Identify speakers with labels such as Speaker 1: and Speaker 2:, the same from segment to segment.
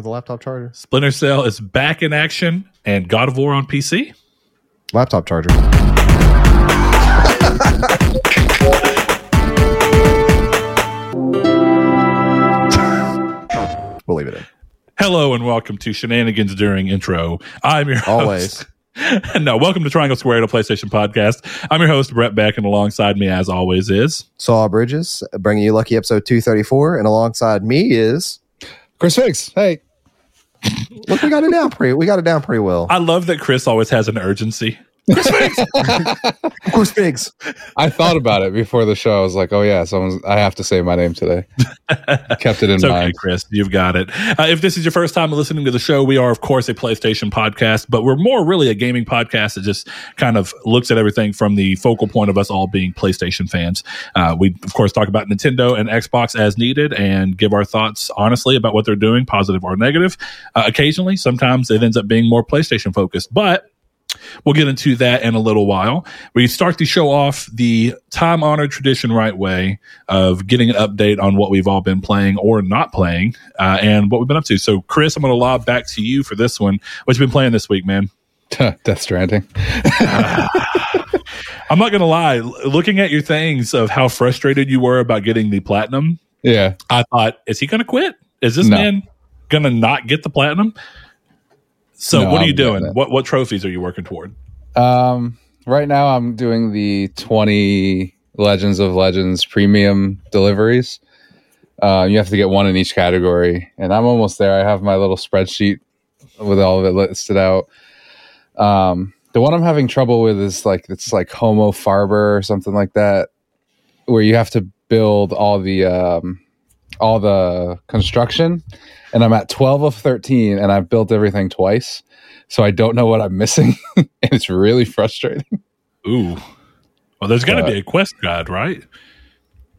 Speaker 1: with a laptop charger.
Speaker 2: Splinter Cell is back in action, and God of War on PC.
Speaker 1: Laptop charger. we'll leave it in.
Speaker 2: Hello and welcome to Shenanigans During Intro. I'm your
Speaker 1: Always.
Speaker 2: host. no, welcome to Triangle Square, a PlayStation podcast. I'm your host, Brett Beck, and alongside me, as always, is
Speaker 1: Saul Bridges bringing you lucky episode 234. And alongside me is,
Speaker 3: Chris Fix. Hey,
Speaker 1: look, we got it down pretty, we got it down pretty well.
Speaker 2: I love that Chris always has an urgency.
Speaker 1: Of course, Figs.
Speaker 3: I thought about it before the show. I was like, oh yeah, someone's. I have to say my name today. Kept it in
Speaker 2: It's okay,
Speaker 3: mind.
Speaker 2: Chris. You've got it. Uh, if this is your first time listening to the show, we are, of course, a PlayStation podcast, but we're more really a gaming podcast that just kind of looks at everything from the focal point of us all being PlayStation fans. Uh, we, of course, talk about Nintendo and Xbox as needed and give our thoughts honestly about what they're doing, positive or negative. Uh, occasionally, sometimes it ends up being more PlayStation focused, but We'll get into that in a little while. We start the show off the time honored tradition right way of getting an update on what we've all been playing or not playing uh, and what we've been up to. So, Chris, I'm going to lob back to you for this one. What you been playing this week, man?
Speaker 3: Death Stranding.
Speaker 2: I'm not going to lie. Looking at your things of how frustrated you were about getting the platinum,
Speaker 3: Yeah.
Speaker 2: I thought, is he going to quit? Is this
Speaker 3: No.
Speaker 2: man going to not get the platinum? So,
Speaker 3: No,
Speaker 2: what are you
Speaker 3: I'm
Speaker 2: doing? What what trophies are you working toward?
Speaker 3: Um. Right now, I'm doing the 20 Legends of Legends premium deliveries. Uh, you have to get one in each category, and I'm almost there. I have my little spreadsheet with all of it listed out. Um, the one I'm having trouble with is like it's like Homo Faber or something like that, where you have to build all the um, all the construction, and I'm at 12 of 13, and I've built everything twice, so I don't know what I'm missing, and it's really frustrating.
Speaker 2: Ooh. Well, there's got to
Speaker 3: Uh,
Speaker 2: be a quest guide, right?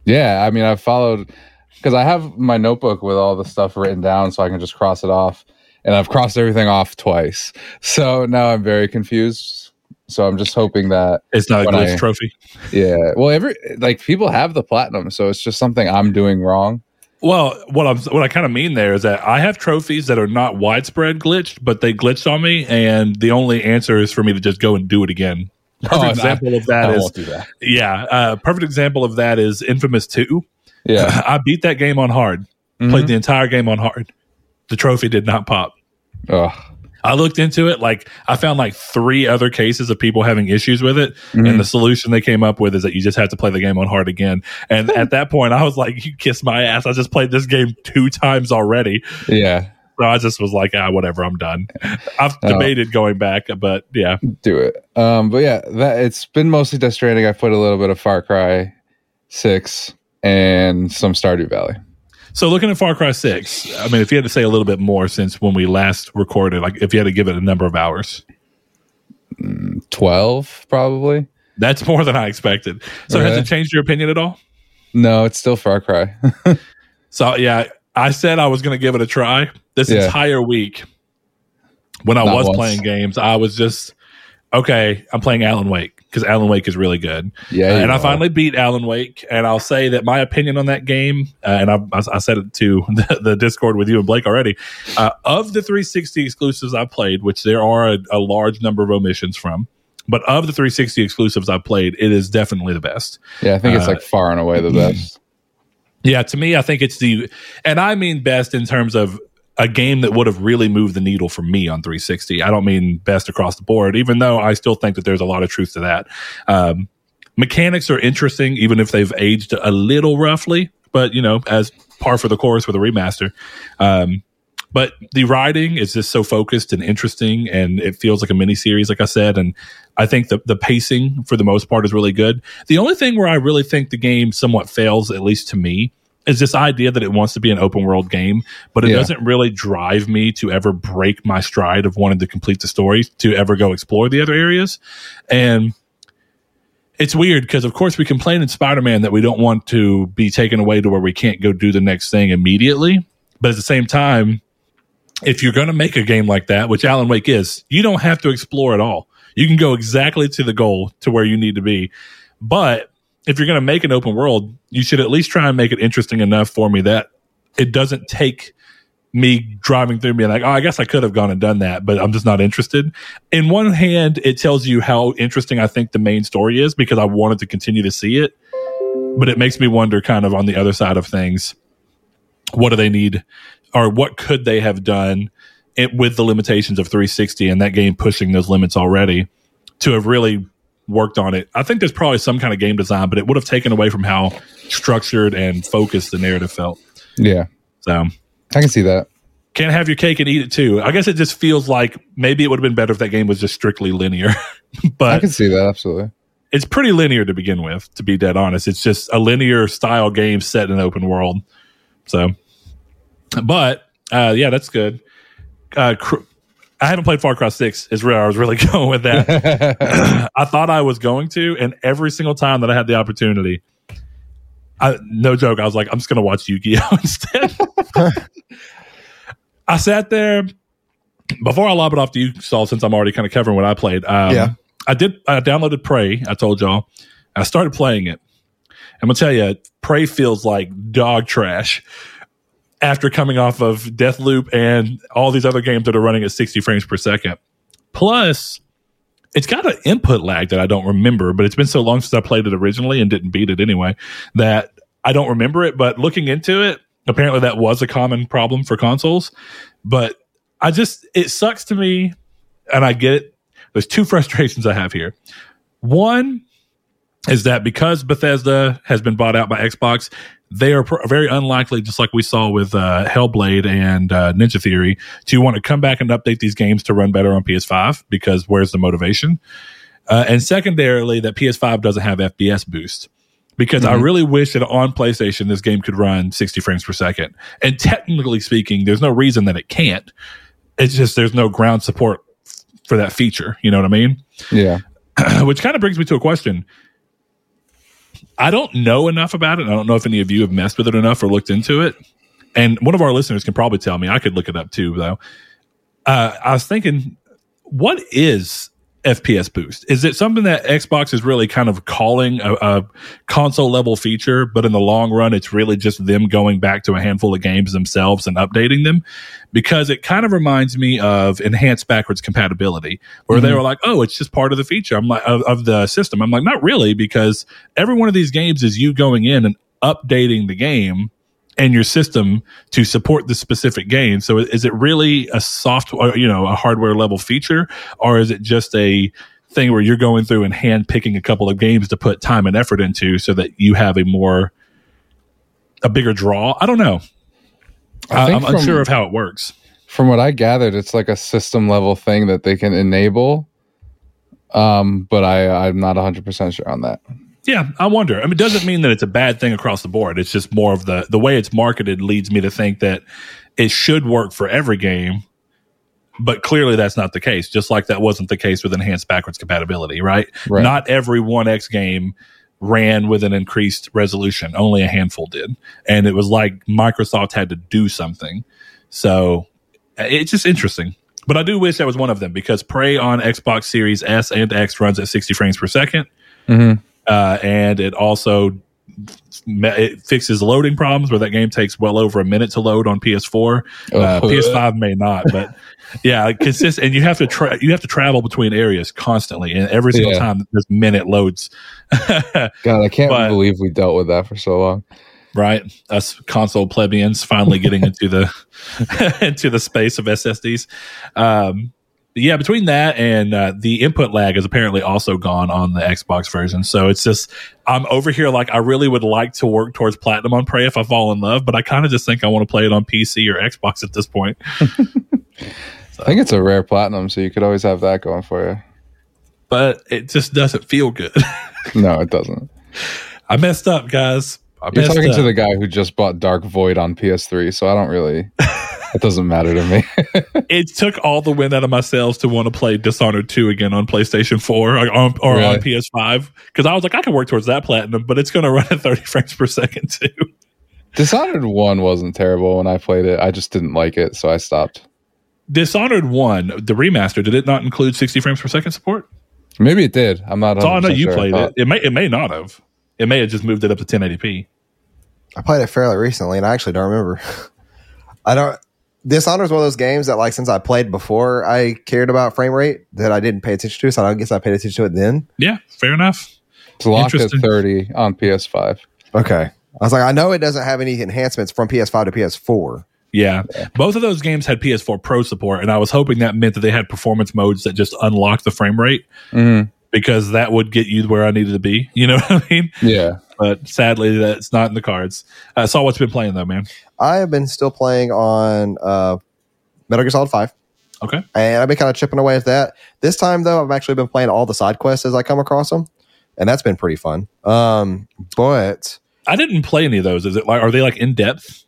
Speaker 3: Yeah, I mean, I've followed because I have my notebook with all the stuff written down, so I can just cross it off, and I've crossed everything off twice. So now I'm very confused. So I'm just hoping that
Speaker 2: It's not a glitch
Speaker 3: I-
Speaker 2: trophy.
Speaker 3: yeah, well, every like people have the platinum, so it's just something I'm doing wrong.
Speaker 2: Well, what I'm what I kind of mean there is that I have trophies that are not widespread glitched, but they glitched on me, and the only answer is for me to just go and do it again. Perfect
Speaker 3: Oh,
Speaker 2: example of that
Speaker 3: I
Speaker 2: is
Speaker 3: that.
Speaker 2: yeah. Uh, perfect example of that is Infamous Two.
Speaker 3: Yeah,
Speaker 2: I beat that game on hard. Played
Speaker 3: Mhm.
Speaker 2: the entire game on hard. The trophy did not pop.
Speaker 3: Ugh.
Speaker 2: I looked into it. Like I found like three other cases of people having issues with it,
Speaker 3: Mhm.
Speaker 2: and the solution they came up with is that you just have to play the game on hard again. And at that point, I was like, "You kiss my ass! I just played this game two times already."
Speaker 3: yeah,
Speaker 2: So I just was like, "Ah, whatever, I'm done." I've
Speaker 3: Oh.
Speaker 2: debated going back, but yeah,
Speaker 3: do it. Um, but yeah, that it's been mostly Death Stranding. I put a little bit of Far Cry Six and some Stardew Valley.
Speaker 2: So looking at Far Cry Six, I mean, if you had to say a little bit more since when we last recorded, like if you had to give it a number of hours, mm,
Speaker 3: Twelve, probably.
Speaker 2: that's more than I expected. So has it changed your opinion at all?
Speaker 3: No, it's still Far Cry.
Speaker 2: So yeah, I said I was going to give it a try this
Speaker 3: Yeah.
Speaker 2: entire week. When I
Speaker 3: Not
Speaker 2: was
Speaker 3: once.
Speaker 2: playing games, I was just okay. I'm playing Alan Wake because Alan Wake is really good,
Speaker 3: yeah,
Speaker 2: Uh, and I finally beat Alan Wake. And I'll say that my opinion on that game, uh, and I, I said it to the, the Discord with you and Blake already. Uh, of the 360 exclusives I played, which there are a, a large number of omissions from, but of the 360 exclusives I played, it is definitely the best.
Speaker 3: Yeah, I think it's
Speaker 2: uh,
Speaker 3: like far and away the best.
Speaker 2: Yeah, to me, I think it's the, and I mean best in terms of a game that would have really moved the needle for me on 360. I don't mean best across the board, even though I still think that there's a lot of truth to that. Um, mechanics are interesting, even if they've aged a little roughly, but you know, as par for the course with a remaster. Um, but the writing is just so focused and interesting, and it feels like a mini series, like I said. And I think the the pacing for the most part is really good. The only thing where I really think the game somewhat fails, at least to me, is this idea that it wants to be an open world game, but it
Speaker 3: Yeah.
Speaker 2: doesn't really drive me to ever break my stride of wanting to complete the story to ever go explore the other areas. And it's weird because, of course, we complain in Spider Man that we don't want to be taken away to where we can't go do the next thing immediately. But at the same time, if you're going to make a game like that, which Alan Wake is, you don't have to explore at all. You can go exactly to the goal to where you need to be. But if you're going to make an open world, you should at least try and make it interesting enough for me that it doesn't take me driving through being like, oh, I guess I could have gone and done that, but I'm just not interested. In one hand, it tells you how interesting I think the main story is because I wanted to continue to see it. But it makes me wonder, kind of on the other side of things, what do they need or what could they have done it, with the limitations of 360 and that game pushing those limits already to have really worked on it? I think there's probably some kind of game design, but it would have taken away from how structured and focused the narrative felt.
Speaker 3: Yeah,
Speaker 2: So
Speaker 3: I can see that.
Speaker 2: can't have your cake and eat it too. I guess it just feels like maybe it would have been better if that game was just strictly linear. But I
Speaker 3: can see that absolutely.
Speaker 2: it's pretty linear to begin with, to be dead honest. It's just a linear style game set in an open world. So, but uh, yeah, that's good. Uh, cr- I haven't played Far Cry 6, is where I was really going with that. I thought I was going to, and every single time that I had the opportunity, I, no joke, I was like, I'm just going to watch Yu Gi Oh! instead. I sat there before I lob it off to you, Saul, since I'm already kind of covering what I played. Um,
Speaker 1: Yeah.
Speaker 2: I did, I downloaded Prey, I told y'all. I started playing it. I'm going to tell you, Prey feels like dog trash after coming off of Deathloop and all these other games that are running at 60 frames per second. Plus, it's got an input lag that I don't remember, but it's been so long since I played it originally and didn't beat it anyway that I don't remember it. But looking into it, apparently that was a common problem for consoles. But I just, it sucks to me, and I get it. There's two frustrations I have here. One is that because Bethesda has been bought out by Xbox, they are pr- very unlikely, just like we saw with uh, Hellblade and uh, Ninja Theory, to want to come back and update these games to run better on PS5 because where's the motivation? Uh, and secondarily, that PS5 doesn't have FPS boost because I really wish that on PlayStation this game could run 60 frames per second. And technically speaking, there's no reason that it can't. It's just there's no ground support for that feature. You know what I mean?
Speaker 3: yeah.
Speaker 2: which kind of brings me to a question. I don't know enough about it. I don't know if any of you have messed with it enough or looked into it. And one of our listeners can probably tell me. I could look it up too, though. Uh, I was thinking, what is FPS boost? Is it something that Xbox is really kind of calling a, a console level feature, but in the long run, it's really just them going back to a handful of games themselves and updating them? Because it kind of reminds me of enhanced backwards compatibility, where they mm-hmm. were like, "Oh, it's just part of the feature." I'm like, of, of the system. I'm like, not really, because every one of these games is you going in and updating the game and your system to support the specific game. So is it really a soft, you know, a hardware level feature, or is it just a thing where you're going through and hand picking a couple of games to put time and effort into so that you have a more a bigger draw? I don't know. I
Speaker 3: from-
Speaker 2: unsure of how it works.
Speaker 3: From what I gathered, it's like a system level thing that they can enable. Um, but I I'm not 100 percent sure on that.
Speaker 2: Yeah, I wonder. I mean, it doesn't mean that it's a bad thing across the board. It's just more of the the way it's marketed leads me to think that it should work for every game, but clearly that's not the case. Just like that wasn't the case with enhanced backwards compatibility, right?
Speaker 3: Right.
Speaker 2: Not every One X game ran with an increased resolution. Only a handful did, and it was like Microsoft had to do something. So it's just interesting. But I do wish that was one of them because Prey on Xbox Series S and X runs at 60 frames per second
Speaker 3: Mhm.
Speaker 2: Uh, and it also it fixes loading problems where that game takes well over a minute to load on PS4. Uh,
Speaker 3: Oh.
Speaker 2: PS5 may not, but yeah, consist and you have to tra- you have to travel between areas constantly, and every single
Speaker 3: Yeah.
Speaker 2: time this minute loads.
Speaker 3: God, I can't
Speaker 2: But-
Speaker 3: believe we dealt with that for so long.
Speaker 2: right, us console plebeians finally getting into the into the space of SSDs. Um, yeah, between that and uh, the input lag is apparently also gone on the Xbox version. So it's just I'm over here like I really would like to work towards platinum on Prey if I fall in love, but I kind of just think I want to play it on PC or Xbox at this point.
Speaker 3: I think it's a rare platinum, so you could always have that going for you.
Speaker 2: But it just doesn't feel good.
Speaker 3: No, it doesn't.
Speaker 2: I messed up, guys. I
Speaker 3: You're talking
Speaker 2: up.
Speaker 3: to the guy who just bought Dark Void on PS3, so I don't really. it doesn't matter to me.
Speaker 2: it took all the wind out of my sails to want to play Dishonored 2 again on PlayStation 4 or on, or on PS5 because I was like, I can work towards that platinum, but it's going to run at 30 frames per second too.
Speaker 3: Dishonored One wasn't terrible when I played it. I just didn't like it, so I stopped.
Speaker 2: Dishonored 1, the remaster, did it not include 60 frames per second support?
Speaker 3: Maybe it did. I'm not.
Speaker 2: That's all I know you
Speaker 3: sure.
Speaker 2: Played it. It may, it may not have. It may have just moved it up to 1080p.
Speaker 1: I played it fairly recently, and I actually don't remember. I don't. Dishonored is one of those games that, like, since I played before, I cared about frame rate that I didn't pay attention to. So I guess I paid attention to it then.
Speaker 2: Yeah, fair enough.
Speaker 3: It's locked at 30 on PS5.
Speaker 1: Okay. I was like, I know it doesn't have any enhancements from PS5 to PS4.
Speaker 2: Yeah. Both of those games had PS4 Pro support, and I was hoping that meant that they had performance modes that just unlocked the frame rate
Speaker 3: Mhm.
Speaker 2: because that would get you where I needed to be. You know what I mean?
Speaker 3: Yeah.
Speaker 2: But sadly, that's not in the cards. Uh, Saul what's been playing though, man.
Speaker 1: I have been still playing on uh, Metal Gear Solid 5.
Speaker 2: Okay.
Speaker 1: And I've been kind of chipping away at that. This time, though, I've actually been playing all the side quests as I come across them. And that's been pretty fun. Um, but
Speaker 2: I didn't play any of those. Is it like are they like in depth,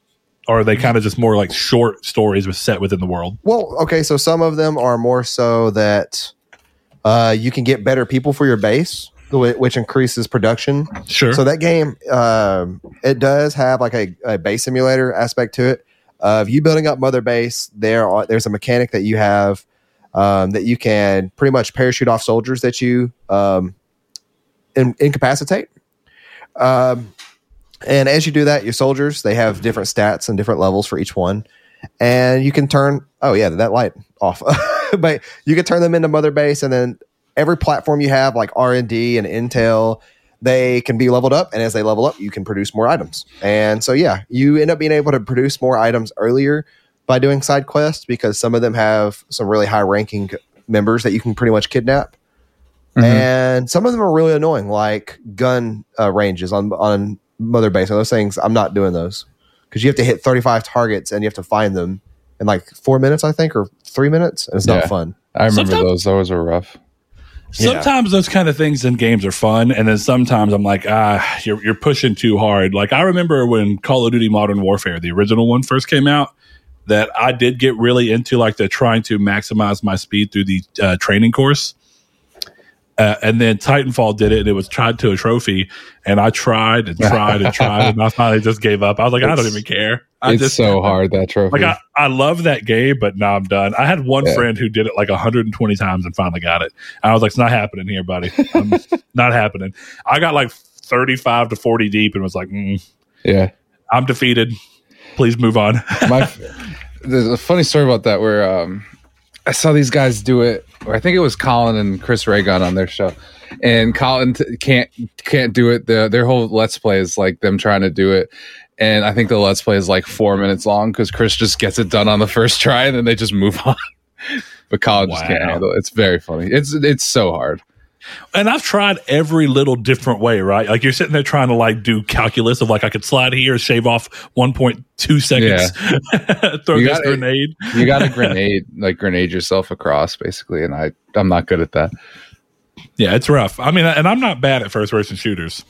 Speaker 2: or are they kind of just more like short stories with set within the world?
Speaker 1: Well, okay, so some of them are more so that uh, you can get better people for your base, which increases production.
Speaker 2: Sure.
Speaker 1: So that game, um, it does have like a, a base simulator aspect to it. Of you building up mother base, there are, there's a mechanic that you have um, that you can pretty much parachute off soldiers that you um, in, incapacitate. Um, and as you do that, your soldiers they have different stats and different levels for each one, and you can turn. Oh yeah, that light off, but you can turn them into mother base, and then every platform you have, like R and D and Intel, they can be leveled up, and as they level up, you can produce more items. And so yeah, you end up being able to produce more items earlier by doing side quests because some of them have some really high ranking members that you can pretty much kidnap
Speaker 3: Mhm.
Speaker 1: and some of them are really annoying, like gun uh, ranges on on Mother Base. And those things, I'm not doing those because you have to hit 35 targets and you have to find them in like four minutes, I think, or three minutes, and it's
Speaker 3: Yeah.
Speaker 1: not fun.
Speaker 3: I remember
Speaker 2: Sometimes-
Speaker 3: those. Those were rough.
Speaker 1: Yeah.
Speaker 2: Sometimes those kind of things in games are fun, and then sometimes I'm like, ah, you're you're pushing too hard. Like I remember when Call of Duty Modern Warfare, the original one, first came out, that I did get really into like the trying to maximize my speed through the uh, training course. Uh, and then Titanfall did it, and it was tied to a trophy. And I tried and tried and tried, and I finally just gave up. I was like, I don't even care. I
Speaker 3: it's
Speaker 2: just
Speaker 3: so hard that trophy.
Speaker 2: like I, I love that game, but now I'm done. I had one
Speaker 3: Yeah.
Speaker 2: friend who did it like 120 times and finally got it. And I was like, it's not happening here, buddy. Not happening. I got like 35 to 40 deep and was like, mm,
Speaker 3: yeah.
Speaker 2: I'm defeated. Please move on.
Speaker 3: my there's a funny story about that where um I saw these guys do it. Or I think it was Colin and Chris Reagan on their show, and Colin t- can't can't do it. The, their whole let's play is like them trying to do it, and I think the let's play is like four minutes long because Chris just gets it done on the first try and then they just move on. but Colin just can't handle it. It's very funny. It's it's so hard.
Speaker 2: And I've tried every little different way, right? Like you're sitting there trying to like do calculus of like I could slide here, shave off 1.2 seconds, throw
Speaker 3: You
Speaker 2: this
Speaker 3: gotta-
Speaker 2: grenade.
Speaker 3: You got to grenade like grenade yourself across basically, and I I'm not good at that.
Speaker 2: Yeah, it's rough. I mean, and I'm not bad at first person shooters.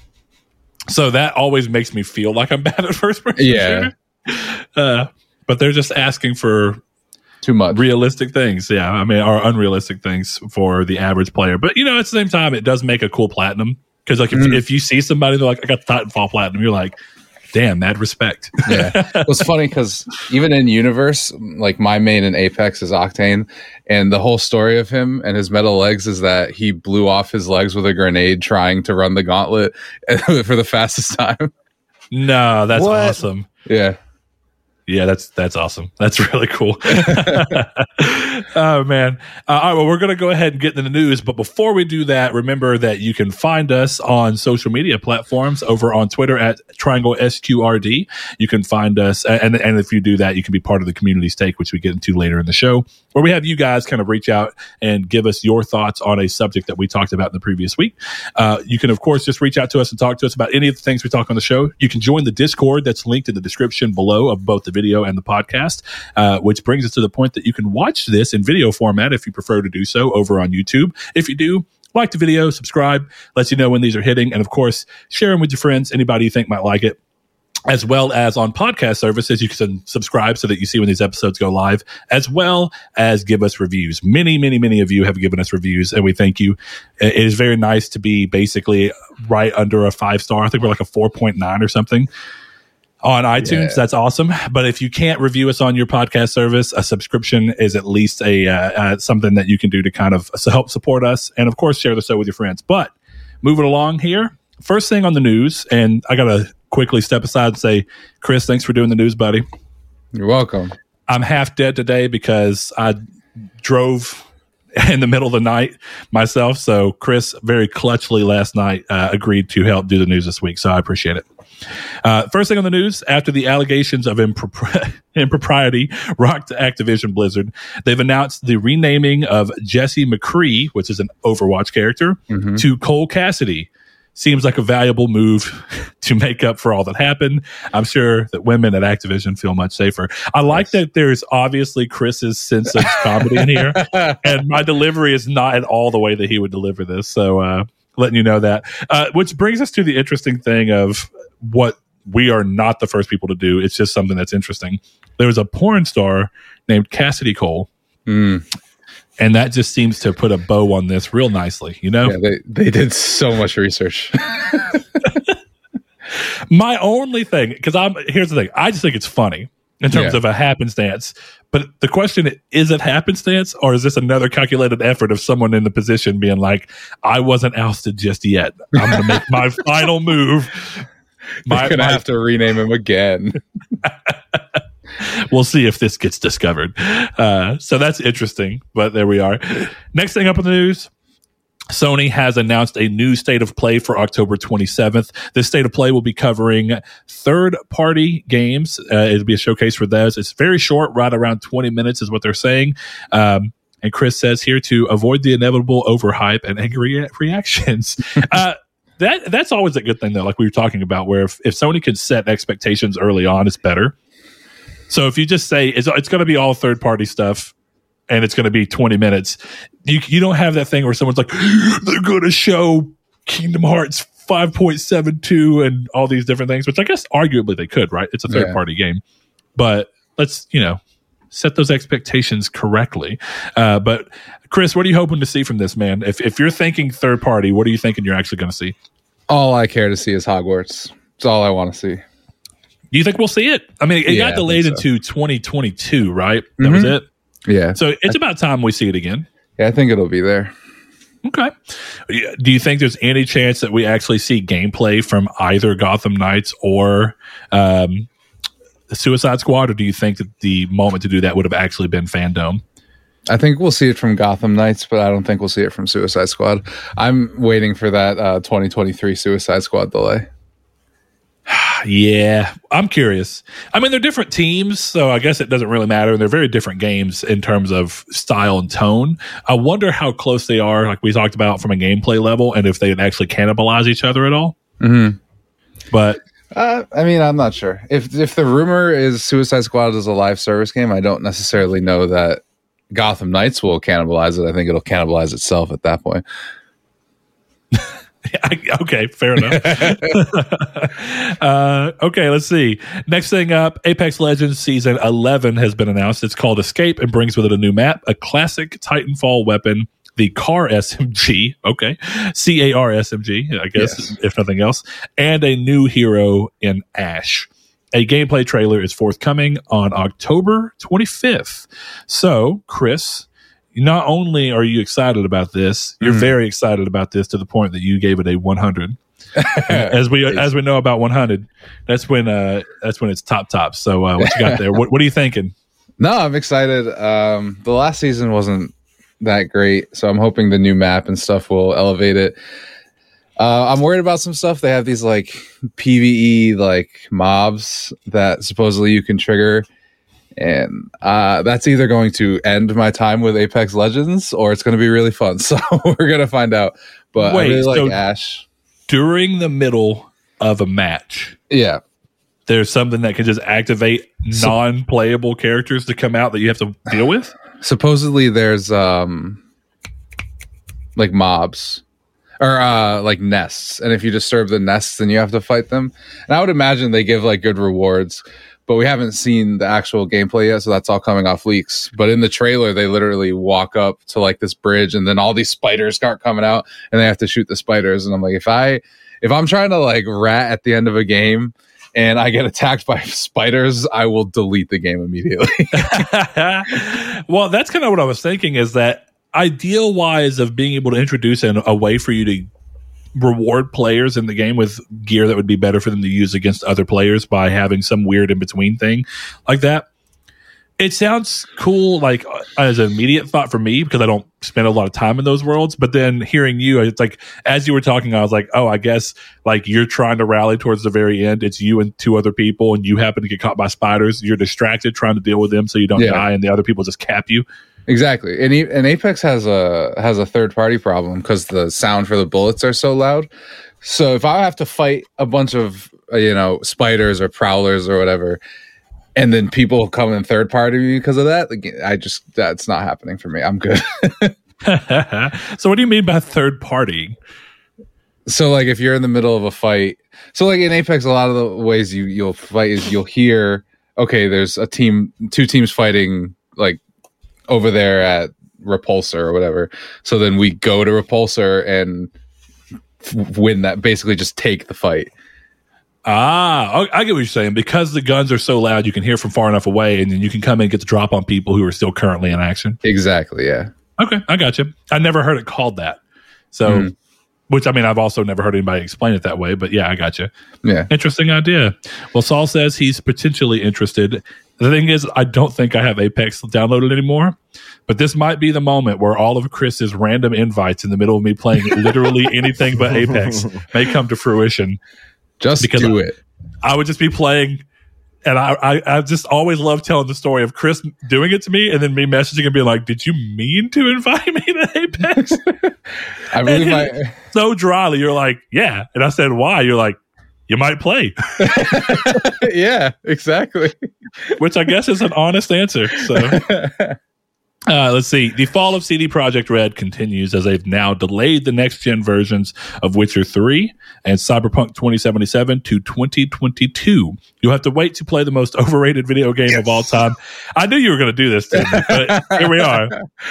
Speaker 2: So that always makes me feel like I'm bad at first person
Speaker 3: Yeah.
Speaker 2: shooter. Uh, but they're just asking for
Speaker 3: Too much.
Speaker 2: realistic things. Yeah. I mean, are unrealistic things for the average player. But, you know, at the same time, it does make a cool platinum. Because, like, if,
Speaker 3: Mm.
Speaker 2: if you see somebody, they're like, I got Titanfall platinum, you're like, damn, mad respect.
Speaker 3: yeah. It was funny because even in universe, like my main in Apex is Octane, and the whole story of him and his metal legs is that he blew off his legs with a grenade trying to run the gauntlet for the fastest time.
Speaker 2: no, that's
Speaker 1: What?
Speaker 2: awesome.
Speaker 3: Yeah.
Speaker 2: Yeah, that's that's awesome. That's really cool. oh man! Uh, all right, well, we're gonna go ahead and get into the news, but before we do that, remember that you can find us on social media platforms over on Twitter at Triangle SQRD. You can find us, and and if you do that, you can be part of the community stake, which we get into later in the show, where we have you guys kind of reach out and give us your thoughts on a subject that we talked about in the previous week. Uh, you can, of course, just reach out to us and talk to us about any of the things we talk on the show. You can join the Discord that's linked in the description below of both the video and the podcast, uh, which brings us to the point that you can watch this in video format if you prefer to do so over on YouTube. If you do, like the video, subscribe, lets you know when these are hitting, and of course, share them with your friends, anybody you think might like it as well as on podcast services. You can subscribe so that you see when these episodes go live, as well as give us reviews. Many, many, many of you have given us reviews, and we thank you. It is very nice to be basically right under a five star. I think we're like a 4.9 or something. On iTunes,
Speaker 3: Yeah.
Speaker 2: that's awesome. But if you can't review us on your podcast service, a subscription is at least a uh, uh, something that you can do to kind of help support us, and of course, share the show with your friends. But moving along here, first thing on the news, and I gotta quickly step aside and say, Chris, thanks for doing the news, buddy.
Speaker 3: You're welcome.
Speaker 2: I'm half dead today because I drove in the middle of the night myself. So Chris very clutchly last night uh, agreed to help do the news this week. So I appreciate it. Uh, first thing on the news after the allegations of impropri- impropriety rocked Activision Blizzard, they've announced the renaming of Jesse McCree, which is an Overwatch character,
Speaker 3: Mhm.
Speaker 2: to Cole Cassidy. Seems like a valuable move to make up for all that happened. I'm sure that women at Activision feel much safer. I like that there's obviously Chris's sense of comedy in here and my delivery is not at all the way that he would deliver this. So, uh, letting you know that. Uh, which brings us to the interesting thing of what we are not the first people to do. It's just something that's interesting. There was a porn star named Cassidy Cole,
Speaker 3: Mm.
Speaker 2: and that just seems to put a bow on this real nicely. You know,
Speaker 3: Yeah, they they did so much research.
Speaker 2: my only thing, because I'm here's the thing, I just think it's funny in terms
Speaker 3: Yeah.
Speaker 2: of a happenstance. But the question is it happenstance or is this another calculated effort of someone in the position being like, I wasn't ousted just yet. I'm gonna make my final move. My,
Speaker 3: gonna
Speaker 2: my-
Speaker 3: have to rename him again.
Speaker 2: we'll see if this gets discovered. Uh, so that's interesting, but there we are. Next thing up in the news. Sony has announced a new state of play for October 27th. This state of play will be covering third party games. Uh, it'll be a showcase for those. It's very short, right around 20 minutes is what they're saying. Um, and Chris says here to avoid the inevitable overhype and angry reactions. uh, that that's always a good thing though, like we were talking about, where if, if Sony could set expectations early on, it's better. So if you just say it's, it's going to be all third party stuff and it's going to be 20 minutes, you, you don't have that thing where someone's like, they're going to show Kingdom Hearts 5.72 and all these different things, which I guess arguably they could, right? It's a third
Speaker 3: Yeah.
Speaker 2: party game. But let's, you know, set those expectations correctly. Uh, but Chris, what are you hoping to see from this, man? If, if you're thinking third party, what are you thinking you're actually going to see?
Speaker 3: all I care to see is Hogwarts. It's all I want to see.
Speaker 2: Do you think we'll see it? I mean, it
Speaker 3: Yeah,
Speaker 2: got delayed
Speaker 3: so.
Speaker 2: into 2022, right? That was
Speaker 3: Mhm.
Speaker 2: it.
Speaker 3: Yeah,
Speaker 2: So it's about time we see it again.
Speaker 3: yeah, I think it'll be there.
Speaker 2: Okay. Do you think there's any chance that we actually see gameplay from either Gotham Knights or um, Suicide Squad, or do you think that the moment to do that would have actually been Fandom?
Speaker 3: I think we'll see it from Gotham Knights, but I don't think we'll see it from Suicide Squad. I'm waiting for that uh, 2023 Suicide Squad delay.
Speaker 2: Yeah, I'm curious. I mean, they're different teams, so I guess it doesn't really matter. And they're very different games in terms of style and tone. I wonder how close they are, like we talked about from a gameplay level, and if they actually cannibalize each other at all.
Speaker 3: Mm-hmm.
Speaker 2: But
Speaker 3: Uh, I mean, I'm not sure. If if the rumor is Suicide Squad is a live service game, I don't necessarily know that Gotham Knights will cannibalize it. I think it'll cannibalize itself at that point.
Speaker 2: okay, fair enough. uh, okay, let's see. Next thing up, Apex Legends Season 11 has been announced. It's called Escape and brings with it a new map, a classic Titanfall weapon, the CAR SMG, okay, C A R SMG, I guess,
Speaker 3: Yes.
Speaker 2: if nothing else, and a new hero in Ash. A gameplay trailer is forthcoming on October 25th. So, Chris, not only are you excited about this, you're
Speaker 3: Mhm.
Speaker 2: very excited about this to the point that you gave it a 100. as we as we know about 100, that's when uh that's when it's top top. So uh, what you got there? what, what are you thinking?
Speaker 3: No, I'm excited. Um, the last season wasn't that great, so I'm hoping the new map and stuff will elevate it. Uh, I'm worried about some stuff. They have these like PVE like mobs that supposedly you can trigger, and uh, that's either going to end my time with Apex Legends or it's going to be really fun. So we're gonna find out. But
Speaker 2: Wait,
Speaker 3: I really like
Speaker 2: so-
Speaker 3: Ash.
Speaker 2: During the middle of a match,
Speaker 3: Yeah,
Speaker 2: there's something that can just activate
Speaker 3: So-
Speaker 2: non-playable characters to come out that you have to deal with.
Speaker 3: Supposedly there's um like mobs or uh like nests. And if you disturb the nests then you have to fight them. And i would imagine they give like good rewards but we haven't seen the actual gameplay yet so that's all coming off leaks. But in the trailer they literally walk up to like this bridge and then all these spiders start coming out and they have to shoot the spiders. And i'm like if i if i'm trying to like rat at the end of a game and i get attacked by spiders i will delete the game immediately
Speaker 2: well, that's kind of what I was thinking is that ideal wise of being able to introduce an, a way for you to reward players in the game with gear that would be better for them to use against other players by having some weird in between thing like that. It sounds cool, like as an immediate thought for me because I don't spend a lot of time in those worlds. But then hearing you, it's like as you were talking, I was like, oh, I guess like you're trying to rally towards the very end. It's you and two other people, and you happen to get caught by spiders. You're distracted trying to deal with them so you don't
Speaker 3: Yeah.
Speaker 2: die, and the other people just cap you.
Speaker 3: Exactly, and and Apex has a has a third party problem because the sound for the bullets are so loud. So if I have to fight a bunch of you know spiders or prowlers or whatever, and then people come in third party because of that, like, I just that's not happening for me. I'm good.
Speaker 2: so what do you mean by third party?
Speaker 3: so like if you're in the middle of a fight, so like in Apex, a lot of the ways you you'll fight is you'll hear okay, there's a team, two teams fighting like over there at Repulsor or whatever. So then we go to Repulsor and win that. Basically, just take the fight.
Speaker 2: Ah, I get what you're saying. Because the guns are so loud, you can hear from far enough away, and then you can come in and get the drop on people who are still currently in action.
Speaker 3: Exactly. Yeah.
Speaker 2: Okay, I got you. I never heard it called that. So,
Speaker 3: Mhm.
Speaker 2: which I mean, I've also never heard anybody explain it that way. But yeah, I got you.
Speaker 3: Yeah.
Speaker 2: Interesting idea. Well, Saul says he's potentially interested. The thing is, I don't think I have Apex downloaded anymore. But this might be the moment where all of Chris's random invites in the middle of me playing literally anything but Apex may come to fruition.
Speaker 3: Just
Speaker 2: Because
Speaker 3: do
Speaker 2: I-
Speaker 3: it.
Speaker 2: I would just be playing, and I, I I just always love telling the story of Chris doing it to me, and then me messaging and being like, "Did you mean to invite me to Apex?"
Speaker 3: I believe my.
Speaker 2: so dryly, you're like, "Yeah," and I said, "Why?" You're like, "You might play,"
Speaker 3: yeah. Exactly.
Speaker 2: which I guess is an honest answer. So. Uh, let's see. The fall of CD Projekt Red continues as they've now delayed the next gen versions of Witcher 3 and Cyberpunk 2077 to 2022. You'll have to wait to play the most overrated video game of all time. I knew you were going to do this, to me, but here we are.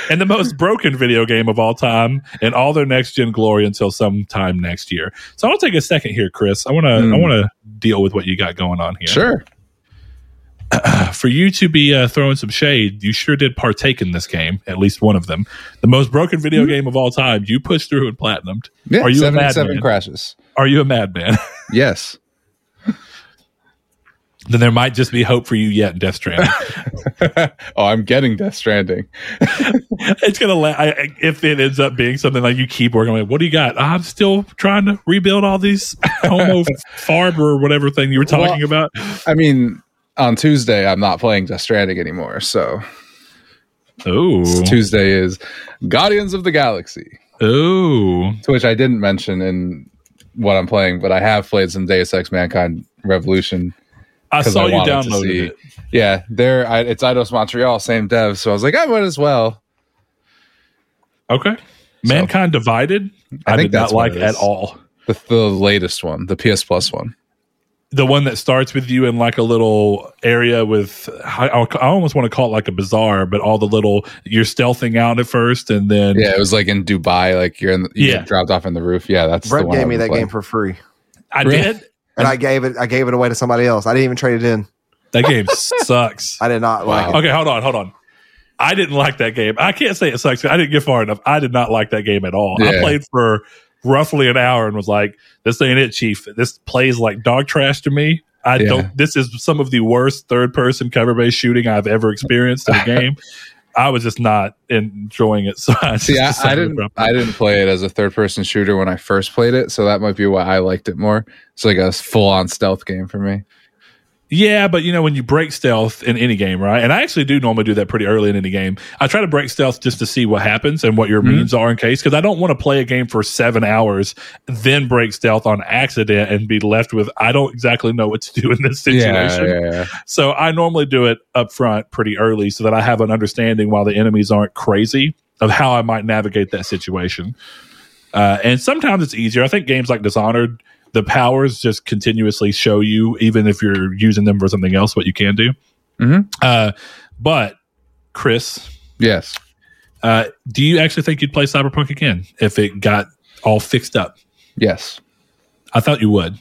Speaker 2: And the most broken video game of all time and all their next gen glory until sometime next year. So I'll take a second here, Chris. I want to, I
Speaker 3: Hmm.
Speaker 2: want to deal with what you got going on here
Speaker 3: Sure.
Speaker 2: for you to be uh, throwing some shade, you sure did partake in this game, at least one of them. The most broken video game of all time. You pushed through and platinumed.
Speaker 3: Yeah.
Speaker 2: Are you a
Speaker 3: 77
Speaker 2: madman?
Speaker 3: crashes.
Speaker 2: Are you a madman?
Speaker 3: Yes.
Speaker 2: then there might just be hope for you yet in Death Stranding.
Speaker 3: oh, I'm getting Death Stranding.
Speaker 2: it's gonna. La- I, if it ends up being something like you keep working on it. What do you got? I'm still trying to rebuild all these homo farb or whatever thing you were talking about.
Speaker 3: I mean, on Tuesday, I'm not playing Death Stranding anymore. So
Speaker 2: Oh,
Speaker 3: Tuesday is Guardians of the Galaxy,
Speaker 2: oh.
Speaker 3: to which I didn't mention in what I'm playing, but I have played some Deus Ex Mankind Revolution.
Speaker 2: I saw
Speaker 3: I
Speaker 2: you downloaded it.
Speaker 3: Yeah, there. I, it's Eidos Montreal, same dev. So I was like, I might as well.
Speaker 2: Okay. Mankind Divided. I,
Speaker 3: I think
Speaker 2: did not like at all.
Speaker 3: The, the latest one, the PS Plus one.
Speaker 2: The one that starts with you in like a little area with I, I almost want to call it like a bazaar, but all the little you're stealthing out at first, and then
Speaker 3: Yeah, it was like in Dubai, like you're in. The, you
Speaker 2: Yeah.
Speaker 3: dropped off in the roof. Yeah, that's the
Speaker 1: Brett
Speaker 3: one
Speaker 1: gave
Speaker 3: I've
Speaker 1: me that
Speaker 3: playing.
Speaker 1: game for free,
Speaker 2: I
Speaker 3: Really?
Speaker 2: did.
Speaker 1: and I gave it. I gave it away to somebody else. I didn't even trade it in.
Speaker 2: That game sucks.
Speaker 1: I did not
Speaker 3: Wow.
Speaker 1: like it.
Speaker 2: Okay, hold on, hold on. I didn't like that game. I can't say it sucks. I didn't get far enough. I did not like that game at all. I played for roughly an hour and was like, "This ain't it, Chief. This plays like dog trash to me." I
Speaker 3: Yeah.
Speaker 2: don't. This is some of the worst third person cover based shooting I've ever experienced in a game. I was just not enjoying it. So I
Speaker 3: See, I, I didn't. I didn't play it as a third person shooter when I first played it, so that might be why I liked it more. It's like a full on stealth game for me.
Speaker 2: Yeah, but you know when you break stealth in any game, right? And I actually do normally do that pretty early in any game. I try to break stealth just to see what happens and what your
Speaker 3: Mhm.
Speaker 2: means are in case because I don't want to play a game for seven hours, then break stealth on accident and be left with I don't exactly know what to do in this situation.
Speaker 3: Yeah, yeah, yeah.
Speaker 2: So I normally do it up front pretty early so that I have an understanding while the enemies aren't crazy of how I might navigate that situation. Uh, and sometimes it's easier. I think games like Dishonored, the powers just continuously show you, even if you're using them for something else, what you can do.
Speaker 3: Mhm.
Speaker 2: Uh, but Chris,
Speaker 3: Yes.
Speaker 2: uh, do you actually think you'd play Cyberpunk again if it got all fixed up?
Speaker 3: Yes.
Speaker 2: I thought you would.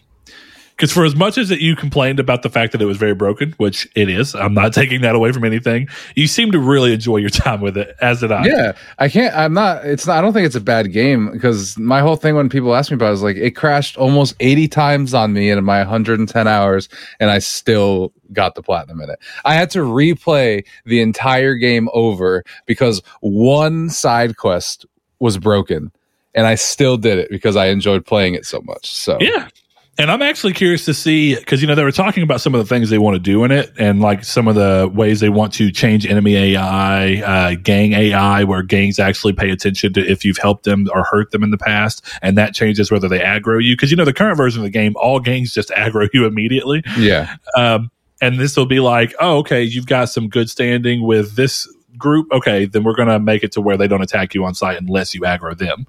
Speaker 2: Because for as much as that you complained about the fact that it was very broken, which it is, I'm not taking that away from anything. You seem to really enjoy your time with it, as did I.
Speaker 3: Yeah, I can't. I'm not. It's not. I don't think it's a bad game because my whole thing when people ask me about it is like it crashed almost 80 times on me in my 110 hours, and I still got the platinum in it. I had to replay the entire game over because one side quest was broken, and I still did it because I enjoyed playing it so much. So
Speaker 2: Yeah. And I'm actually curious to see because you know they were talking about some of the things they want to do in it, and like some of the ways they want to change enemy AI, uh, gang AI, where gangs actually pay attention to if you've helped them or hurt them in the past, and that changes whether they aggro you. Because you know the current version of the game, all gangs just aggro you immediately.
Speaker 3: yeah,
Speaker 2: Um, and this will be like, oh, okay, you've got some good standing with this group. Okay, then we're going to make it to where they don't attack you on site unless you aggro them,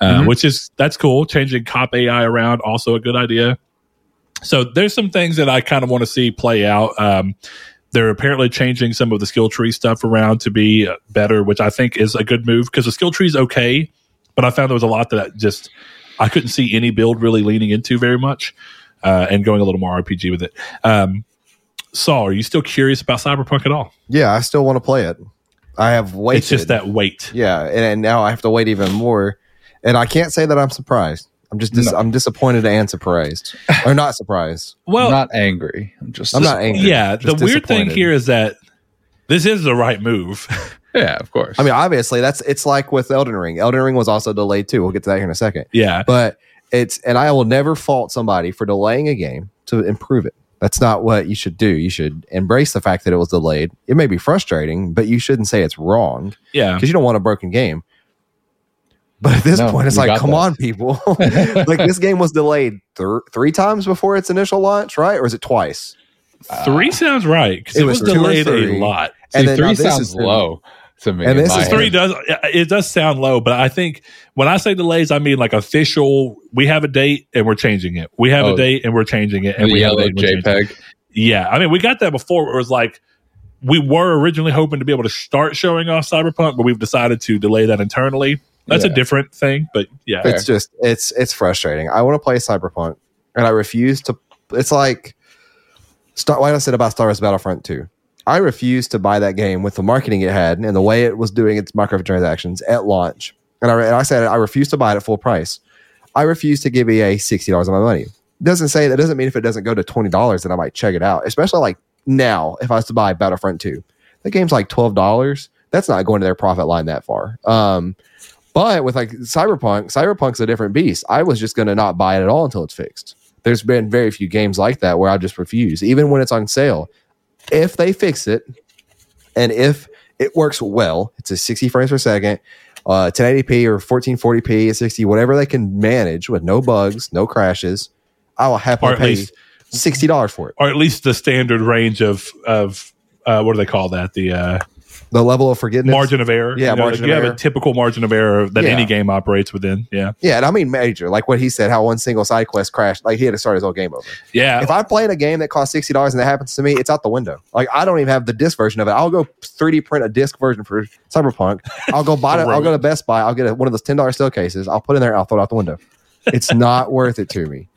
Speaker 2: uh,
Speaker 3: Mhm.
Speaker 2: which is that's cool. Changing cop AI around also a good idea. So there's some things that I kind of want to see play out. Um, they're apparently changing some of the skill tree stuff around to be better, which I think is a good move because the skill tree is okay, but I found there was a lot that just I couldn't see any build really leaning into very much uh, and going a little more RPG with it. Um, Saul, are you still curious about Cyberpunk at all?
Speaker 1: Yeah, I still want to play it. I have waited.
Speaker 2: It's just that wait.
Speaker 1: Yeah, and, and now I have to wait even more. And I can't say that I'm surprised. I'm just dis-
Speaker 3: No.
Speaker 1: I'm disappointed and surprised, or not surprised.
Speaker 2: Well,
Speaker 3: I'm not angry. I'm just.
Speaker 1: I'm not angry.
Speaker 2: yeah. The weird thing here is that this is the right move.
Speaker 3: Yeah, of course.
Speaker 1: I mean, obviously, that's it's like with Elden Ring. Elden Ring was also delayed too. We'll get to that here in a second.
Speaker 2: yeah.
Speaker 1: But it's and I will never fault somebody for delaying a game to improve it. That's not what you should do. You should embrace the fact that it was delayed. It may be frustrating, but you shouldn't say it's wrong
Speaker 2: Yeah.
Speaker 1: because you don't want a broken game. But at this
Speaker 3: No,
Speaker 1: point, it's like, come
Speaker 3: that.
Speaker 1: on, people! like this game was delayed th- three times before its initial launch, right? Or is it twice?
Speaker 2: Three sounds right because
Speaker 1: it
Speaker 2: it, was,
Speaker 1: was
Speaker 2: delayed a lot.
Speaker 3: See,
Speaker 1: and then
Speaker 3: three
Speaker 1: this
Speaker 3: sounds
Speaker 1: is
Speaker 3: low to me.
Speaker 1: and this
Speaker 3: my
Speaker 1: is
Speaker 3: head.
Speaker 2: Three does it does sound low, but I think when I say delays, I mean like official. We have a date and we're changing it. We have a
Speaker 3: Oh.
Speaker 2: date and we're changing it. And
Speaker 3: the
Speaker 2: we have a
Speaker 3: yellow
Speaker 2: date and we're changing it.
Speaker 3: JPEG.
Speaker 2: Yeah, I mean, we got that before. It was like we were originally hoping to be able to start showing off Cyberpunk, but we've decided to delay that internally. That's a different thing, but yeah,
Speaker 1: It's just it's it's frustrating. I want to play Cyberpunk, and I refuse to. It's like Star. Like I said about Star Wars Battlefront Two, I refuse to buy that game with the marketing it had and the way it was doing its microtransactions at launch. And I, and I said I refuse to buy it at full price. I refuse to give EA sixty dollars of my money. Doesn't say that doesn't mean if it doesn't go to twenty dollars that I might check it out. Especially like now, if I was to buy Battlefront Two, the game's like twelve dollars. That's not going to their profit line that far. Um, but with like Cyberpunk, Cyberpunk's a different beast. I was just going to not buy it at all until it's fixed. There's been very few games like that where I just refuse, even when it's on sale. If they fix it, and if it works well, it's a 60 frames per second, uh, 1080p or 1440p, 60, whatever they can manage with no bugs, no crashes. I will happily pay
Speaker 2: least,
Speaker 1: sixty dollars for it.
Speaker 2: or at least the standard range of of uh, what do they call that? The uh,
Speaker 1: The level of forgiveness,
Speaker 2: margin of error.
Speaker 1: Yeah,
Speaker 2: you know,
Speaker 1: margin
Speaker 2: like you have
Speaker 1: error.
Speaker 2: a typical margin of error that
Speaker 1: Yeah.
Speaker 2: any game operates within. Yeah,
Speaker 1: yeah, and I mean major, like what he said, how one single side quest crashed, like he had to start his whole game over.
Speaker 2: yeah.
Speaker 1: if I'm playing a game that costs sixty dollars and that happens to me, it's out the window. Like I don't even have the disc version of it. I'll go 3D print a disc version for Cyberpunk. I'll go buy it. I'll go to Best Buy. I'll get a, one of those ten dollars still cases. I'll put it in there. I'll throw it out the window. It's not worth it to me.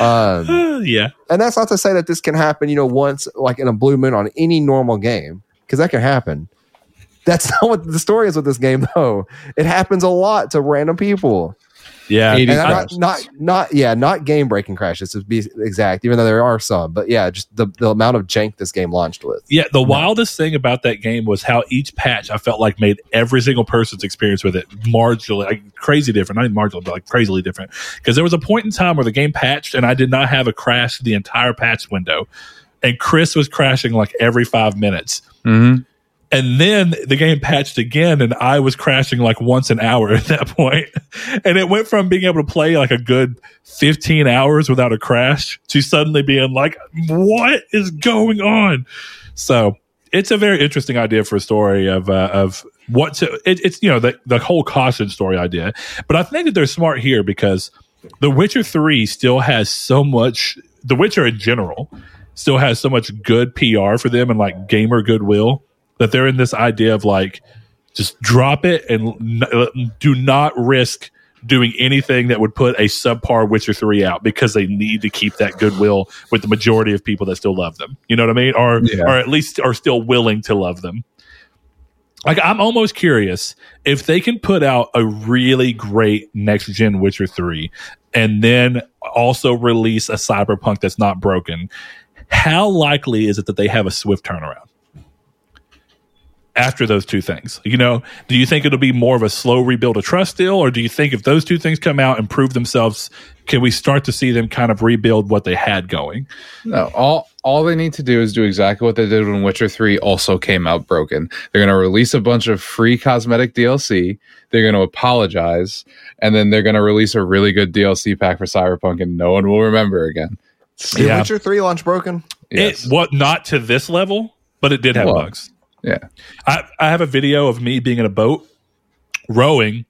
Speaker 1: Um,
Speaker 2: yeah,
Speaker 1: and that's not to say that this can happen. You know, once like in a blue moon on any normal game because that can happen. That's not what the story is with this game, though. It happens a lot to random people.
Speaker 2: yeah.
Speaker 1: And not, not, not, yeah, not game breaking crashes to be exact, even though there are some. But yeah, just the, the amount of jank this game launched with.
Speaker 2: Yeah, the wildest thing about that game was how each patch I felt like made every single person's experience with it marginally, like crazy different. Not even marginally, but like crazily different. Because there was a point in time where the game patched and I did not have a crash the entire patch window, and Chris was crashing like every five minutes.
Speaker 3: Mhm.
Speaker 2: And then the game patched again, and I was crashing like once an hour at that point. And it went from being able to play like a good 15 hours without a crash to suddenly being like, what is going on? So it's a very interesting idea for a story of, uh, of what to, it, it's, you know, the, the whole caution story idea. But I think that they're smart here because The Witcher 3 still has so much, The Witcher in general still has so much good PR for them and like gamer goodwill that they're in this idea of like just drop it and n- do not risk doing anything that would put a subpar Witcher 3 out because they need to keep that goodwill with the majority of people that still love them. You know what I mean? Or
Speaker 3: Yeah.
Speaker 2: or at least are still willing to love them. Like I'm almost curious if they can put out a really great next gen Witcher 3 and then also release a cyberpunk that's not broken. How likely is it that they have a swift turnaround? After those two things? You know, do you think it'll be more of a slow rebuild of trust deal, or do you think if those two things come out and prove themselves, can we start to see them kind of rebuild what they had going?
Speaker 3: No, all all they need to do is do exactly what they did when Witcher 3 also came out broken. They're going to release a bunch of free cosmetic DLC. They're going to apologize, and then they're going to release a really good DLC pack for Cyberpunk, and no one will remember again.
Speaker 1: Did
Speaker 2: Yeah.
Speaker 1: Witcher 3 launch broken?
Speaker 3: Yes.
Speaker 2: It what not to this level, but it did have
Speaker 3: Well,
Speaker 2: bugs.
Speaker 3: Yeah.
Speaker 2: I, I have a video of me being in a boat rowing,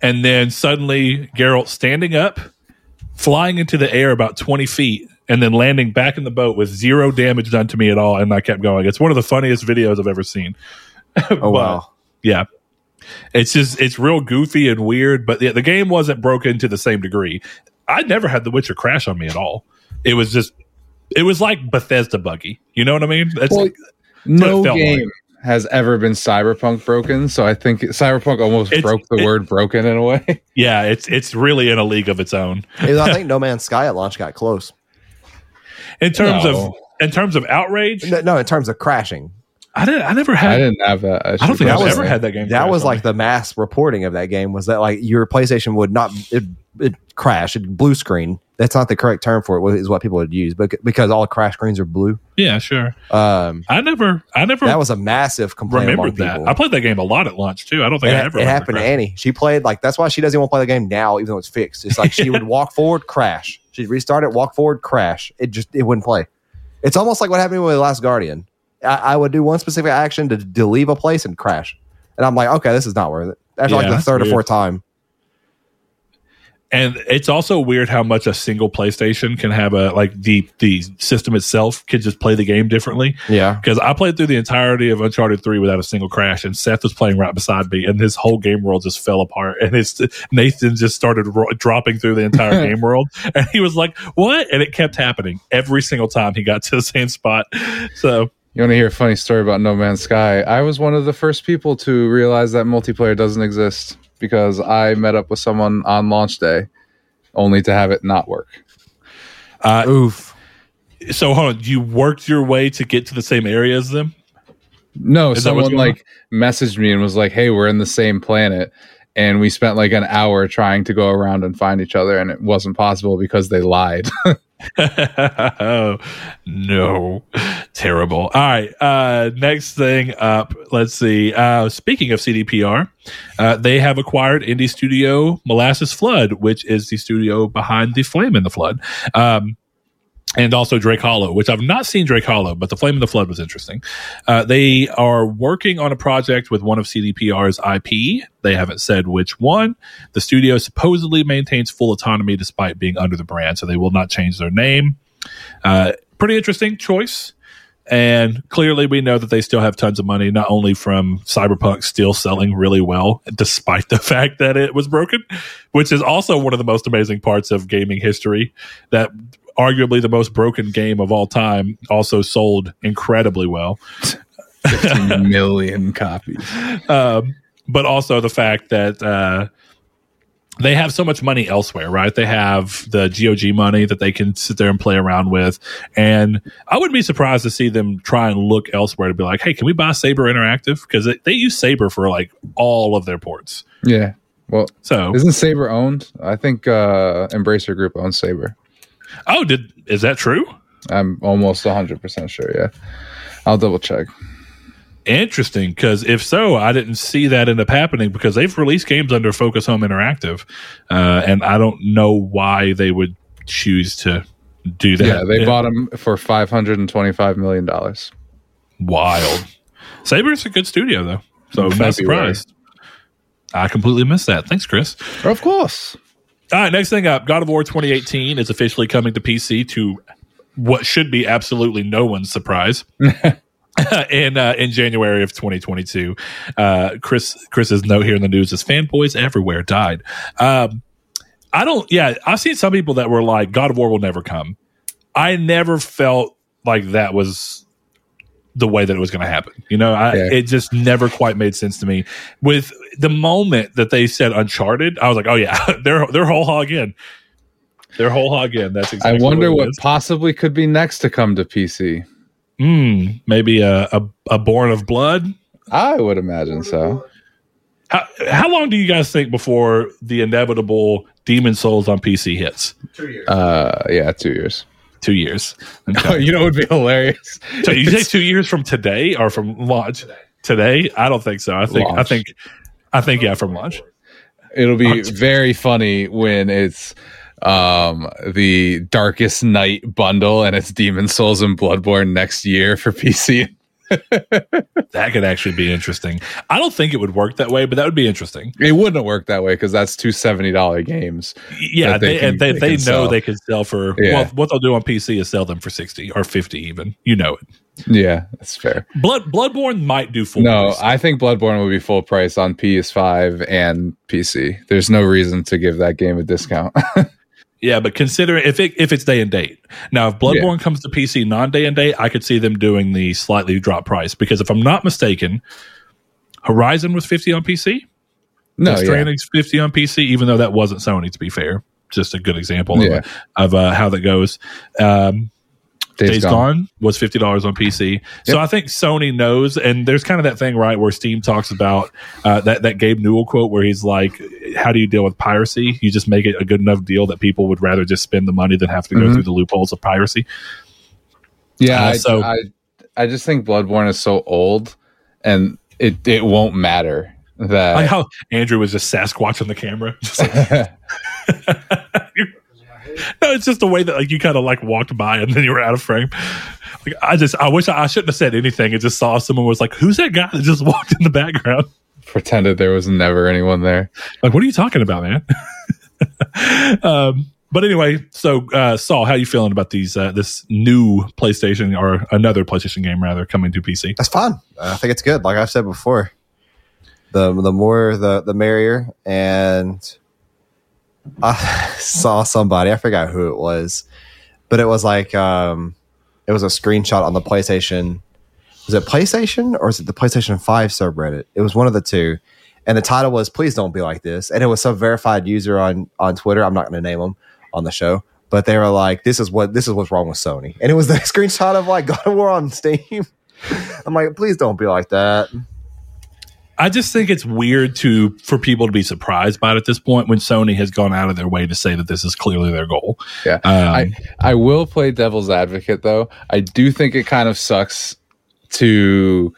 Speaker 2: and then suddenly Geralt standing up, flying into the air about 20 feet, and then landing back in the boat with zero damage done to me at all. And I kept going. It's one of the funniest videos I've ever seen.
Speaker 1: Oh, wow.
Speaker 2: Yeah. It's just, it's real goofy and weird, but the, the game wasn't broken to the same degree. I never had The Witcher crash on me at all. It was just, it was like Bethesda buggy. You know what I mean? It's
Speaker 3: Well,
Speaker 2: like,
Speaker 3: no
Speaker 2: it felt
Speaker 3: game has ever been cyberpunk broken so i think cyberpunk almost
Speaker 2: It's-
Speaker 3: broke the
Speaker 2: it-
Speaker 3: word broken in a way
Speaker 2: yeah, it's, it's really in a league of its own.
Speaker 1: I think No Man's Sky at launch got close.
Speaker 2: In terms of, in terms of outrage,
Speaker 1: No, no, in terms of crashing.
Speaker 2: I didn't, I never had.
Speaker 3: i didn't have that
Speaker 2: I don't think I've ever had that game.
Speaker 1: That was like the mass reporting of that game was that like your PlayStation would not it, it crash, it blue screen. That's not the correct term for it. Is what people would use, but because all crash screens are blue.
Speaker 2: yeah, sure.
Speaker 1: Um,
Speaker 2: I never, I never
Speaker 1: that was a massive complaint among
Speaker 2: remembered that.
Speaker 1: people.
Speaker 2: I played that game a lot at launch too. I don't think
Speaker 1: it,
Speaker 2: I ever
Speaker 1: it
Speaker 2: remember
Speaker 1: happened to. Annie. She played like that's why she doesn't want to play the game now, even though it's fixed. It's like she would walk forward, crash. She'd restart it, walk forward, crash. It just it wouldn't play. It's almost like what happened with the Last Guardian. I, I would do one specific action to, to leave a place and crash, and I'm like, okay, this is not worth it. After
Speaker 2: Yeah,
Speaker 1: like the third or fourth time,
Speaker 2: And it's also weird how much a single PlayStation can have a like the the system itself can just play the game differently.
Speaker 1: yeah.
Speaker 2: Because I played through the entirety of Uncharted Three without a single crash, and Seth was playing right beside me, and his whole game world just fell apart. And it's Nathan just started ro- dropping through the entire game world, and he was like, "What?" And it kept happening every single time he got to the same spot. So
Speaker 3: You want to hear a funny story about No Man's Sky? I was one of the first people to realize that multiplayer doesn't exist because I met up with someone on launch day only to have it not work.
Speaker 2: uh,
Speaker 1: Oof.
Speaker 2: so hold on, you worked your way to get to the same area as them.
Speaker 3: No,
Speaker 2: Is
Speaker 3: someone
Speaker 2: going
Speaker 3: like messaged me and was like, "Hey, we're in the same planet." And we spent like an hour trying to go around and find each other, and it wasn't possible because they lied.
Speaker 2: no. Terrible. All right uh next thing up let's see uh speaking of cdpr uh they have acquired indie studio molasses flood which is the studio behind the flame in the flood. Um and also Drake Hollow, which I've not seen Drake Hollow, but the Flame in the Flood was interesting. Uh, they are working on a project with one of CDPR's IP. They haven't said which one. The studio supposedly maintains full autonomy despite being under the brand, so they will not change their name. Uh, pretty interesting choice. And clearly, we know that they still have tons of money, not only from Cyberpunk still selling really well, despite the fact that it was broken, which is also one of the most amazing parts of gaming history. That arguably the most broken game of all time also sold incredibly well.
Speaker 3: 15 million copies.
Speaker 2: Um, but also the fact that uh, they have so much money elsewhere, right? They have the GOG money that they can sit there and play around with. And I wouldn't be surprised to see them try and look elsewhere to be like, hey, can we buy Saber Interactive? Because they, they use Saber for like all of their ports.
Speaker 3: Yeah. Well,
Speaker 2: So,
Speaker 3: isn't Saber owned? I think uh, Embracer Group owns Saber.
Speaker 2: Oh, did is that true?
Speaker 3: I'm almost 100% sure. Yeah. I'll double check.
Speaker 2: Interesting, because if so, I didn't see that end up happening because they've released games under Focus Home Interactive, uh, and I don't know why they would choose to do that.
Speaker 3: Yeah, they bought them for $525 million.
Speaker 2: wild. Saber's a good studio though, so
Speaker 3: In
Speaker 2: not surprised. I completely missed that. Thanks, Chris.
Speaker 3: Of course.
Speaker 2: All right, next thing up, God of War 2018 is officially coming to PC to what should be absolutely no one's surprise. in uh, in January of 2022. Uh, Chris Chris's note here in the news is fanboys everywhere died. Um, I don't. Yeah, I've seen some people that were like, God of War will never come. I never felt like that was the way that it was going to happen. You know, I,
Speaker 3: Yeah.
Speaker 2: it just never quite made sense to me. With the moment that they said Uncharted, I was like, oh yeah, they're they're whole hog in. They're whole hog in. That's exactly.
Speaker 3: I wonder
Speaker 2: what,
Speaker 3: what possibly could be next to come to PC.
Speaker 2: Mm, maybe a, a a Born of Blood.
Speaker 3: I would imagine so.
Speaker 2: How how long do you guys think before the inevitable Demon Souls on PC hits?
Speaker 1: Two years.
Speaker 3: Uh, yeah, two years.
Speaker 2: Two years. Okay.
Speaker 3: you know, it would be hilarious.
Speaker 2: so you say two years from today or from launch? Today? I don't think so. I think I think I think yeah, from launch.
Speaker 3: It'll be very funny when it's um the Darkest Night bundle and it's Demon Souls and Bloodborne next year for PC.
Speaker 2: That could actually be interesting. I don't think it would work that way, but that would be interesting.
Speaker 3: It wouldn't work that way because that's two seventy dollar games.
Speaker 2: Yeah,
Speaker 3: they
Speaker 2: they,
Speaker 3: can-
Speaker 2: and they,
Speaker 3: they
Speaker 2: they,
Speaker 3: can
Speaker 2: know
Speaker 3: sell.
Speaker 2: they could sell for
Speaker 3: Yeah.
Speaker 2: well, what they'll do on PC is sell them for sixty or fifty even. You know it.
Speaker 3: Yeah, that's fair.
Speaker 2: Blood Bloodborne might do full
Speaker 3: No,
Speaker 2: price.
Speaker 3: I think Bloodborne will be full price on PS5 and PC. There's no reason to give that game a discount.
Speaker 2: Yeah, but consider if it if it's day and date. Now, if Bloodborne comes to PC non day and date, I could see them doing the slightly drop price because if I'm not mistaken, Horizon was 50 on PC.
Speaker 3: no,
Speaker 2: Death
Speaker 3: yeah.
Speaker 2: Stranding's 50 on PC, even though that wasn't Sony. To be fair, just a good example
Speaker 3: Yeah.
Speaker 2: of, of uh, how that goes. Um,
Speaker 3: Days,
Speaker 2: Days
Speaker 3: Gone.
Speaker 2: Gone. was fifty dollars on PC. So I think Sony knows, and there's kind of that thing, right, where Steam talks about uh, that that Gabe Newell quote, where he's like, "How do you deal with piracy? You just make it a good enough deal that people would rather just spend the money than have to go
Speaker 3: Mhm.
Speaker 2: through the loopholes of piracy."
Speaker 3: Yeah,
Speaker 2: Uh,
Speaker 3: I,
Speaker 2: so-
Speaker 3: I, I just think Bloodborne is so old, and it it won't matter that Like
Speaker 2: how Andrew was just Sasquatching the camera. Just like, no, it's just the way that like you kind of like walked by and then you were out of frame. Like I just, I wish I, I shouldn't have said anything. and just saw someone was like, "Who's that guy that just walked in the background?"
Speaker 3: pretended there was never anyone there.
Speaker 2: Like, what are you talking about, man? um, but anyway, so uh, Saul, how you feeling about these uh, this new PlayStation or another PlayStation game rather coming to PC?
Speaker 1: That's fine. I think it's good. Like I've said before, the the more the the merrier. And I saw somebody. I forgot who it was, but it was like um, it was a screenshot on the PlayStation. Was it PlayStation or is it the PlayStation Five subreddit? It was one of the two. And the title was "Please don't be like this," and it was some verified user on on Twitter. I'm not to name them on the show, but they were like, "This is what this is what's wrong with Sony," and it was the screenshot of like God of War on Steam. I'm like, please don't be like that.
Speaker 2: I just think it's weird to for people to be surprised by it at this point when Sony has gone out of their way to say that this is clearly their goal.
Speaker 3: Yeah.
Speaker 2: Um,
Speaker 3: I I will play devil's advocate though. I do think it kind of sucks to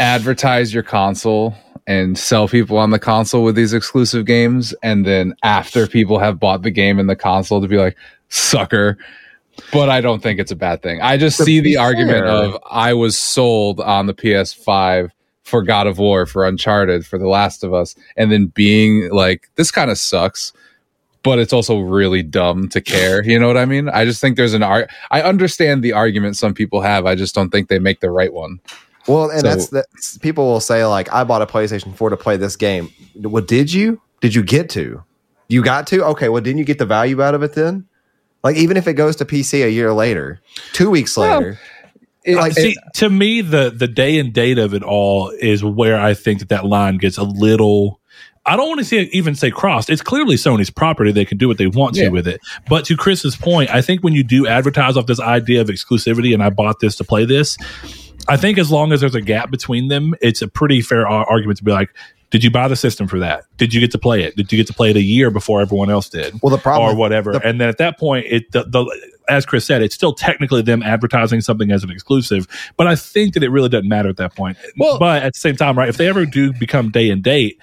Speaker 3: advertise your console and sell people on the console with these exclusive games and then after people have bought the game and the console to be like sucker but I don't think it's a bad thing. I just
Speaker 1: To
Speaker 3: see
Speaker 1: be
Speaker 3: the argument of I was sold on the PS5 for God of War, for Uncharted, for The Last of Us, and then being like, this kind of sucks, but it's also really dumb to care. You know what I mean? I just think there's an art. I understand the argument some people have. I just don't think they make the right one.
Speaker 1: Well, and
Speaker 3: So-
Speaker 1: that's that's people will say like, I bought a PlayStation 4 to play this game. Well, did you? Did you get to? You got to? Okay, well, didn't you get the value out of it then? Like, even if it goes to PC a year later, two weeks
Speaker 3: Well,
Speaker 1: later,
Speaker 3: It- uh,
Speaker 1: Like,
Speaker 2: See, to me, the the day and date of it all is where I think that that line gets a little. I don't want to say even say crossed. It's clearly Sony's property; they can do what they want
Speaker 3: Yeah.
Speaker 2: to with it. But to Chris's point, I think when you do advertise off this idea of exclusivity, and I bought this to play this, I think as long as there's a gap between them, it's a pretty fair argument to be like, "Did you buy the system for that? Did you get to play it? Did you get to play it a year before everyone else did?"
Speaker 1: well, the problem
Speaker 2: or whatever.
Speaker 1: the-
Speaker 2: and then at that point, it the, the as Chris said, it's still technically them advertising something as an exclusive. But I think that it really doesn't matter at that point.
Speaker 3: Well-
Speaker 2: but at the same time, right? If they ever do become day and date.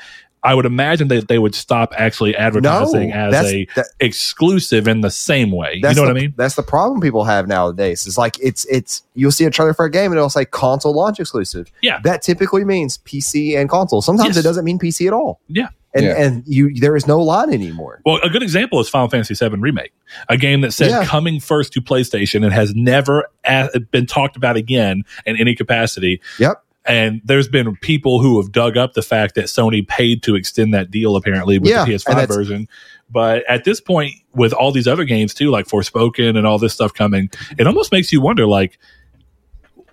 Speaker 2: I would imagine that they would stop actually advertising
Speaker 1: No,
Speaker 2: as a
Speaker 1: that-
Speaker 2: exclusive in the same way. You know what
Speaker 1: the-
Speaker 2: I mean?
Speaker 1: That's the problem people have nowadays. It's like it's it's you'll see a trailer for a game and it'll say console launch exclusive.
Speaker 2: Yeah.
Speaker 1: That typically means PC and console. Sometimes
Speaker 2: Yes.
Speaker 1: it doesn't mean PC at all.
Speaker 2: Yeah.
Speaker 1: And
Speaker 3: Yeah.
Speaker 1: and you there is no line anymore.
Speaker 2: Well, a good example is Final Fantasy VII Remake, a game that said
Speaker 1: Yeah.
Speaker 2: coming first to PlayStation and has never a- been talked about again in any capacity.
Speaker 1: Yep.
Speaker 2: And there's been people who have dug up the fact that Sony paid to extend that deal apparently with
Speaker 1: Yeah,
Speaker 2: the PS5 version. But at this point, with all these other games too, like Forspoken and all this stuff coming, it almost makes you wonder, like,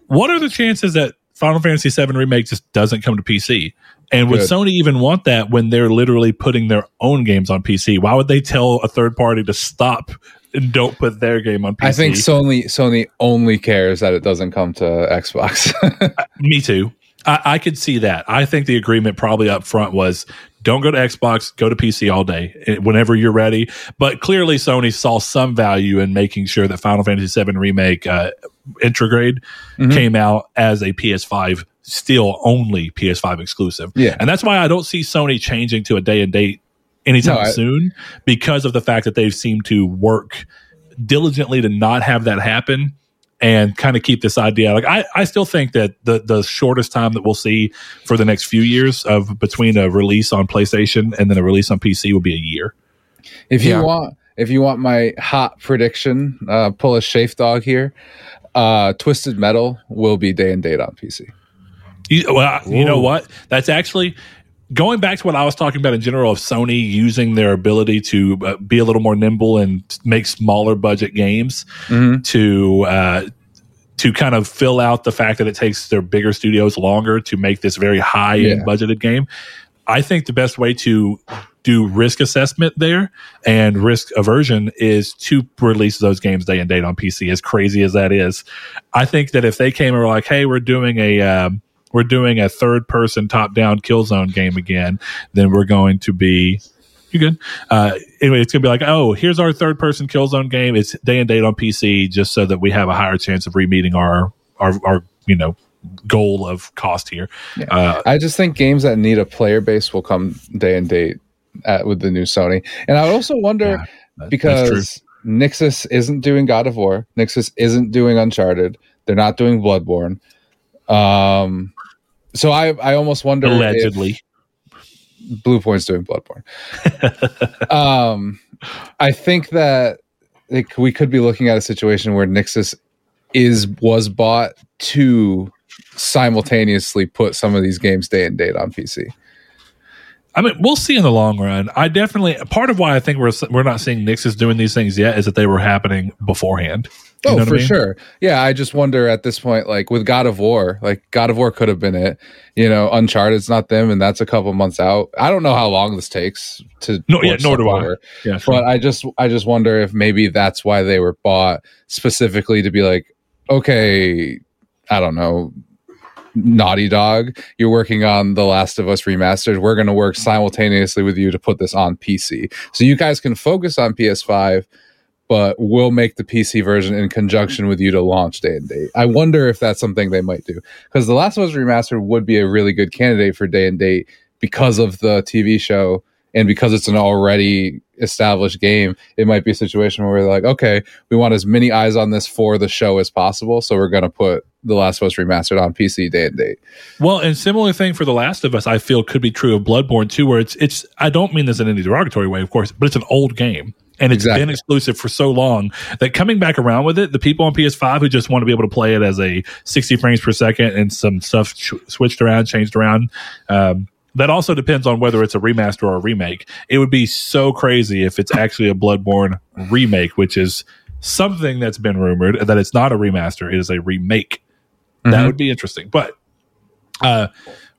Speaker 2: what are the chances that Final Fantasy VII Remake just doesn't come to PC? And would
Speaker 3: Good.
Speaker 2: Sony even want that when they're literally putting their own games on PC? Why would they tell a third party to stop and don't put their game on PC?
Speaker 3: I think Sony Sony only cares that it doesn't come to Xbox.
Speaker 2: Uh, me too. I, I could see that. I think the agreement probably up front was don't go to Xbox, go to PC all day eh, whenever you're ready. But clearly, Sony saw some value in making sure that Final Fantasy VII Remake uh, Intergrade
Speaker 3: Mhm.
Speaker 2: came out as a PS5, still only PS5 exclusive.
Speaker 3: yeah.
Speaker 2: And that's why I don't see Sony changing to a day and date anytime
Speaker 3: No, I-
Speaker 2: soon because of the fact that they've seemed to work diligently to not have that happen and kind of keep this idea. Like I, I still think that the the shortest time that we'll see for the next few years of between a release on PlayStation and then a release on PC will be a year.
Speaker 3: If you
Speaker 1: Yeah.
Speaker 3: want, if you want my hot prediction, uh, pull a Shafe dog here. Uh, Twisted Metal will be day and date on PC.
Speaker 2: You, well, you know what? That's actually going back to what I was talking about in general of Sony using their ability to uh, be a little more nimble and make smaller budget games
Speaker 3: Mhm.
Speaker 2: to uh, to kind of fill out the fact that it takes their bigger studios longer to make this very high end
Speaker 3: Yeah.
Speaker 2: budgeted game. I think the best way to do risk assessment there and risk aversion is to release those games day and date on PC. As crazy as that is, I think that if they came and were like, "Hey, we're doing a um, we're doing a third person top down Killzone game again," then we're going to be you good. Uh, anyway, it's gonna be like, oh, here's our third person Killzone game. It's day and date on PC, just so that we have a higher chance of re-meeting our our our you know goal of cost here.
Speaker 3: Yeah.
Speaker 2: Uh,
Speaker 3: I just think games that need a player base will come day and date at, with the new Sony. And I also wonder
Speaker 2: Yeah, that-
Speaker 3: because Nixxes isn't doing God of War, Nixxes isn't doing Uncharted, they're not doing Bloodborne. Um, so I I almost wonder if-
Speaker 2: allegedly,
Speaker 3: Bluepoint's doing Bloodborne. um, I think that like, we could be looking at a situation where Nixxes is was bought to simultaneously put some of these games day and date on PC.
Speaker 2: I mean, we'll see in the long run. I definitely part of why I think we're we're not seeing Nixxes doing these things yet is that they were happening beforehand. You
Speaker 3: Oh,
Speaker 2: know what I
Speaker 3: for
Speaker 2: mean?
Speaker 3: sure. Yeah, I just wonder at this point, like with God of War, like God of War could have been it. You know, Uncharted's not them, and that's a couple months out. I don't know how long this takes to.
Speaker 2: No, yeah, nor do I. Yeah, sure.
Speaker 3: But I just I just wonder if maybe that's why they were bought specifically to be like, okay, I don't know, Naughty Dog, you're working on The Last of Us remastered. We're going to work simultaneously with you to put this on PC, so you guys can focus on PS5. But we'll make the PC version in conjunction with you to launch day and date. I wonder if that's something they might do because The Last of Us remastered would be a really good candidate for day and date because of the TV show and because it's an already established game, it might be a situation where we're like, okay, we want as many eyes on this for the show as possible, so we're going to put The Last of Us remastered on PC day and date.
Speaker 2: Well, and similar thing for The Last of Us, I feel could be true of Bloodborne too, where it's it's I don't mean this in any derogatory way, of course, but it's an old game. And it's
Speaker 3: Exactly.
Speaker 2: been exclusive for so long that coming back around with it, the people on PS5 who just want to be able to play it as a 60 frames per second and some stuff sh- switched around, changed around, um, that also depends on whether it's a remaster or a remake. It would be so crazy if it's actually a Bloodborne remake, which is something that's been rumored that it's not a remaster, it is a remake. That
Speaker 3: Mhm.
Speaker 2: would be interesting. But uh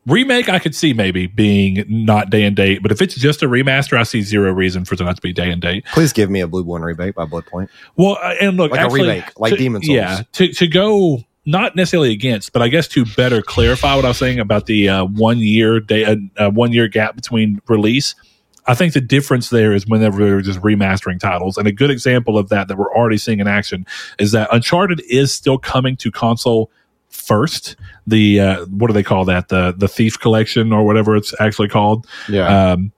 Speaker 2: remake I could see maybe being not day and date, but if it's just a remaster, I see zero reason for it not to be day and date.
Speaker 1: Please give me a Blue One rebate by Bluepoint.
Speaker 2: Well, uh, and look,
Speaker 1: Like a remake, like
Speaker 2: to-
Speaker 1: Demon's Souls.
Speaker 2: Yeah, to to go not necessarily against, but I guess to better clarify what I was saying about the uh, one year day, uh, uh, one year gap between release. I think the difference there is whenever they're just remastering titles, and a good example of that that we're already seeing in action is that Uncharted is still coming to console first. The uh, what do they call that? The the Thief Collection or whatever it's actually called
Speaker 1: Yeah.
Speaker 2: um,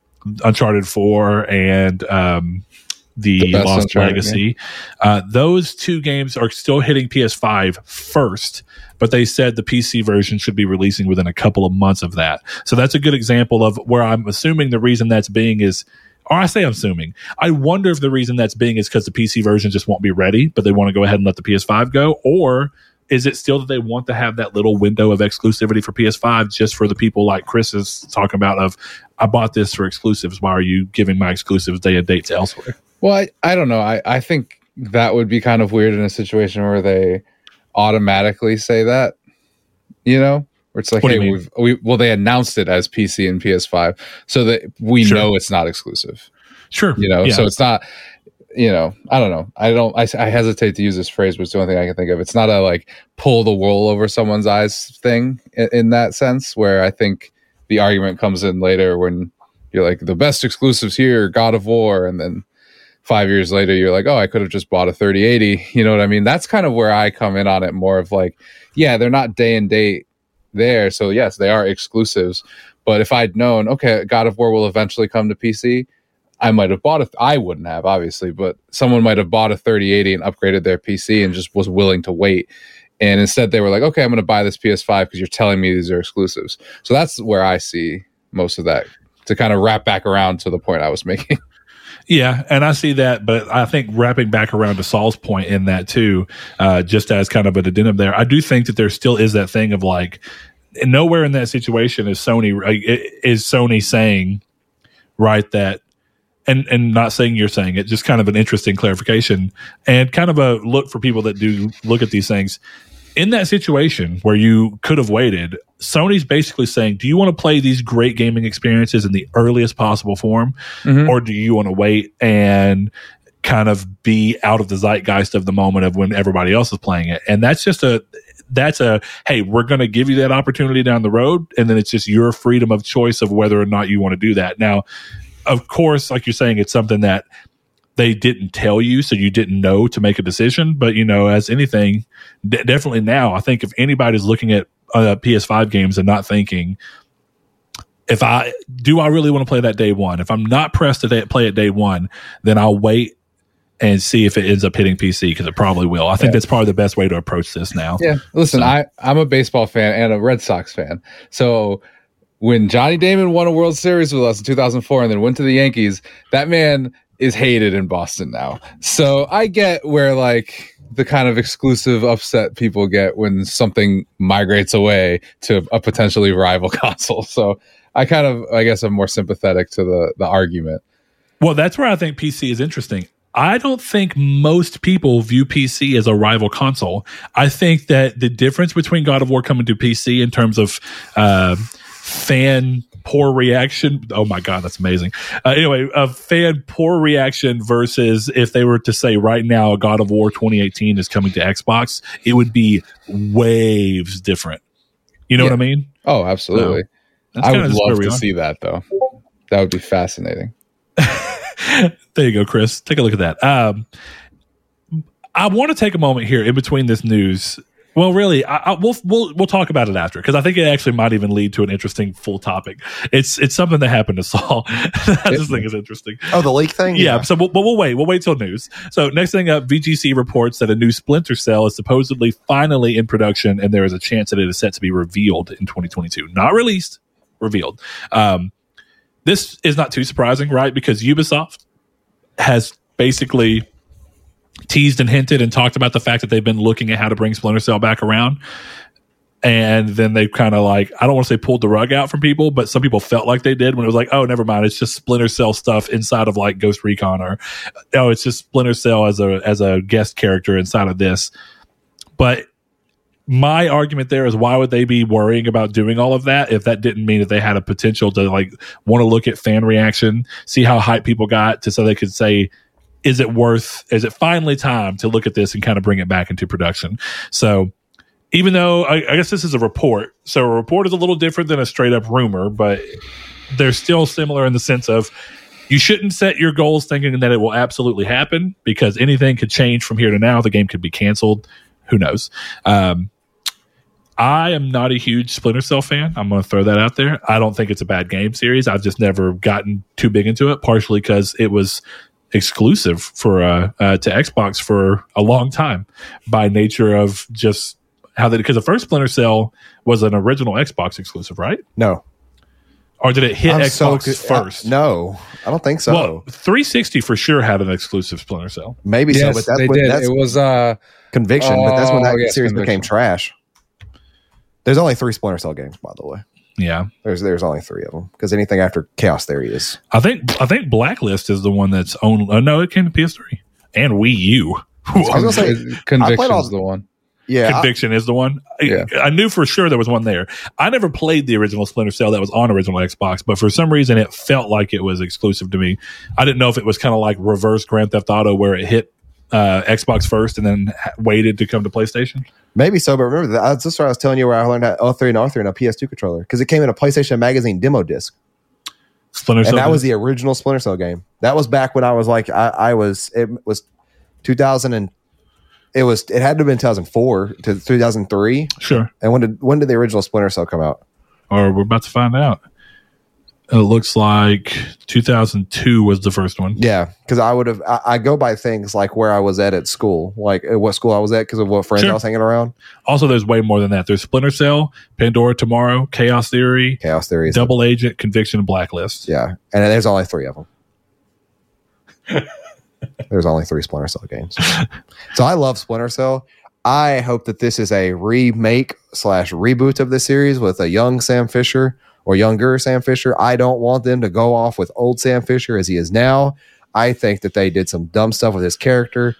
Speaker 2: Uncharted 4 and um, the,
Speaker 3: The
Speaker 2: Lost
Speaker 3: Uncharted,
Speaker 2: Legacy. Uh, those two games are still hitting PS5 first, but they said the PC version should be releasing within a couple of months of that. So that's a good example of where I'm assuming the reason that's being is or I say I'm assuming. I wonder if the reason that's being is because the PC version just won't be ready, but they want to go ahead and let the PS5 go, or is it still that they want to have that little window of exclusivity for PS5 just for the people like Chris is talking about of I bought this for exclusives. Why are you giving my exclusives day and dates elsewhere?
Speaker 3: Well, I, I don't know. I, I think that would be kind of weird in a situation where they automatically say that, you know, where it's like,
Speaker 2: What
Speaker 3: hey, we've, we well, they announced it as PC and PS5, so that we
Speaker 2: Sure.
Speaker 3: know it's not exclusive.
Speaker 2: Sure.
Speaker 3: You know,
Speaker 2: Yeah.
Speaker 3: so it's not. You know, I don't know. I don't. I, I hesitate to use this phrase, but it's the only thing I can think of. It's not a like pull the wool over someone's eyes thing in, in that sense. Where I think the argument comes in later when you're like the best exclusives here, God of War, and then five years later you're like, oh, I could have just bought a 3080. You know what I mean? That's kind of where I come in on it more of like, yeah, they're not day and date there. So yes, they are exclusives. But if I'd known, okay, God of War will eventually come to PC, I might have bought it. I wouldn't have, obviously, but someone might have bought a 3080 and upgraded their PC and just was willing to wait. And instead, they were like, okay, I'm going to buy this PS5 because you're telling me these are exclusives. So that's where I see most of that to kind of wrap back around to the point I was making.
Speaker 2: Yeah, and I see that, but I think wrapping back around to Saul's point in that too, uh, just as kind of an addendum there, I do think that there still is that thing of like, nowhere in that situation is Sony is Sony saying, right, that, and and not saying you're saying it, just kind of an interesting clarification and kind of a look for people that do look at these things. In that situation where you could have waited, Sony's basically saying, "Do you want to play these great gaming experiences in the earliest possible form?"
Speaker 3: Mhm.
Speaker 2: or do you want to wait and kind of be out of the zeitgeist of the moment of when everybody else is playing it and that's just a that's a hey we're going to give you that opportunity down the road and then it's just your freedom of choice of whether or not you want to do that now of course like you're saying it's something that they didn't tell you so you didn't know to make a decision but you know as anything d- definitely now i think if anybody's looking at uh, ps5 games and not thinking if I do, I really want to play that day one. If I'm not pressed to day, play it day one, then I'll wait and see if it ends up hitting PC because it probably will. I think
Speaker 3: Yeah.
Speaker 2: that's probably the best way to approach this now.
Speaker 3: Yeah. Listen,
Speaker 2: So-
Speaker 3: I, I'm a baseball fan and a Red Sox fan. So when Johnny Damon won a World Series with us in 2004 and then went to the Yankees, that man is hated in Boston now. So I get where like the kind of exclusive upset people get when something migrates away to a potentially rival console. So I kind of, I guess, I'm more sympathetic to the the argument.
Speaker 2: Well, that's where I think PC is interesting. I don't think most people view PC as a rival console. I think that the difference between God of War coming to PC in terms of uh, fan poor reaction. Oh my God, that's amazing. Uh, anyway, a fan poor reaction versus if they were to say right now God of War 2018 is coming to Xbox, it would be waves different. You know
Speaker 3: Yeah.
Speaker 2: what I mean?
Speaker 3: Oh, absolutely.
Speaker 2: That's
Speaker 3: I would love to see that though. That would be fascinating.
Speaker 2: there you go, Chris. Take a look at that. Um, I want to take a moment here in between this news. Well, really, I, I, we'll we'll we'll talk about it after because I think it actually might even lead to an interesting full topic. It's it's something that happened to Saul. I just think is interesting.
Speaker 1: Oh, the leak thing.
Speaker 2: Yeah, so we'll, but we'll wait. We'll wait till news. So next thing up, VGC reports that a new Splinter Cell is supposedly finally in production, and there is a chance that it is set to be revealed in 2022. Not released, revealed. Um, this is not too surprising, right? Because Ubisoft has basically teased and hinted and talked about the fact that they've been looking at how to bring Splinter Cell back around. And then they've kind of like, I don't want to say pulled the rug out from people, but some people felt like they did when it was like, oh, never mind. It's just Splinter Cell stuff inside of like Ghost Recon or, oh, it's just Splinter Cell as a, as a guest character inside of this. But my argument there is why would they be worrying about doing all of that if that didn't mean that they had a potential to like want to look at fan reaction, see how hype people got to so they could say, is it worth, is it finally time to look at this and kind of bring it back into production? So, even though I, I guess this is a report, so a report is a little different than a straight up rumor, but they're still similar in the sense of you shouldn't set your goals thinking that it will absolutely happen because anything could change from here to now. The game could be canceled. Who knows? Um, I am not a huge Splinter Cell fan. I'm going to throw that out there. I don't think it's a bad game series. I've just never gotten too big into it, partially because it was exclusive for uh, uh, to Xbox for a long time by nature of just how that because the first Splinter Cell was an original Xbox exclusive, right?
Speaker 1: No,
Speaker 2: Or did it hit
Speaker 1: I'm
Speaker 2: Xbox
Speaker 1: co- uh,
Speaker 2: first?
Speaker 1: no, I don't think so.
Speaker 2: Well, 360 for sure had an exclusive Splinter Cell.
Speaker 1: Maybe
Speaker 3: yes,
Speaker 1: so, but that's
Speaker 3: they
Speaker 1: when,
Speaker 3: did.
Speaker 1: that's
Speaker 3: It was uh,
Speaker 1: conviction. but that's when that
Speaker 3: Oh, yes,
Speaker 1: series
Speaker 3: Conviction.
Speaker 1: became trash. There's only three Splinter Cell games, by the way.
Speaker 2: Yeah,
Speaker 1: There's there's only three of them because anything after Chaos Theory is
Speaker 2: I think I think Blacklist is the one that's owned. Uh, no, it came to PS3 and Wii U.
Speaker 1: I was gonna say
Speaker 3: Conviction's
Speaker 1: all-
Speaker 3: the one.
Speaker 1: yeah. I-
Speaker 2: Conviction is the one. I-
Speaker 3: Yeah.
Speaker 2: I, knew for sure there was one there. I never played the original Splinter Cell that was on original Xbox, but for some reason it felt like it was exclusive to me. I didn't know if it was kind of like reverse Grand Theft Auto where it hit uh, Xbox first and then waited to come to PlayStation.
Speaker 1: Maybe so, but remember that that's just what I was telling you where I learned how L3 and R3 and a PS2 controller because it came in a PlayStation Magazine demo disc,
Speaker 2: Splinter Cell.
Speaker 1: and that was the original Splinter Cell game. That was back when I was like I, I was it was 2000 and it was it had to have been 2004 to 2003.
Speaker 2: sure.
Speaker 1: And when did when did the original Splinter Cell come out?
Speaker 2: Or we're about to find out. It looks like 2002 was the first one.
Speaker 1: Yeah, because I would have I, I go by things like where I was at at school, like uh, what school I was at because of what friends
Speaker 2: Sure.
Speaker 1: I was hanging around.
Speaker 2: Also, there's way more than that. There's Splinter Cell, Pandora Tomorrow, Chaos Theory,
Speaker 1: Chaos Theory.
Speaker 2: Double Agent, Conviction, and Blacklist.
Speaker 1: Yeah, and there's only three of them. there's only three Splinter Cell games. So I love Splinter Cell. I hope that this is a remake slash reboot of the series with a young Sam Fisher or younger Sam Fisher. I don't want them to go off with old Sam Fisher as he is now. I think that they did some dumb stuff with his character,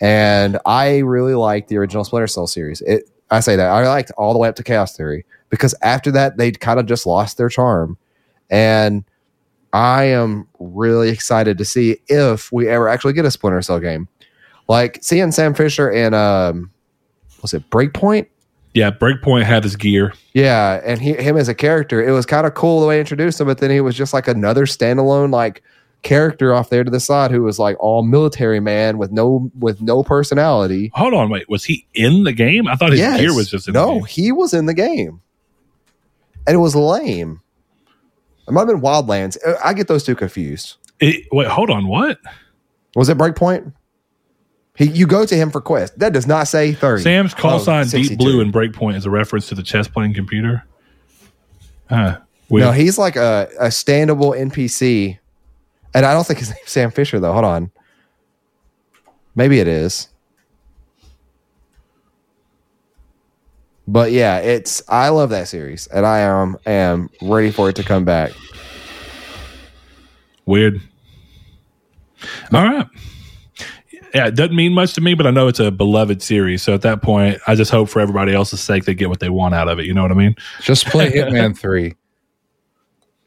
Speaker 1: and I really like the original Splinter Cell series. It, I say that I liked all the way up to Chaos Theory because after that they kind of just lost their charm, and I am really excited to see if we ever actually get a Splinter Cell game. Like seeing Sam Fisher in um was it Breakpoint?
Speaker 2: Yeah, Breakpoint had his gear.
Speaker 1: Yeah, and he, him as a character, it was kind of cool the way they introduced him, but then he was just like another standalone like character off there to the side who was like all military man with no with no personality.
Speaker 2: Hold on, wait. Was he in the game? I thought his
Speaker 1: Yes.
Speaker 2: gear was just in
Speaker 1: no,
Speaker 2: the game.
Speaker 1: he was in the game, and it was lame. It might have been Wildlands. I get those two confused.
Speaker 2: It- wait, hold on. What?
Speaker 1: Was it Breakpoint? He, you go to him for quest. That does not say thirty.
Speaker 2: Sam's call
Speaker 1: Oh,
Speaker 2: sign Deep Blue and Breakpoint is a reference to the chess playing computer. Huh. Weird.
Speaker 1: No, he's like a, a standable NPC. And I don't think his name's Sam Fisher, though. Hold on. Maybe it is. But yeah, it's I love that series and I am am ready for it to come back.
Speaker 2: Weird. All right. Yeah, it doesn't mean much to me, but I know it's a beloved series. So at that point, I just hope for everybody else's sake they get what they want out of it. You know what I mean?
Speaker 3: Just play Hitman Three.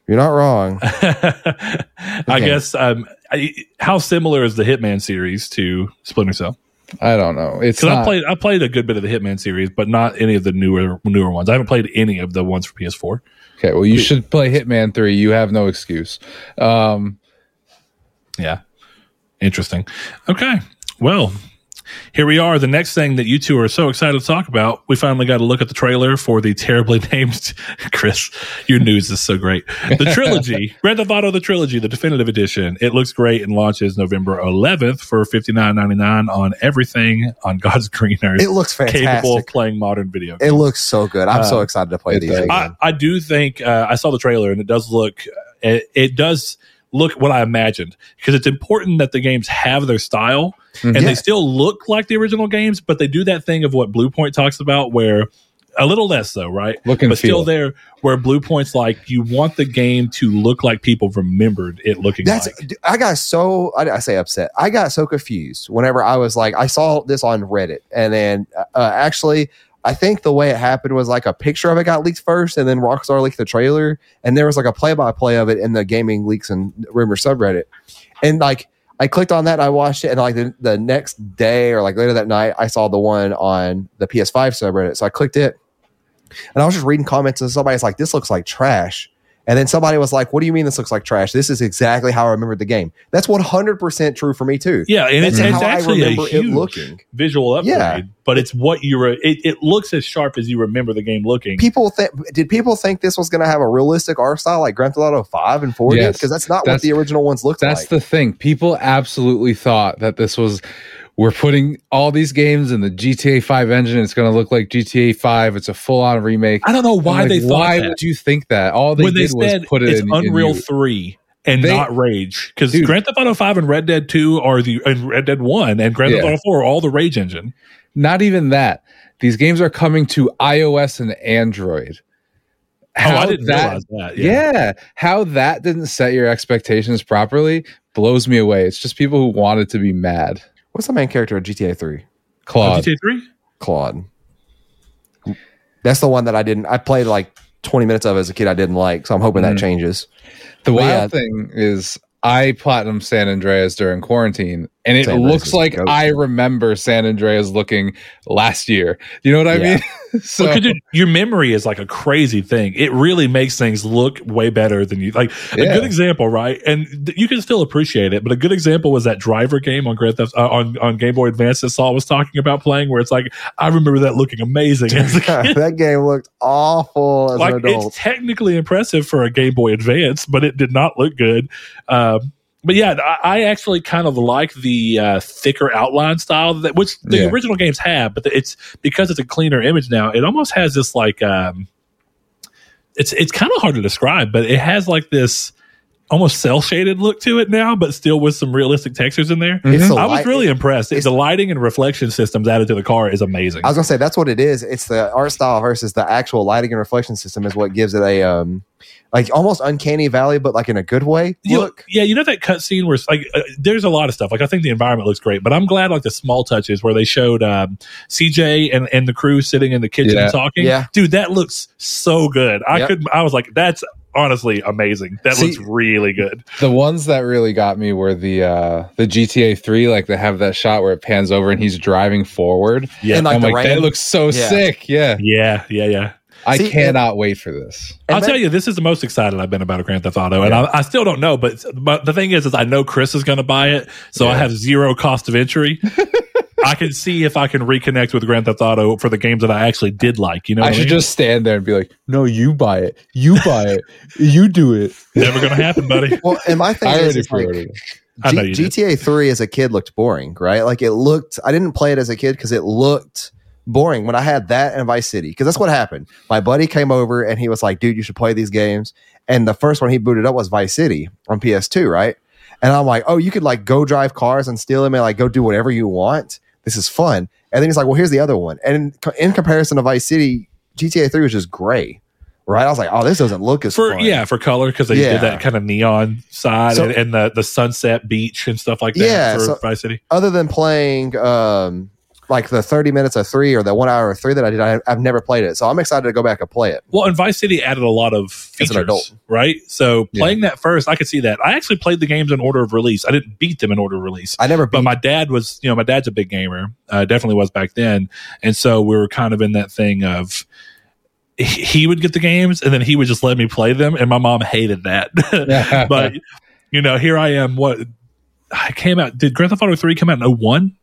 Speaker 1: You're not wrong.
Speaker 2: I
Speaker 1: Okay.
Speaker 2: guess. Um, I, how similar is the Hitman series to Splinter Cell?
Speaker 3: I don't know. It's
Speaker 2: Because I played, I played a good bit of the Hitman series, but not any of the newer newer ones. I haven't played any of the ones for PS4.
Speaker 3: okay. Well, you should play Hitman Three. You have no excuse. Um,
Speaker 2: Yeah. Interesting. Okay. Well, here we are. The next thing that you two are so excited to talk about, we finally got to look at the trailer for the terribly named Chris. Your news is so great. The trilogy, Grand Theft Auto: The Trilogy, the definitive edition. It looks great and launches November 11th for fifty nine ninety nine on everything on God's green earth.
Speaker 1: It looks fantastic.
Speaker 2: capable of playing modern video. Games.
Speaker 1: It looks so good. I'm so
Speaker 2: Uh,
Speaker 1: excited to play these.
Speaker 2: I, I do think uh, I saw the trailer and it does look it, it does look what I imagined because it's important that the games have their style and they still look like the original games, but they do that thing of what Bluepoint talks about where a little less though, right?
Speaker 3: Look
Speaker 2: but still there where Bluepoint's like you want the game to look like people remembered it looking
Speaker 1: That's
Speaker 2: like.
Speaker 1: I got so I, I say upset. I got so confused whenever I was like I saw this on Reddit and then uh, actually I think the way it happened was like a picture of it got leaked first and then Rockstar leaked the trailer and there was like a play by play of it in the gaming leaks and rumor subreddit and like I clicked on that and I watched it and like the, the next day or like later that night I saw the one on the PS5 subreddit so I clicked it and I was just reading comments and somebody's like this looks like trash and then somebody was like, "What do you mean this looks like trash? This is exactly how I remembered the game." That's one hundred percent true for me too.
Speaker 2: Yeah, and it's,
Speaker 1: That's
Speaker 2: it's
Speaker 1: how I
Speaker 2: actually a
Speaker 1: remember it
Speaker 2: huge
Speaker 1: looking.
Speaker 2: visual upgrade,
Speaker 1: Yeah.
Speaker 2: but it's what you were. It, it looks as sharp as you remember the game looking.
Speaker 1: People think did people think this was going to have a realistic art style like Grand Theft Auto Five and Four did?
Speaker 3: Yes.
Speaker 1: Because that's not
Speaker 3: That's-
Speaker 1: what the original ones looked
Speaker 3: that's
Speaker 1: like.
Speaker 3: That's the thing. People absolutely thought that this was we're putting all these games in the GTA 5 engine. It's going to look like GTA 5. It's a full on remake.
Speaker 2: I don't know why
Speaker 3: I'm
Speaker 2: they
Speaker 3: like,
Speaker 2: thought
Speaker 3: why
Speaker 2: that.
Speaker 3: would you think that? All they
Speaker 2: when they
Speaker 3: did was put it
Speaker 2: it's
Speaker 3: in
Speaker 2: Unreal
Speaker 3: in.
Speaker 2: Three and
Speaker 3: They-
Speaker 2: not Rage because. Grand Theft Auto Five and Red Dead Two are the and Red Dead One and Grand Theft Auto Four are all the Rage engine.
Speaker 3: Not even that. These games are coming to iOS and Android.
Speaker 2: oh, I didn't realize that.
Speaker 3: Yeah. how that didn't set your expectations properly blows me away. It's just people who wanted to be mad.
Speaker 1: What's the main character of GTA 3?
Speaker 2: Oh,
Speaker 3: Claude.
Speaker 2: GTA Three.
Speaker 1: Claude. That's the one that I didn't. I played like 20 minutes of as a kid. I didn't like, so I'm hoping
Speaker 3: Mm.
Speaker 1: that changes.
Speaker 3: The
Speaker 1: But
Speaker 3: wild
Speaker 1: yeah.
Speaker 3: thing is, I platinum San Andreas during quarantine, and it
Speaker 1: San
Speaker 3: looks like. I remember San Andreas looking last year. You know what I
Speaker 1: Yeah.
Speaker 3: mean? so
Speaker 2: Well, 'cause your- memory is like a crazy thing. It really makes things look way better than you like. A good example, right? And th- you can still appreciate it, but a good example was that driver game on Grand Theft uh, on on Game Boy Advance that Saul was talking about playing, where it's like I remember that looking amazing as a kid.
Speaker 1: that game looked awful as
Speaker 2: like
Speaker 1: an adult.
Speaker 2: it's technically impressive for a Game Boy Advance, but it did not look good. Um, but yeah, I, I actually kind of like the uh, thicker outline style that which the
Speaker 3: Yeah.
Speaker 2: original games have, but it's because it's a cleaner image now. It almost has this like um, it's it's kind of hard to describe, but it has like this almost cel shaded look to it now, but still with some realistic textures in there.
Speaker 3: Mhm.
Speaker 1: the
Speaker 2: I was really impressed. the lighting and reflection systems added to the car is amazing.
Speaker 1: I was gonna say that's what it is. It's the art style versus the actual lighting and reflection system is what gives it a um like almost uncanny valley, but like in a good way.
Speaker 2: You-
Speaker 1: Look,
Speaker 2: yeah, you know that cutscene where like uh, there's a lot of stuff. Like I think the environment looks great, but I'm glad like the small touches where they showed um, CJ and, and the crew sitting in the kitchen
Speaker 3: Yeah.
Speaker 2: talking.
Speaker 1: Yeah.
Speaker 2: dude, that looks so good. I
Speaker 1: Yep.
Speaker 2: could. I was like, that's honestly amazing. That
Speaker 3: See-
Speaker 2: looks really good.
Speaker 3: the ones that really got me were the uh the GTA 3 like they have that shot where it pans over and he's driving forward.
Speaker 2: Yeah,
Speaker 1: And, like,
Speaker 3: I'm
Speaker 1: the
Speaker 3: like that looks so
Speaker 1: Yeah.
Speaker 3: sick. Yeah.
Speaker 2: yeah, yeah, yeah.
Speaker 3: I
Speaker 1: See,
Speaker 3: cannot wait for this.
Speaker 2: I'll
Speaker 1: that-
Speaker 2: tell you, this is the most excited I've been about a Grand Theft Auto, and I, I still don't know. But, but the thing is, is I know Chris is going to buy it, so I have zero cost of entry. I can see if I can reconnect with Grand Theft Auto for the games that I actually did like. You know,
Speaker 3: I
Speaker 2: what
Speaker 3: should
Speaker 2: mean?
Speaker 3: just stand there and be like, "No, you buy it. You buy it. You do it."
Speaker 2: never going to happen, buddy.
Speaker 1: well, and my thing
Speaker 3: I
Speaker 1: is, is like,
Speaker 3: pre-ordered it.
Speaker 2: I know
Speaker 1: G-
Speaker 2: you did.
Speaker 1: GTA 3 as a kid looked boring, right? Like it looked, I didn't play it as a kid because it looked boring when I had that and Vice City. Because that's what happened. My buddy came over and he was like, dude, you should play these games. And the first one he booted up was Vice City on PS2, right? And I'm like, oh, you could like go drive cars and steal them and like go do whatever you want. This is fun. And then he's like, well, here's the other one. And in, in comparison to Vice City, GTA 3 was just gray, right? I was like, oh, this doesn't look as
Speaker 2: for
Speaker 1: fun.
Speaker 2: yeah for color because they
Speaker 1: Yeah.
Speaker 2: did that kind of neon side
Speaker 1: So-
Speaker 2: and, and the the sunset beach and stuff like that
Speaker 1: Yeah,
Speaker 2: for
Speaker 1: so-
Speaker 2: Vice City.
Speaker 1: other than playing um like the 30 minutes of three or the one hour of three that I did, I, I've never played it. So I'm excited to go back and play it.
Speaker 2: Well, and Vice City added a lot of features,
Speaker 1: adult.
Speaker 2: right? So
Speaker 3: Yeah.
Speaker 2: playing that first, I could see that. I actually played the games in order of release. I didn't beat them in order of release.
Speaker 1: I never beat
Speaker 2: But my dad was, you know, my dad's a big gamer, uh, definitely was back then, and so we were kind of in that thing of he- would get the games and then he would just let me play them, and my mom hated that. but you know, here I am. What I came out? Did Grand Theft Auto Three come out in 01?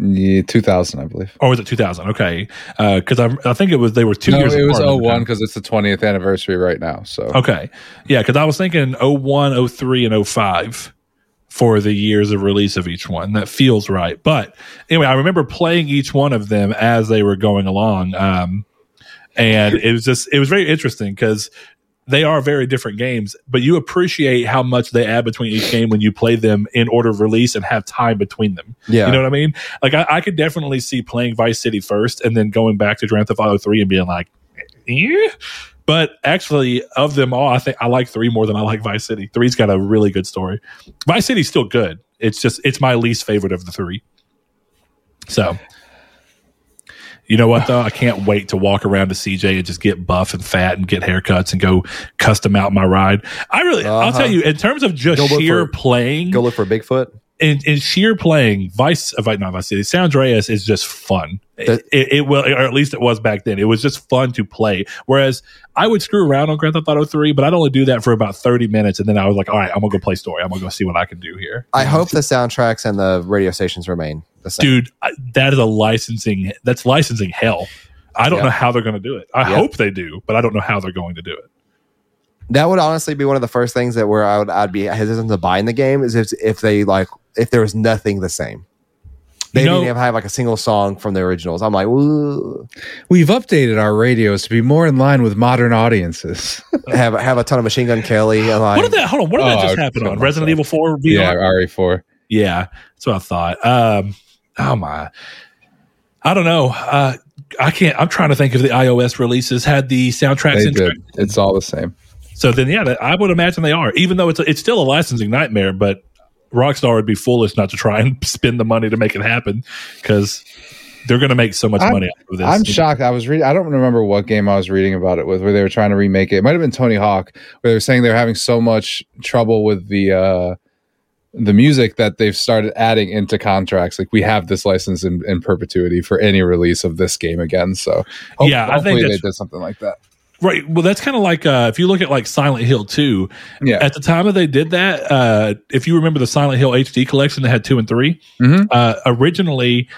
Speaker 3: Yeah, 2000, I believe.
Speaker 2: or was it 2000? Okay, because I I think it was they were two
Speaker 3: no,
Speaker 2: years.
Speaker 3: it was
Speaker 2: apart at the
Speaker 3: 01
Speaker 2: time.
Speaker 3: because it's the 20th anniversary right now. So
Speaker 2: Okay, yeah, because I was thinking 01, 03, and 05 for the years of release of each one. That feels right. But anyway, I remember playing each one of them as they were going along, um, and it was just it was very interesting because. They are very different games, but you appreciate how much they add between each game when you play them in order of release and have time between them.
Speaker 1: Yeah.
Speaker 2: You know what I mean? Like I, I could definitely see playing Vice City first and then going back to Grand Theft Auto three and being like, eh. But actually, of them all, I think I like three more than I like Vice City. Three's got a really good story. Vice City's still good. It's just it's my least favorite of the three. So, you know what though? I can't wait to walk around to CJ and just get buff and fat and get haircuts and go custom out my ride. I really, I'll
Speaker 1: Uh-huh.
Speaker 2: tell you, in terms of just
Speaker 1: Go
Speaker 2: sheer
Speaker 1: for-
Speaker 2: playing,
Speaker 1: Go look for Bigfoot.
Speaker 2: in, in sheer playing, Vice, uh, not Vice City, San Andreas is just fun. It, it will, or at least it was back then. It was just fun to play. Whereas I would screw around on Grand Theft Auto 3, but I'd only do that for about 30 minutes. And then I was like, all right, I'm going to go play story. I'm going to go see what I can do here.
Speaker 1: I hope the soundtracks and the radio stations remain the same.
Speaker 2: Dude, I, that is a licensing, that's licensing hell. I don't
Speaker 1: Yeah.
Speaker 2: know how they're going to do it. I
Speaker 1: Yeah.
Speaker 2: hope they do, but I don't know how they're going to do it.
Speaker 1: That would honestly be one of the first things that where I would I'd be hesitant to buy in the game is if if they like if there was nothing the same. They
Speaker 2: You know-
Speaker 1: didn't even have like a single song from the originals. I'm like, Ooh.
Speaker 3: We've updated our radios to be more in line with modern audiences.
Speaker 1: have have a ton of Machine Gun Kelly. And like,
Speaker 2: What did that? Hold on. What did
Speaker 3: Oh,
Speaker 2: that just happen on Resident Evil. Four VR?
Speaker 3: yeah, RE4.
Speaker 2: Yeah, that's what I thought. Um, oh my, I don't know. Uh, I can't. I'm trying to think if the iOS releases had the soundtracks
Speaker 3: They did. It's all the same.
Speaker 2: So then, yeah, I would imagine they are. Even though it's it's still a licensing nightmare, but Rockstar would be foolish not to try and spend the money to make it happen because they're going to make so much
Speaker 3: I'm-
Speaker 2: money out of this.
Speaker 3: I'm shocked. I was reading. I don't remember what game I was reading about it with, where they were trying to remake it. It might have been Tony Hawk, where they were saying they're having so much trouble with the uh, the music that they've started adding into contracts. Like we have this license in, in perpetuity for any release of this game again. So hope-
Speaker 2: Yeah, I think
Speaker 3: hopefully they did something like that.
Speaker 2: Right. Well, that's kind of like uh, if you look at like Silent Hill 2,
Speaker 3: Yeah.
Speaker 2: at the time that they did that, uh, if you remember the Silent Hill HD collection that had two and 3
Speaker 3: Mhm.
Speaker 2: uh, originally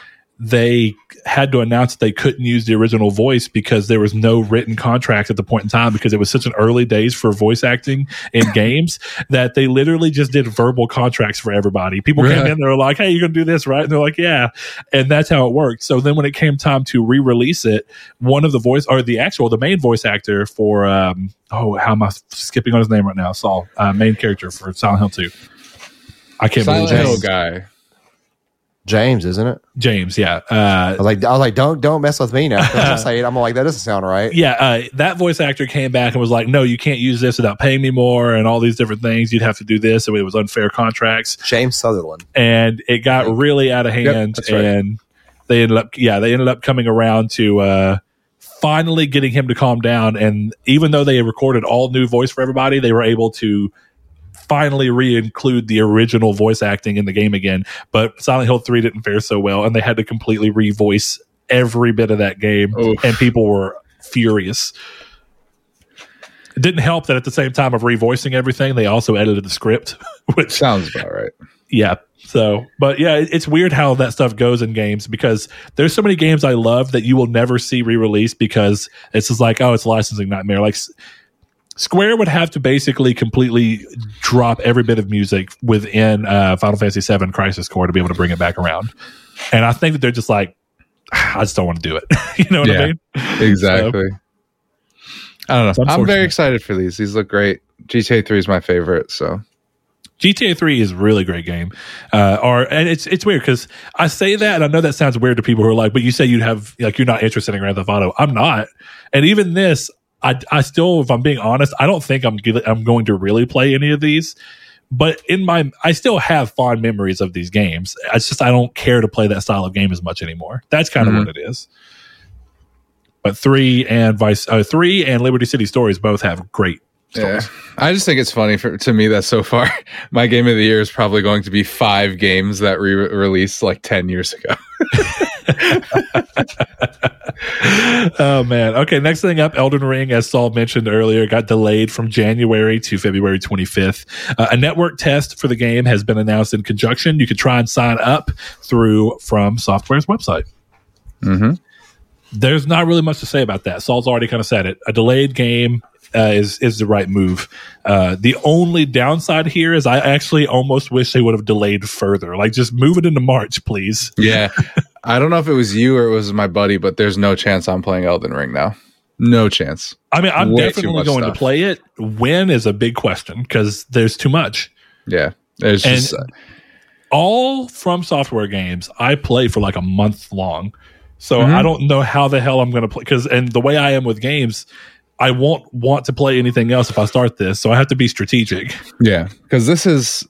Speaker 2: they had to announce that they couldn't use the original voice because there was no written contract at the point in time because it was such an early days for voice acting in games that they literally just did verbal contracts for everybody. People came in, they were like, Hey, you're going to do this, right? And they're like, Yeah. And that's how it worked. So then when it came time to re release it, one of the voice or the actual, the main voice actor for, um, oh, how am I skipping on his name right now? Saul, uh, main character for Silent Hill 2. I can't
Speaker 3: Silent
Speaker 2: believe
Speaker 3: Hill
Speaker 2: James.
Speaker 3: guy.
Speaker 1: James, isn't it?
Speaker 2: James, yeah. Uh,
Speaker 1: I was like, I was like, don't don't mess with me now. I'll say it. I'm like, that doesn't sound right.
Speaker 2: yeah, uh, that voice actor came back and was like, "No, you can't use this without paying me more, and all these different things. You'd have to do this, and it was unfair contracts."
Speaker 1: James Sunderland.
Speaker 2: And it got really out of hand,
Speaker 3: that's right.
Speaker 2: and they ended up, yeah, they ended up coming around to uh, finally getting him to calm down. And even though they recorded all new voice for everybody, they were able to finally re-include the original voice acting in the game again. But Silent Hill Three didn't fare so well, and they had to completely revoice every bit of that game,
Speaker 3: Oof.
Speaker 2: and people were furious. It didn't help that at the same time of revoicing everything, they also edited the script, which
Speaker 3: Sounds about right.
Speaker 2: yeah. So, but yeah, it- it's weird how that stuff goes in games because there's so many games I love that you will never see re-released because it's just like, oh, it's a licensing nightmare. Like Square would have to basically completely drop every bit of music within uh, Final Fantasy VII Crisis Core to be able to bring it back around. And I think that they're just like, I just don't want to do it. you know what I mean?
Speaker 3: Exactly. I don't know. I'm very excited for these. These look great. GTA 3 is my favorite. So
Speaker 2: GTA 3 is a really great game. Uh, or and it's it's weird because I say that and I know that sounds weird to people who are like, but you say you'd have like you're not interested in Grand Theft Auto. I'm not. And even this, I I still, if I'm being honest, I don't think I'm I'm going to really play any of these. But in my, I still have fond memories of these games. It's just I don't care to play that style of game as much anymore. That's kind of
Speaker 3: Mhm.
Speaker 2: what it is. But three and Vice, uh, three and Liberty City Stories both have great
Speaker 3: yeah. I just think it's funny for to me that so far my game of the year is probably going to be five games that re released like 10 years ago.
Speaker 2: oh man. Okay, next thing up, Elden Ring, as Saul mentioned earlier, got delayed from January to February 25th. Uh, a network test for the game has been announced in conjunction. You could try and sign up through FromSoftware's website.
Speaker 3: Mm-hmm.
Speaker 2: There's not really much to say about that. Saul's already kind of said it. A delayed game uh, is is the right move. Uh, the only downside here is I actually almost wish they would have delayed further. Like just move it into March, please.
Speaker 3: Yeah. I don't know if it was you or it was my buddy, but there's no chance I'm playing Elden Ring now. No chance.
Speaker 2: I mean, I'm
Speaker 3: Way
Speaker 2: definitely going to play it. When is a big question because there's too much.
Speaker 3: Yeah. There's
Speaker 2: And-
Speaker 3: just uh,
Speaker 2: All FromSoftware games, I play for like a month long. So
Speaker 3: Mhm.
Speaker 2: I don't know how the hell I'm going to play because, and the way I am with games, I won't want to play anything else if I start this. So I have to be strategic.
Speaker 3: yeah, because this is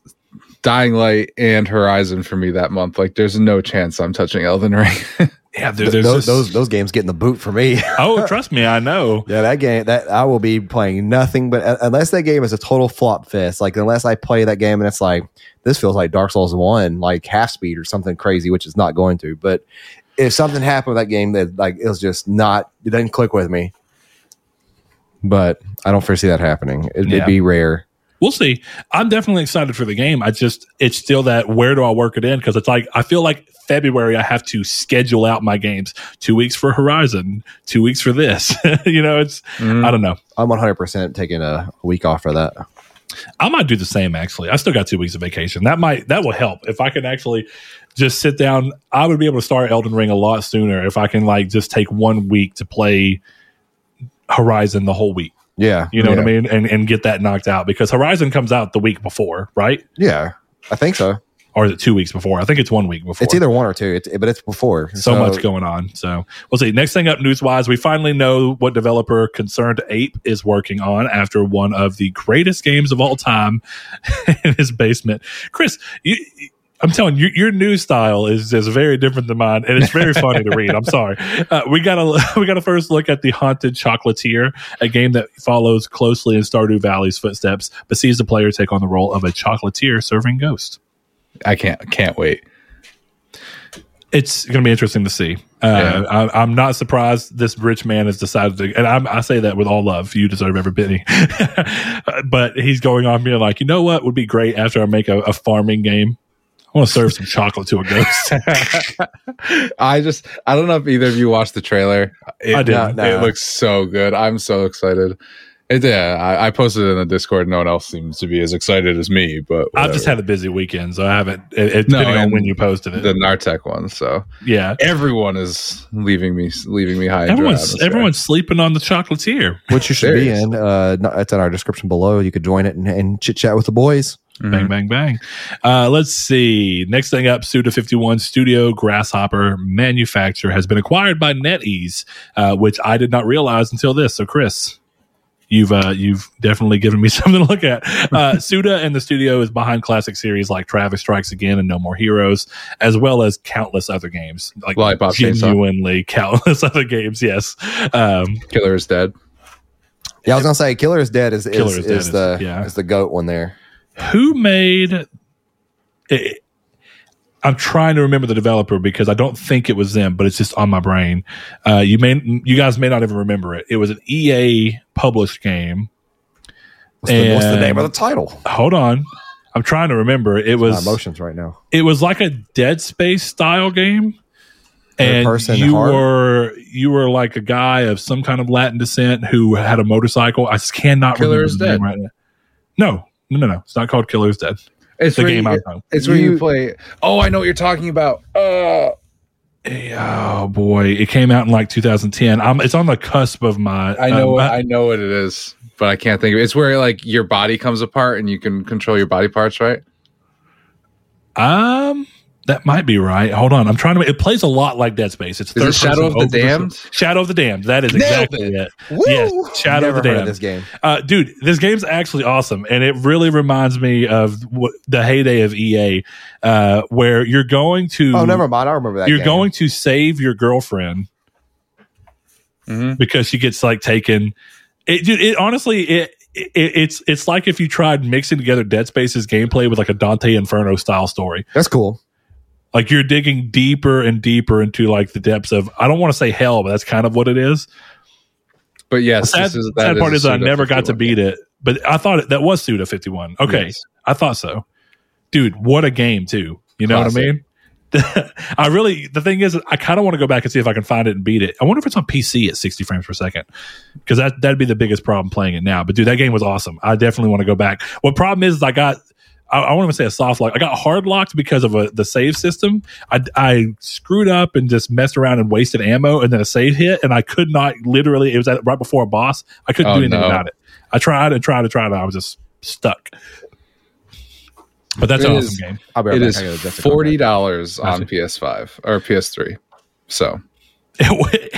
Speaker 3: Dying Light and Horizon for me that month. Like, there's no chance I'm touching Elden Ring.
Speaker 2: Yeah, there, there's
Speaker 1: those,
Speaker 2: just-
Speaker 1: those those games get in the boot for me.
Speaker 2: oh, trust me, I know.
Speaker 1: yeah, that game that I will be playing nothing but uh, unless that game is a total flop fest. Like unless I play that game and it's like this feels like Dark Souls one, like half speed or something crazy, which is not going to. But if something happened with that game that like it was just not, it doesn't click with me. But I don't foresee that happening. It,
Speaker 2: Yeah.
Speaker 1: It'd be rare.
Speaker 2: We'll see. I'm definitely excited for the game. I just, it's still that where do I work it in? Because it's like, I feel like February, I have to schedule out my games. Two weeks for Horizon, two weeks for this. you know, it's,
Speaker 3: Mhm.
Speaker 2: I don't know.
Speaker 1: I'm 100 percent taking a week off for that.
Speaker 2: I might do the same actually. I still got two weeks of vacation. That might that will help if I can actually just sit down. I would be able to start Elden Ring a lot sooner if I can like just take one week to play Horizon the whole week.
Speaker 1: Yeah,
Speaker 2: You know
Speaker 1: yeah.
Speaker 2: what I mean? And and get that knocked out because Horizon comes out the week before, right?
Speaker 1: Yeah, I think so.
Speaker 2: Or is it two weeks before? I think it's one week before.
Speaker 1: It's either one or two, it's, but it's before.
Speaker 2: so much going on. So we'll see. Next thing up, news wise, we finally know what developer ConcernedApe is working on after one of the greatest games of all time in his basement. Chris, you, I'm telling you, your news style is is very different than mine, and it's very funny to read. I'm sorry. Uh, we got to we got to first look at the Haunted Chocolatier, a game that follows closely in Stardew Valley's footsteps, but sees the player take on the role of a chocolatier serving ghosts.
Speaker 3: I can't can't wait.
Speaker 2: it's going to be interesting to see. Uh,
Speaker 3: Yeah.
Speaker 2: I, I'm not surprised this rich man has decided to, and I'm, I say that with all love. You deserve every penny. but he's going on being like, you know what would be great after I make a, a farming game? I want to serve some chocolate to a ghost.
Speaker 3: I just I don't know if either of you watched the trailer. It,
Speaker 2: I didn't.
Speaker 1: No,
Speaker 3: It looks so good. I'm so excited. It, yeah, I, I posted it in the Discord. No one else seems to be as excited as me, but
Speaker 2: I've just had a busy weekend, so I haven't. It, it,
Speaker 3: No,
Speaker 2: on
Speaker 3: and
Speaker 2: when you posted it,
Speaker 3: the Nartech one. So
Speaker 2: yeah.
Speaker 3: everyone is leaving me leaving me high. and dry
Speaker 2: Everyone's
Speaker 3: this
Speaker 2: everyone's sleeping on the chocolatier.
Speaker 1: which you should be in. Uh, it's in our description below. You could join it and, and chit chat with the boys.
Speaker 3: Guy.
Speaker 2: Bang, bang, bang. Uh, let's see. Next thing up, Suda 51 Studio Grasshopper Manufacturer has been acquired by NetEase, uh, which I did not realize until this. So, Chris, you've uh, you've definitely given me something to look at. Uh, Suda and the studio is behind classic series like Travis Strikes Again and No More Heroes, as well as countless other games, like
Speaker 3: Lollipop Chainsaw.
Speaker 2: genuinely countless other games. Yes. Um,
Speaker 3: Killer is dead.
Speaker 1: Yeah, I was gonna say Killer is Dead is is,
Speaker 2: Killer
Speaker 1: is,
Speaker 2: is Dead is-
Speaker 1: the
Speaker 2: yeah.
Speaker 1: is the goat one there.
Speaker 2: Who made it, I'm trying to remember the developer because I don't think it was them, but it's just on my brain. Uh, you may, you guys may not even remember it. It was an EA published game.
Speaker 1: What's the, what's the name of the title?
Speaker 2: Hold on, I'm trying to remember. It
Speaker 1: My
Speaker 2: was
Speaker 1: emotions right now.
Speaker 2: it was like a Dead Space style game, and
Speaker 1: person
Speaker 2: you
Speaker 1: hard?
Speaker 2: were you were like a guy of some kind of Latin descent who had a motorcycle. I just cannot
Speaker 3: Killer
Speaker 2: remember
Speaker 3: is
Speaker 2: the name right now. No, no, no, no. It's not called Killer's Dead.
Speaker 3: It's
Speaker 2: The game
Speaker 3: you,
Speaker 2: I know.
Speaker 3: It's where you
Speaker 1: You-
Speaker 3: play. Oh, I know what you're talking about. Uh,
Speaker 2: Oh boy, it came out in like 2010. I'm, it's on the cusp of my.
Speaker 3: I know.
Speaker 2: um,
Speaker 3: what, I know what it is, but I can't think of it. It's where like your body comes apart and you can control your body parts, right?
Speaker 2: um, that might be right. Hold on, I'm trying to. It plays a lot like Dead Space. It's
Speaker 3: Is it
Speaker 2: third
Speaker 3: Shadow of the
Speaker 2: over-
Speaker 3: Damned?
Speaker 2: Shadow of the Damned. That is
Speaker 3: Nailed
Speaker 2: exactly
Speaker 3: it.
Speaker 2: it.
Speaker 1: Woo!
Speaker 2: Yes, Shadow
Speaker 1: Never
Speaker 2: of the
Speaker 1: heard
Speaker 2: Damned.
Speaker 1: this game.
Speaker 2: Uh, dude, this game's actually awesome, and it really reminds me of what, the heyday of EA, uh, where you're going to.
Speaker 1: Oh, never mind. I remember that.
Speaker 2: You're
Speaker 1: game.
Speaker 2: going to save your girlfriend
Speaker 3: Mhm.
Speaker 2: because she gets like taken. It, dude, it honestly, it, it it's it's like if you tried mixing together Dead Space's gameplay with like a Dante Inferno style story.
Speaker 1: That's cool.
Speaker 2: Like you're digging deeper and deeper into like the depths of I don't want to say hell, but that's kind of what it is.
Speaker 3: But yes,
Speaker 2: sad
Speaker 3: this is,
Speaker 2: sad part is I never got to beat it, but I thought it, that was Suda 51. Okay,
Speaker 3: Yes.
Speaker 2: I thought so, dude. What a game too. You know what I mean? I really the thing is I kind of want to go back and see if I can find it and beat it. I wonder if it's on PC at 60 frames per second because that that'd be the biggest problem playing it now. But dude, that game was awesome. I definitely want to go back. What problem is, is I got I, I want to say a soft lock. I got hard locked because of a, the save system. I, I screwed up and just messed around and wasted ammo, and then a save hit, and I could not literally. It was at, right before a boss. I couldn't
Speaker 3: Oh,
Speaker 2: do anything
Speaker 3: no.
Speaker 2: about it. I tried and tried and tried, and I was just stuck. But that's
Speaker 3: It
Speaker 2: an
Speaker 3: is-
Speaker 2: awesome game.
Speaker 1: I'll be right
Speaker 3: It
Speaker 1: back.
Speaker 3: is
Speaker 1: I gotta adjust the
Speaker 3: forty dollars on PS5 or PS3. So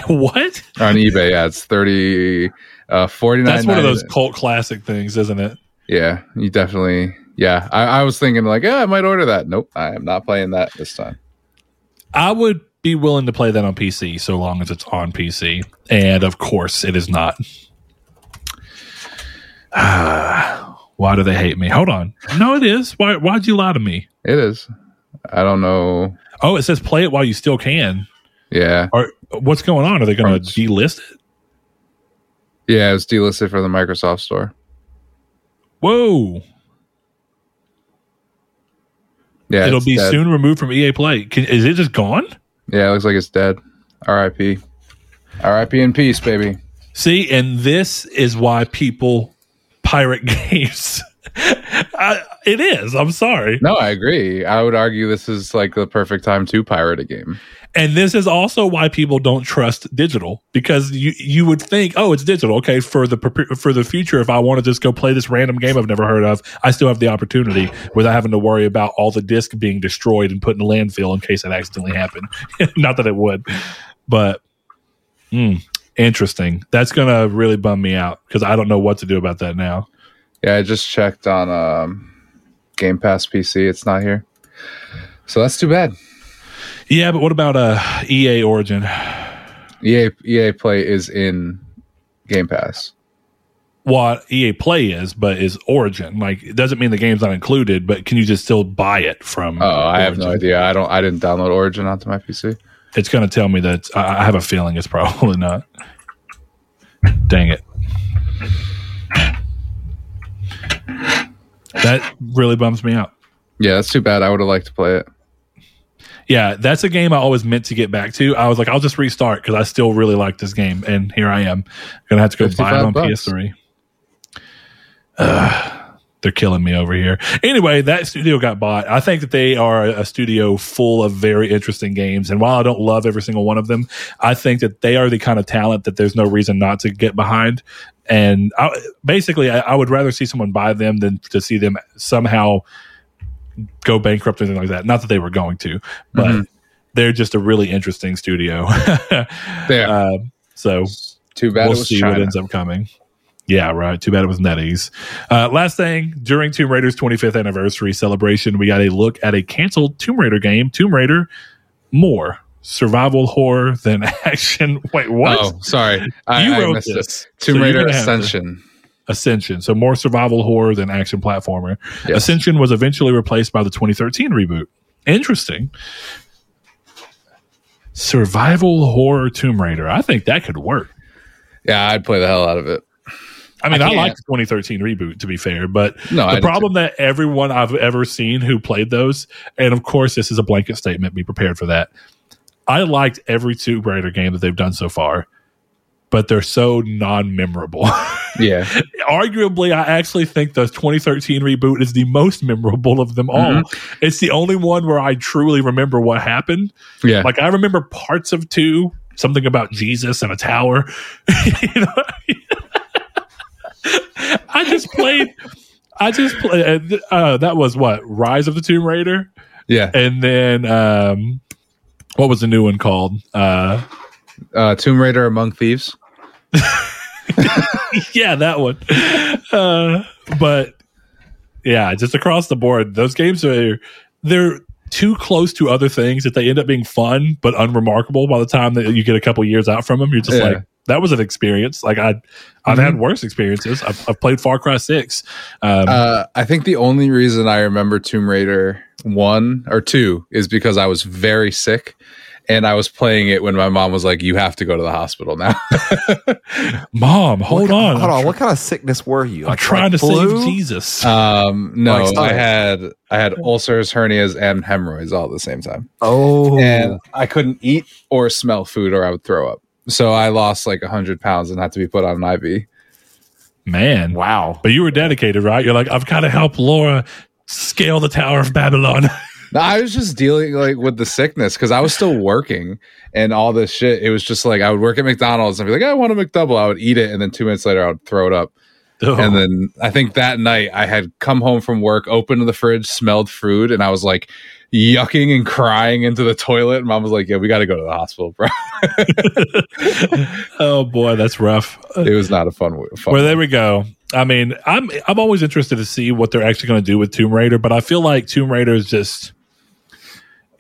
Speaker 2: what?
Speaker 3: on eBay, yeah, it's thirty, uh, forty nine.
Speaker 2: That's one of those cult classic things, isn't it?
Speaker 3: Yeah, you definitely. Yeah, I, I was thinking like, yeah, I might order that. Nope, I am not playing that this time.
Speaker 2: I would be willing to play that on PC so long as it's on PC. And of course, it is not. Why do they hate me? Hold on. No, it is. Why? Why'd you lie to me?
Speaker 3: It is. I don't know.
Speaker 2: Oh, it says play it while you still can.
Speaker 3: Yeah,
Speaker 2: Or what's going on? Are they going to delist it?
Speaker 3: yeah, it's delisted for the Microsoft Store.
Speaker 2: Whoa!
Speaker 3: Yeah,
Speaker 2: It'll be
Speaker 3: dead.
Speaker 2: soon removed from EA Play. Can, is it just gone?
Speaker 3: Yeah, it looks like it's dead. R.I.P. R.I.P. in peace, baby.
Speaker 2: See, and this is why people pirate games. I, it is. I'm sorry.
Speaker 3: No, I agree. I would argue this is like the perfect time to pirate a game.
Speaker 2: And this is also why people don't trust digital because you you would think, oh, it's digital. Okay, for the for the future, if I want to just go play this random game I've never heard of, I still have the opportunity without having to worry about all the disc being destroyed and put in a landfill in case it accidentally happened. Not that it would, but mm, interesting. That's gonna really bum me out because I don't know what to do about that now.
Speaker 3: Yeah, I just checked on um, Game Pass PC. It's not here, so that's too bad.
Speaker 2: Yeah, but what about uh, EA Origin?
Speaker 3: EA EA Play is in Game Pass.
Speaker 2: What EA Play is, but is Origin. Like, it doesn't mean the game's not included, but can you just still buy it from?
Speaker 3: Oh, I have no idea. I don't. I didn't download Origin onto my PC.
Speaker 2: It's going to tell me that. I, I have a feeling it's probably not. Dang it. That really bums me out.
Speaker 3: Yeah, that's too bad. I would have liked to play it.
Speaker 2: Yeah, that's a game I always meant to get back to. I was like, I'll just restart because I still really like this game, and here I am. Gonna have to go buy it on bucks. PS3. Uh, they're killing me over here. Anyway, that studio got bought. I think that they are a studio full of very interesting games. And while I don't love every single one of them, I think that they are the kind of talent that there's no reason not to get behind. And I, basically, I, I would rather see someone buy them than to see them somehow go bankrupt or anything like that. Not that they were going to, but mm-hmm. they're just a really interesting studio.
Speaker 3: yeah.
Speaker 2: Uh, so
Speaker 3: too bad
Speaker 2: we'll see
Speaker 3: China.
Speaker 2: what ends up coming. Yeah, right. Too bad it was NetEase. Uh, last thing, during Tomb Raider's 25th anniversary celebration, we got a look at a canceled Tomb Raider game, Tomb Raider More survival horror than action. Wait, what? Oh,
Speaker 3: sorry.
Speaker 2: I, you wrote this.
Speaker 3: It. Tomb so Raider Ascension.
Speaker 2: Ascension. So more survival horror than action platformer. Yes. Ascension was eventually replaced by the 2013 reboot. Interesting. Survival horror Tomb Raider. I think that could work.
Speaker 3: Yeah, I'd play the hell out of it.
Speaker 2: I mean, I, I like the 2013 reboot to be fair, but
Speaker 3: no,
Speaker 2: the problem that everyone I've ever seen who played those, and of course, this is a blanket statement, be prepared for that. I liked every Tomb Raider game that they've done so far, but they're so non-memorable.
Speaker 3: Yeah.
Speaker 2: Arguably, I actually think the 2013 reboot is the most memorable of them all. Mm-hmm. It's the only one where I truly remember what happened.
Speaker 3: Yeah.
Speaker 2: Like I remember parts of two, something about Jesus and a tower. you know? I just played. I just played. Uh, uh, that was what Rise of the Tomb Raider.
Speaker 3: Yeah,
Speaker 2: and then um, what was the new one called? Uh,
Speaker 3: uh, Tomb Raider Among Thieves.
Speaker 2: yeah, that one. Uh, but yeah, just across the board, those games are they're too close to other things that they end up being fun but unremarkable by the time that you get a couple years out from them. You're just yeah. like, that was an experience. Like I, I've mm-hmm. had worse experiences. I've, I've, played Far Cry Six.
Speaker 3: Um, uh, I think the only reason I remember Tomb Raider one or two is because I was very sick, and I was playing it when my mom was like, "You have to go to the hospital now."
Speaker 2: mom, hold
Speaker 1: what,
Speaker 2: on.
Speaker 1: Hold on. What kind of sickness were you?
Speaker 2: I'm like, trying like to flu? save Jesus.
Speaker 3: Um, no, like, I had I had ulcers, hernias, and hemorrhoids all at the same time.
Speaker 1: Oh,
Speaker 3: and I couldn't eat or smell food, or I would throw up. So I lost like hundred pounds and had to be put on an IV.
Speaker 2: Man,
Speaker 1: wow!
Speaker 2: But you were dedicated, right? You're like, I've got to help Laura scale the Tower of Babylon.
Speaker 3: no, I was just dealing like with the sickness because I was still working and all this shit. It was just like I would work at McDonald's and be like, I want a McDouble. I would eat it, and then two minutes later, I would throw it up. Oh. And then I think that night I had come home from work, opened the fridge, smelled food, and I was like, yucking and crying into the toilet. And Mom was like, "Yeah, we got to go to the hospital, bro."
Speaker 2: oh boy, that's rough.
Speaker 3: It was not a fun. fun
Speaker 2: well, there we go. I mean, I'm I'm always interested to see what they're actually going to do with Tomb Raider, but I feel like Tomb Raider is just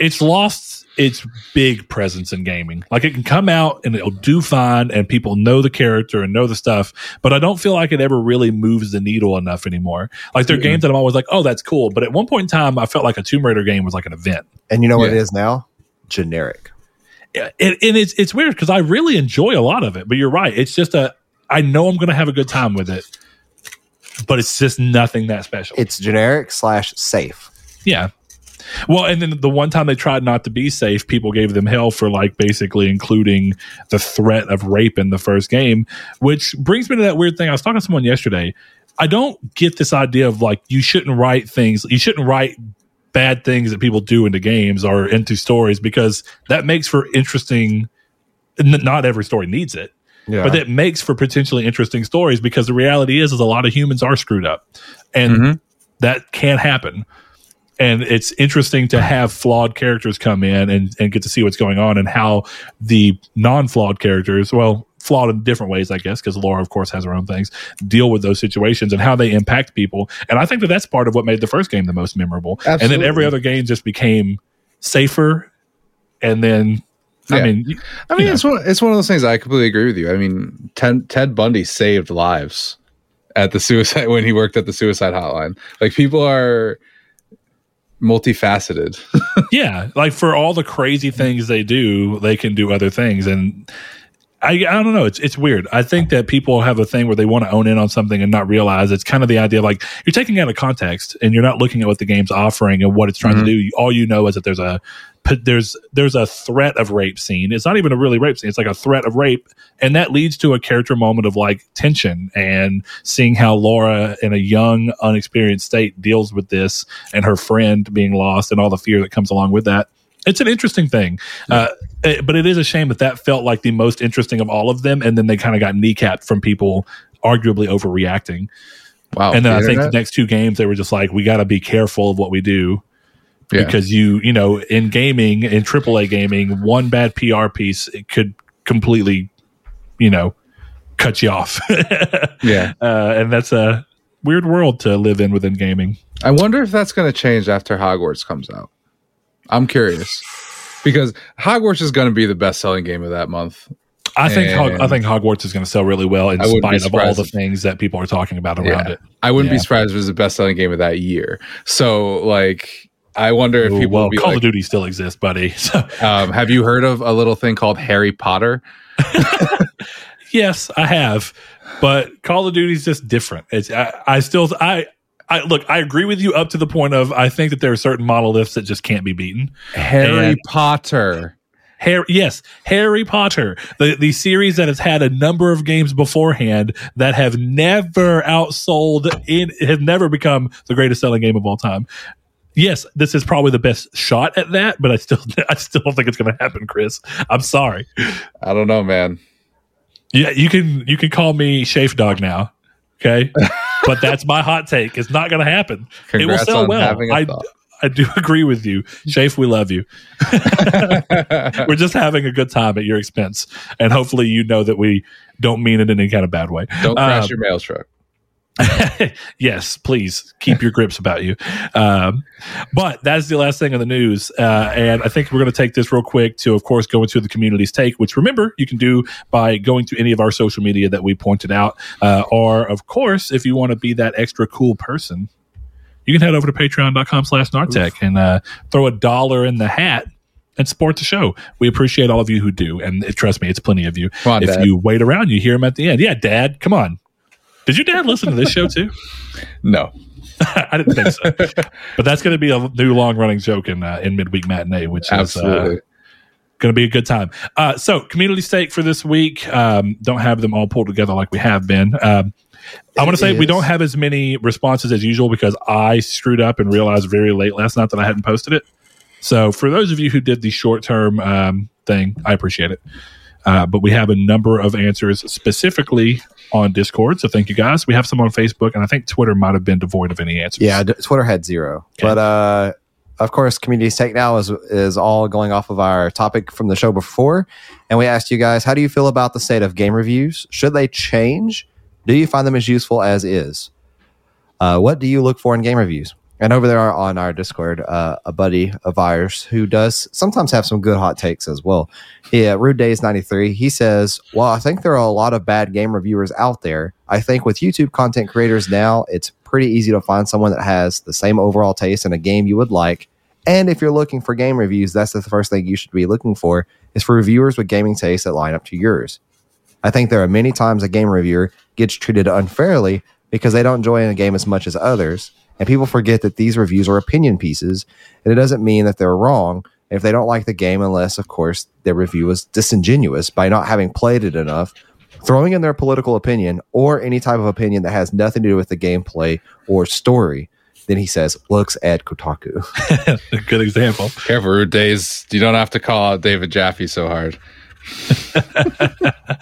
Speaker 2: it's lost its big presence in gaming. Like it can come out and it'll do fine and people know the character and know the stuff, but I don't feel like it ever really moves the needle enough anymore. Like there are mm-hmm. games that I'm always like, oh, that's cool. But at one point in time, I felt like a Tomb Raider game was like an event.
Speaker 1: And you know what yeah. it is now? Generic.
Speaker 2: Yeah, and, and it's it's weird because I really enjoy a lot of it. But you're right. It's just a I know I'm going to have a good time with it, but it's just nothing that special.
Speaker 1: It's generic slash safe.
Speaker 2: Yeah, well, and then the one time they tried not to be safe, people gave them hell for like basically including the threat of rape in the first game, which brings me to that weird thing. I was talking to someone yesterday. I don't get this idea of like you shouldn't write things. You shouldn't write bad things that people do into games or into stories because that makes for interesting. n- Not every story needs it,
Speaker 1: Yeah.
Speaker 2: but it makes for potentially interesting stories because the reality is is a lot of humans are screwed up and
Speaker 3: Mhm.
Speaker 2: that can happen and it's interesting to have flawed characters come in and, and get to see what's going on and how the non-flawed characters well flawed in different ways i guess because laura of course has her own things deal with those situations and how they impact people and i think that that's part of what made the first game the most memorable and then every other game just became safer and then i mean you-
Speaker 3: I mean,
Speaker 2: you
Speaker 3: it's one. It's one of those things. I completely agree with you. I mean, Ted, Ted Bundy saved lives at the suicide when he worked at the suicide hotline. Like people are multifaceted.
Speaker 2: yeah like for all the crazy things they do they can do other things and I, I don't know. It's it's weird. I think that people have a thing where they want to own in on something and not realize it's kind of the idea like you're taking out of context and you're not looking at what the game's offering and what it's trying
Speaker 3: Mhm.
Speaker 2: to do. All you know is that there's a there's there's a threat of rape scene. It's not even a really rape scene. It's like a threat of rape, and that leads to a character moment of like tension and seeing how Laura, in a young, unexperienced state, deals with this and her friend being lost and all the fear that comes along with that. It's an interesting thing, uh, it- but it is a shame that that felt like the most interesting of all of them, and then they kind of got kneecapped from people arguably overreacting.
Speaker 3: Wow.
Speaker 2: and then
Speaker 3: the
Speaker 2: I think the next two games they were just like, we got to be careful of what we do
Speaker 3: Yeah.
Speaker 2: because you you know in gaming in AAA gaming, one bad PR piece it could completely you know cut you off,
Speaker 3: yeah.
Speaker 2: uh, and that's a weird world to live in within gaming.
Speaker 3: I wonder if that's going to change after Hogwarts comes out. I'm curious because Hogwarts is going to be the best selling game of that month.
Speaker 2: I think Hog- I think Hogwarts is going to sell really well in
Speaker 3: I wouldn't be
Speaker 2: spite of all the things that people are talking about around
Speaker 3: Yeah.
Speaker 2: it.
Speaker 3: I wouldn't
Speaker 2: Yeah.
Speaker 3: be surprised if it was the best selling game of that year. So, like, I wonder if
Speaker 2: Ooh,
Speaker 3: people
Speaker 2: well,
Speaker 3: will be
Speaker 2: Call
Speaker 3: like,
Speaker 2: of Duty still exists, buddy. So
Speaker 3: um, have you heard of a little thing called Harry Potter?
Speaker 2: yes, I have, but Call of Duty is just different. It's I, I still I. I, look, I agree with you up to the point of I think that there are certain monoliths that just can't be beaten.
Speaker 3: Harry
Speaker 2: And-
Speaker 3: Potter.
Speaker 2: Harry, yes, Harry Potter, the the series that has had a number of games beforehand that have never outsold in have never become the greatest selling game of all time. Yes, this is probably the best shot at that, but I still I still don't think it's going to happen, Chris. I'm sorry.
Speaker 3: I don't know, man.
Speaker 2: Yeah, you can you can call me Shafe Dog now, okay? but that's my hot take. It's not going to happen.
Speaker 3: Congrats
Speaker 2: it will sell well. I
Speaker 3: thought.
Speaker 2: I do agree with you, Shafe. We love you. We're just having a good time at your expense, and hopefully, you know that we don't mean it in any kind of bad way.
Speaker 3: Don't crash
Speaker 2: Um,
Speaker 3: your mail truck.
Speaker 2: yes, please keep your grips about you. Um, but that's the last thing on the news. Uh, and I think we're going to take this real quick to, of course, go into the community's take, which remember you can do by going to any of our social media that we pointed out. Uh, or, of course, if you want to be that extra cool person, you can head over to patreon.com slash nartech and uh, throw a dollar in the hat and support the show. We appreciate all of you who do. And uh, trust me, it's plenty of you.
Speaker 3: On,
Speaker 2: if
Speaker 3: Dad.
Speaker 2: you wait around, you hear them at the end. Yeah, Dad, come on. Did your dad listen to this show too?
Speaker 3: No.
Speaker 2: I didn't think so. But that's going to be a new long running joke in uh, in midweek matinee, which is uh, going to be a good time. Uh, so, community stake for this week. Um, don't have them all pulled together like we have been. Um, I want to say we don't have as many responses as usual because I screwed up and realized very late last night that I hadn't posted it. So, for those of you who did the short term um, thing, I appreciate it. Uh, but we have a number of answers specifically on Discord. So, thank you guys. We have some on Facebook, and I think Twitter might have been devoid of any answers.
Speaker 1: Yeah, D- Twitter had zero.
Speaker 2: Okay.
Speaker 1: But uh, of course, Community's Take Now is is all going off of our topic from the show before, and we asked you guys, how do you feel about the state of game reviews? Should they change? Do you find them as useful as is? Uh, what do you look for in game reviews? And over there on our Discord, uh, a buddy of ours who does sometimes have some good hot takes as well. Yeah, Rude Days ninety three. He says, "Well, I think there are a lot of bad game reviewers out there. I think with YouTube content creators now, it's pretty easy to find someone that has the same overall taste in a game you would like. And if you're looking for game reviews, that's the first thing you should be looking for is for reviewers with gaming tastes that line up to yours. I think there are many times a game reviewer gets treated unfairly because they don't enjoy a game as much as others, and people forget that these reviews are opinion pieces, and it doesn't mean that they're wrong if they don't like the game, unless, of course, their review is disingenuous by not having played it enough throwing in their political opinion or any type of opinion that has nothing to do with the gameplay or story, then he says, looks at Kotaku.
Speaker 2: A good example.
Speaker 3: Careful, Rude Days. You don't have to call out David Jaffe so hard.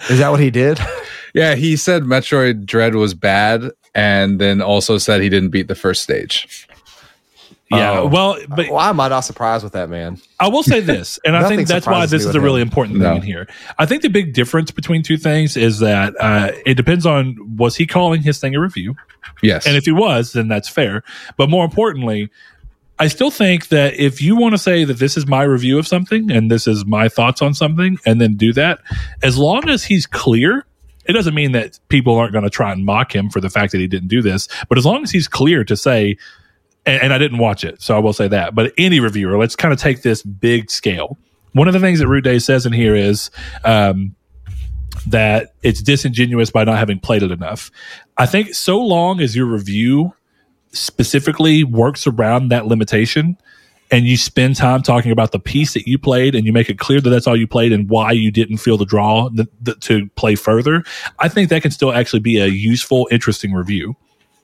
Speaker 1: Is that what he did?
Speaker 3: Yeah, he said Metroid Dread was bad, and then also said he didn't beat the first stage.
Speaker 2: Yeah.
Speaker 1: Oh.
Speaker 2: Well, but
Speaker 1: Well, I'm not surprised with that, man.
Speaker 2: I will say this, and I think that's why this is
Speaker 1: with
Speaker 2: a really important thing
Speaker 3: No.
Speaker 2: in here. I think the big difference between two things is that uh, it depends on was he calling his thing a review,
Speaker 3: Yes.
Speaker 2: and if he was, then that's fair. But more importantly, I still think that if you want to say that this is my review of something and this is my thoughts on something, and then do that, as long as he's clear. It doesn't mean that people aren't going to try and mock him for the fact that he didn't do this, but as long as he's clear to say, and, and I didn't watch it, so I will say that. But any reviewer, let's kind of take this big scale. One of the things that Rude Day says in here is um, that it's disingenuous by not having played it enough. I think so long as your review specifically works around that limitation and you spend time talking about the piece that you played and you make it clear that that's all you played and why you didn't feel the draw th- th- to play further, I think that can still actually be a useful, interesting review.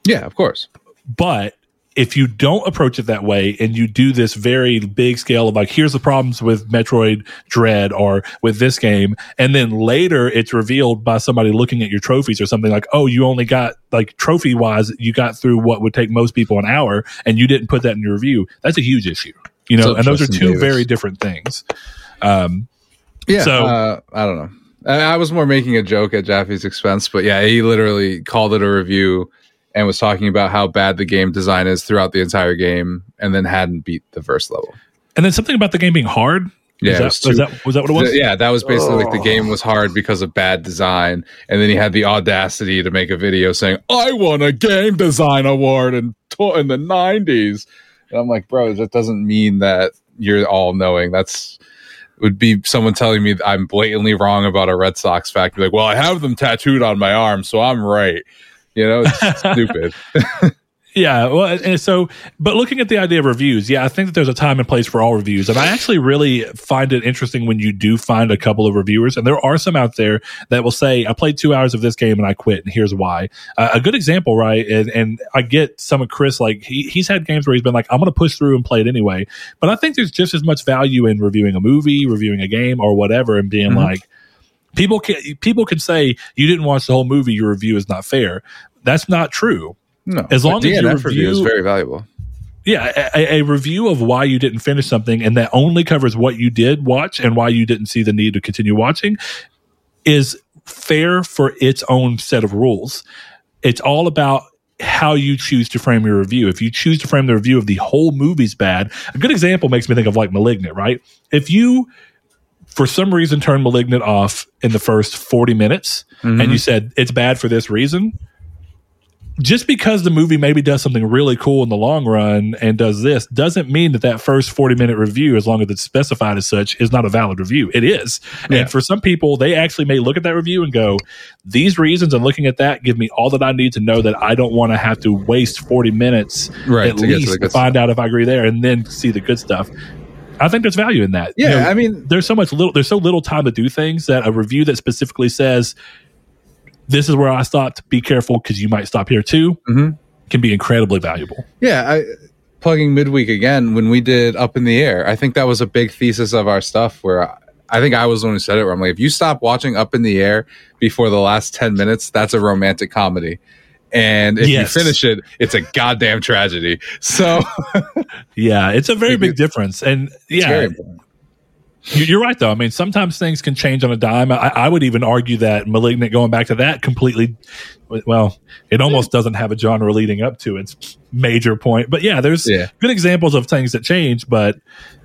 Speaker 3: yeah, of course.
Speaker 2: But if you don't approach it that way and you do this very big scale of like, here's the problems with Metroid Dread or with this game, and then later it's revealed by somebody looking at your trophies or something like, oh, you only got like trophy wise, you got through what would take most people an hour and you didn't put that in your review. That's a huge issue, you know, and those are two
Speaker 3: Davis.
Speaker 2: very different things. Um,
Speaker 3: Yeah.
Speaker 2: So-
Speaker 3: uh, I don't know. I, I was more making a joke at Jaffe's expense, but yeah, he literally called it a review and was talking about how bad the game design is throughout the entire game, and then hadn't beat the first level.
Speaker 2: and then something about the game being hard.
Speaker 3: Yeah,
Speaker 2: Is
Speaker 3: it
Speaker 2: that,
Speaker 3: was
Speaker 2: was, that, was that what it was?
Speaker 3: Th- yeah, that was basically like the
Speaker 1: Oh.
Speaker 3: game was hard because of bad design, and then he had the audacity to make a video saying, "I won a game design award in in the '90s," and I'm like, bro, that doesn't mean that you're all knowing. That's would be someone telling me that I'm blatantly wrong about a Red Sox fact. Be like, well, I have them tattooed on my arm, so I'm right. You know, it's stupid.
Speaker 2: Yeah, well, and so, but looking at the idea of reviews, yeah, I think that there's a time and place for all reviews, and I actually really find it interesting when you do find a couple of reviewers, and there are some out there that will say, "I played two hours of this game and I quit, and here's why." Uh, a good example, right? And, and I get some of Chris, like he, he's had games where he's been like, "I'm going to push through and play it anyway," but I think there's just as much value in reviewing a movie, reviewing a game, or whatever, and being
Speaker 3: Mhm.
Speaker 2: like. People can people can say you didn't watch the whole movie. Your review is not fair. That's not true.
Speaker 3: No,
Speaker 2: As long as you
Speaker 3: DNF review is very valuable.
Speaker 2: Yeah, a, a review of why you didn't finish something and that only covers what you did watch and why you didn't see the need to continue watching is fair for its own set of rules. It's all about how you choose to frame your review. If you choose to frame the review of the whole movie's bad, a good example makes me think of like Malignant, right? If you for some reason turn Malignant off in the first 40 minutes and mm-hmm. you said it's bad for this reason, just because the movie maybe does something really cool in the long run and does this doesn't mean that that first 40 minute review as long as it's specified as such is not a valid review. It is.
Speaker 3: Yeah.
Speaker 2: and for some people they actually may look at that review and go these reasons and looking at that give me all that i need to know that i don't want to have to waste 40 minutes
Speaker 3: Right,
Speaker 2: at
Speaker 3: to
Speaker 2: least to, find out if i agree there and then see the good stuff. I think there's value in that.
Speaker 3: Yeah,
Speaker 2: You know,
Speaker 3: I mean,
Speaker 2: there's so much little there's so little time to do things that a review that specifically says this is where i stopped be careful because you might stop here too
Speaker 3: Mhm.
Speaker 2: can be incredibly valuable
Speaker 3: Yeah, I plugging midweek again when we did up in the air. I think that was a big thesis of our stuff where I, I think I was the one who said it where I'm like, if you stop watching up in the air before the last 10 minutes, that's a romantic comedy. And if
Speaker 2: Yes.
Speaker 3: you finish it, it's a goddamn tragedy. So
Speaker 2: yeah it's a very big difference and yeah
Speaker 3: very important.
Speaker 2: You- You're right, though. I mean, sometimes things can change on a dime. I, I would even argue that Malignant, going back to that, completely, well, it almost doesn't have a genre leading up to its major point. But yeah, there's
Speaker 3: Yeah.
Speaker 2: good examples of things that change, but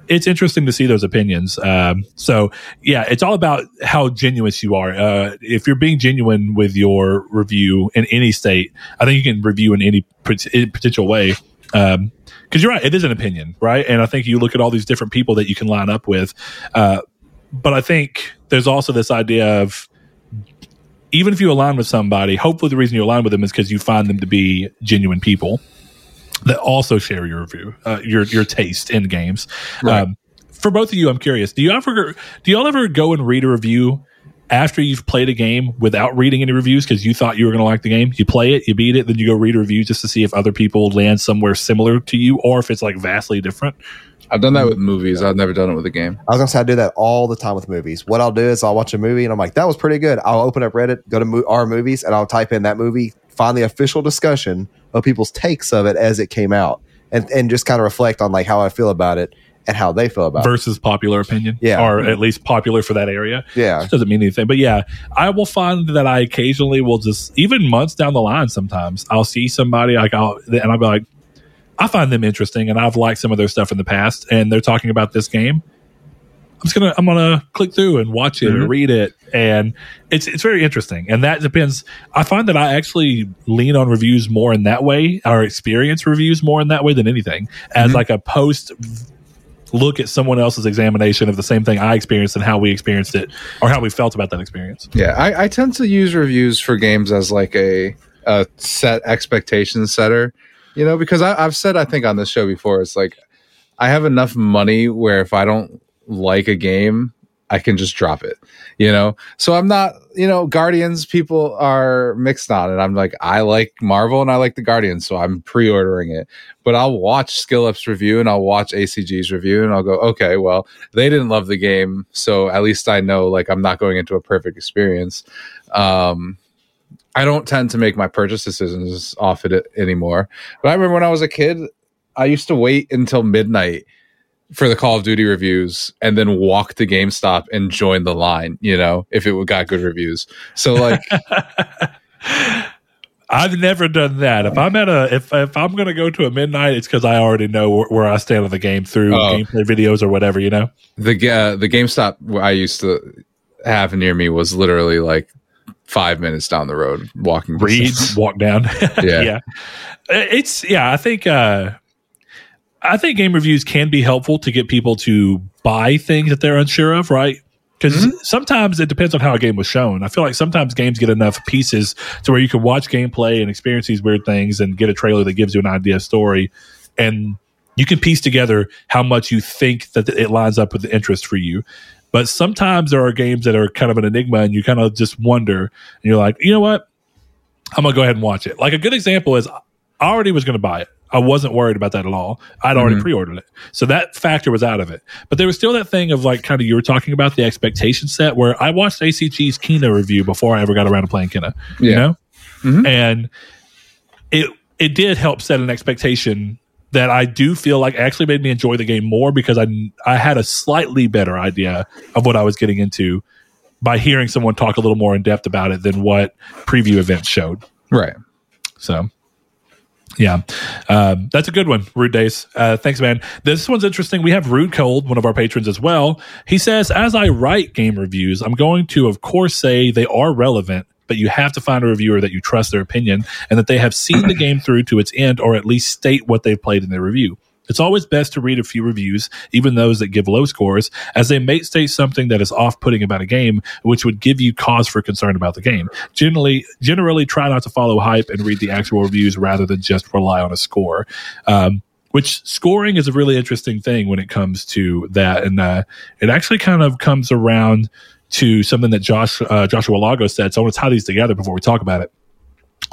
Speaker 2: it's interesting to see those opinions. Um, so yeah, it's all about how genuine you are. Uh, if you're being genuine with your review in any state, I think you can review in any pot- potential way. Um, because you're right, it is an opinion, right? And I think you look at all these different people that you can line up with. Uh, but I think there's also this idea of even if you align with somebody, hopefully the reason you align with them is because you find them to be genuine people that also share your view, uh, your your taste in games.
Speaker 3: Right.
Speaker 2: Um, for both of you, I'm curious. Do you ever do y'all ever go and read a review after you've played a game without reading any reviews because you thought you were going to like the game. You play it, you beat it, then you go read reviews just to see if other people land somewhere similar to you or if it's like vastly different.
Speaker 3: I've done that with movies. I've never done it with a game.
Speaker 1: I was gonna say I do that all the time with movies. What I'll do is I'll watch a movie and I'm like, that was pretty good. I'll open up Reddit, go to mo- our movies, and I'll type in that movie, find the official discussion of people's takes of it as it came out, and and just kind of reflect on like how I feel about it and how they feel about it.
Speaker 2: versus popular opinion,
Speaker 1: Yeah.
Speaker 2: or at least popular for that area.
Speaker 1: Yeah, it
Speaker 2: doesn't mean anything. But yeah, I will find that I occasionally will just even months down the line. Sometimes I'll see somebody like I'll and I'll be like, I find them interesting, and I've liked some of their stuff in the past, and they're talking about this game. I'm just gonna I'm gonna click through and watch it and
Speaker 3: Mhm.
Speaker 2: read it, and it's it's very interesting. And that depends. I find that I actually lean on reviews more in that way, or experience reviews more in that way than anything, as
Speaker 3: Mhm.
Speaker 2: like a post look at someone else's examination of the same thing I experienced and how we experienced it or how we felt about that experience.
Speaker 3: Yeah, I, I tend to use reviews for games as like a, a set expectation setter, you know, because I, I've said I think on this show before, it's like I have enough money where if I don't like a game, I can just drop it, you know. So I'm not, you know, Guardians people are mixed on it. I'm like, I like Marvel and I like the Guardians, so I'm pre-ordering it. But I'll watch Skill Up's review and I'll watch ACG's review and I'll go, okay, well, they didn't love the game, so at least I know like I'm not going into a perfect experience. Um, I don't tend to make my purchase decisions off it anymore. But I remember when I was a kid, I used to wait until midnight for the Call of Duty reviews and then walk to GameStop and join the line, you know, if it got good reviews. So like
Speaker 2: I've never done that. If I'm at a if if I'm going to go to a midnight, it's because I already know where, where I stand on the game through
Speaker 3: Oh.
Speaker 2: gameplay videos or whatever. You know,
Speaker 3: the ga- the GameStop I used to have near me was literally like five minutes down the road walking.
Speaker 2: read, walk down.
Speaker 3: Yeah.
Speaker 2: yeah, it's yeah. I think uh, I think game reviews can be helpful to get people to buy things that they're unsure of, right? Because
Speaker 3: Mm-hmm.
Speaker 2: sometimes it depends on how a game was shown. I feel like sometimes games get enough pieces to where you can watch gameplay and experience these weird things and get a trailer that gives you an idea of story, and you can piece together how much you think that it lines up with the interest for you. But sometimes there are games that are kind of an enigma, and you kind of just wonder, and you're like, you know what? I'm gonna go ahead and watch it. Like a good example is I already was gonna buy it. I wasn't worried about that at all. I'd already
Speaker 3: Mhm.
Speaker 2: pre-ordered it. So that factor was out of it. But there was still that thing of like kind of you were talking about the expectation set where I watched ACG's Kena review before I ever got around to playing Kena. You
Speaker 3: Yeah.
Speaker 2: know?
Speaker 3: Mhm.
Speaker 2: And it it did help set an expectation that I do feel like actually made me enjoy the game more because I I had a slightly better idea of what I was getting into by hearing someone talk a little more in depth about it than what preview events showed.
Speaker 3: right.
Speaker 2: So, yeah, um, that's a good one, Rude Days. Uh, thanks, man. This one's interesting. We have Rude Cold, one of our patrons as well. He says, as I write game reviews, I'm going to, of course, say they are relevant, but you have to find a reviewer that you trust their opinion and that they have seen the game through to its end or at least state what they've played in their review. It's always best to read a few reviews, even those that give low scores, as they may state something that is off-putting about a game, which would give you cause for concern about the game. Generally, generally try not to follow hype and read the actual reviews rather than just rely on a score. Um, which scoring is a really interesting thing when it comes to that, and uh, it actually kind of comes around to something that Josh uh, Joshua Lago said. So I want to tie these together before we talk about it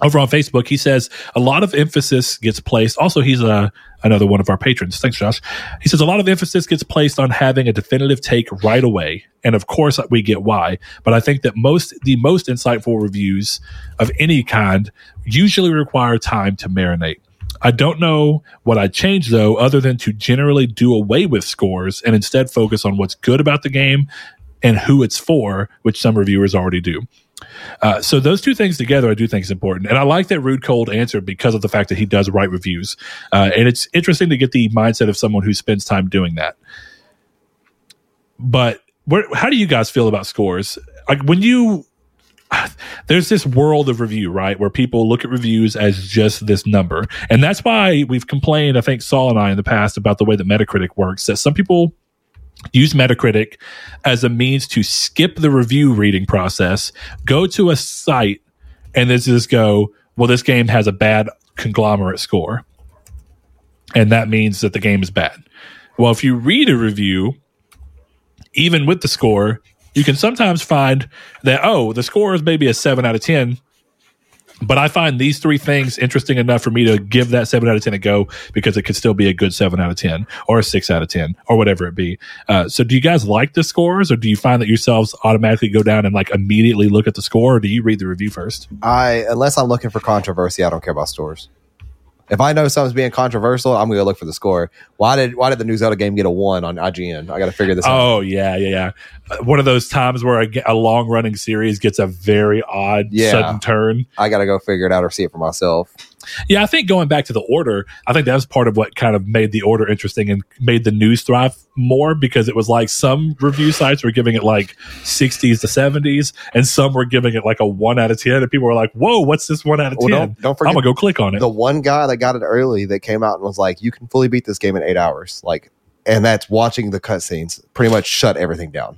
Speaker 2: over on Facebook, he says a lot of emphasis gets placed. Also, he's a, another one of our patrons. Thanks, Josh. He says a lot of emphasis gets placed on having a definitive take right away, and of course, uh, we get why. But I think that most the most insightful reviews of any kind usually require time to marinate. I don't know what I'd change though, other than to generally do away with scores and instead focus on what's good about the game and who it's for, which some reviewers already do. Uh, so those two things together, I do think is important, and I like that Rude Cold answered because of the fact that he does write reviews, uh, and it's interesting to get the mindset of someone who spends time doing that. But where, how do you guys feel about scores? Like when you there's this world of review, right, where people look at reviews as just this number, and that's why we've complained. I think Saul and I in the past about the way that Metacritic works. That some people use Metacritic as a means to skip the review reading process, go to a site, and this just go, well, this game has a bad conglomerate score. And that means that the game is bad. Well, if you read a review, even with the score, you can sometimes find that oh, the score is maybe a seven out of ten, but I find these three things interesting enough for me to give that seven out of ten a go because it could still be a good seven out of ten or a six out of ten or whatever it be. Uh, so, do you guys like the scores, or do you find that yourselves automatically go down and like immediately look at the score, or do you read the review first?
Speaker 1: I unless I'm looking for controversy, I don't care about stores. If I know something's being controversial, I'm gonna go look for the score. Why did why did the new Zelda game get a one on IGN? I got to figure this out.
Speaker 2: Oh yeah, yeah, yeah. Uh, One of those times where a, a long running series gets a very odd
Speaker 1: Yeah.
Speaker 2: sudden turn.
Speaker 1: I got to go figure it out or see it for myself.
Speaker 2: Yeah, I think going back to the order, I think that was part of what kind of made the order interesting and made the news thrive more because it was like some review sites were giving it like 60s to 70s and some were giving it like a 1 out of 10 and people were like, "Whoa, what's this 1 out of 10?"
Speaker 1: Well, don't don't
Speaker 2: I'm going to go click on it.
Speaker 1: the one guy that got it early that came out and was like, "You can fully beat this game in eight hours." Like, and that's watching the cutscenes pretty much shut everything down.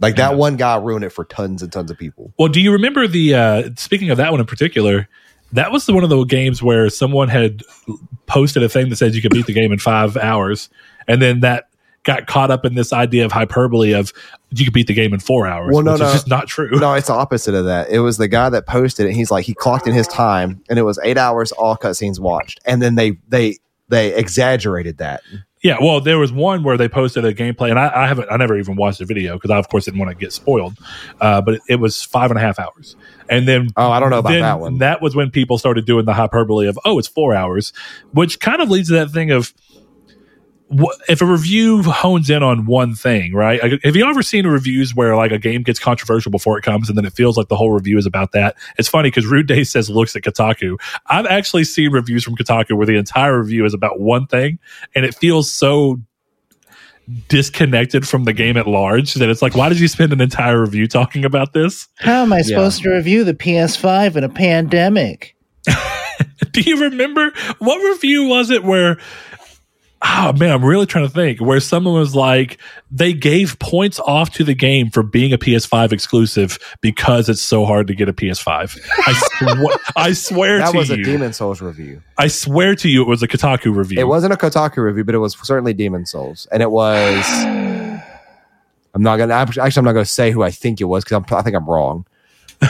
Speaker 1: Like that
Speaker 2: Yeah.
Speaker 1: one guy ruined it for tons and tons of people.
Speaker 2: Well, do you remember the uh speaking of that one in particular, that was one of the games where someone had posted a thing that says you could beat the game in 5 hours and then that got caught up in this idea of hyperbole of you could beat the game in 4 hours,
Speaker 1: Well, no,
Speaker 2: which
Speaker 1: no.
Speaker 2: is just not true.
Speaker 1: No, it's the opposite of that. It was the guy that posted it. He's like, he clocked in his time, and it was eight hours all cutscenes watched, and then they they they exaggerated that.
Speaker 2: Yeah, well, there was one where they posted a gameplay, and I, I haven't, I never even watched the video because I, of course, didn't want to get spoiled. Uh, but it, it was five and a half hours, and then
Speaker 1: Oh, I don't know about that one.
Speaker 2: That was when people started doing the hyperbole of, oh, it's four hours, which kind of leads to that thing of if a review hones in on one thing, right? Like, have you ever seen reviews where like a game gets controversial before it comes, and then it feels like the whole review is about that? It's funny because Rude Day says looks at Kotaku. I've actually seen reviews from Kotaku where the entire review is about one thing, and it feels so disconnected from the game at large that it's like, why did you spend an entire review talking about this?
Speaker 4: How am I supposed to review the PS5 in a pandemic?
Speaker 2: Do you remember what review was it where? Oh man, I'm really trying to think. Where someone was like, they gave points off to the game for being a PS5 exclusive because it's so hard to get a PS5. I, sw- I swear
Speaker 1: That
Speaker 2: to you.
Speaker 1: That was a Demon Souls review.
Speaker 2: I swear to you, it was a Kotaku review.
Speaker 1: It wasn't a Kotaku review, but it was certainly Demon Souls, and it was. I'm not gonna actually. I'm not gonna say who I think it was because I think I'm wrong.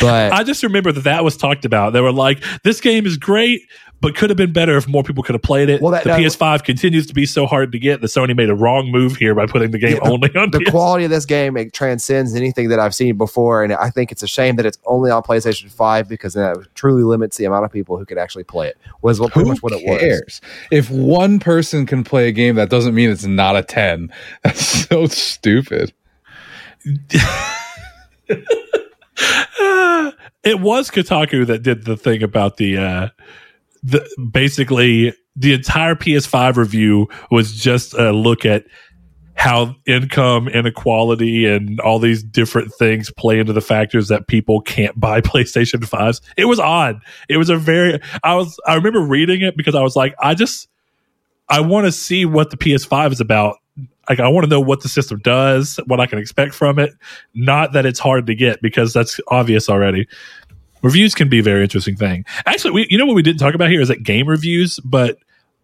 Speaker 1: But
Speaker 2: I just remember that that was talked about. They were like, "This game is great, but could have been better if more people could have played it."
Speaker 1: Well, that-
Speaker 2: the
Speaker 1: that-
Speaker 2: PS5 continues to be so hard to get that Sony made a wrong move here by putting the game
Speaker 1: Yeah,
Speaker 2: only on
Speaker 1: the
Speaker 2: PS.
Speaker 1: quality of this game it transcends anything that I've seen before, and I think it's a shame that it's only on PlayStation Five because that truly limits the amount of people who could actually play it. Was what, pretty
Speaker 3: Who
Speaker 1: much what it was.
Speaker 3: cares? If one person can play a game, that doesn't mean it's not a 10. That's so stupid.
Speaker 2: it was Kotaku that did the thing about the uh the basically the entire PS5 review was just a look at how income inequality and all these different things play into the factors that people can't buy PlayStation 5s. It was odd. It was a very I was I remember reading it because I was like I just I want to see what the PS5 is about. Like I want to know what the system does, what I can expect from it. Not that it's hard to get because that's obvious already. Reviews can be a very interesting thing. Actually, we, you know what we didn't talk about here is that game reviews, but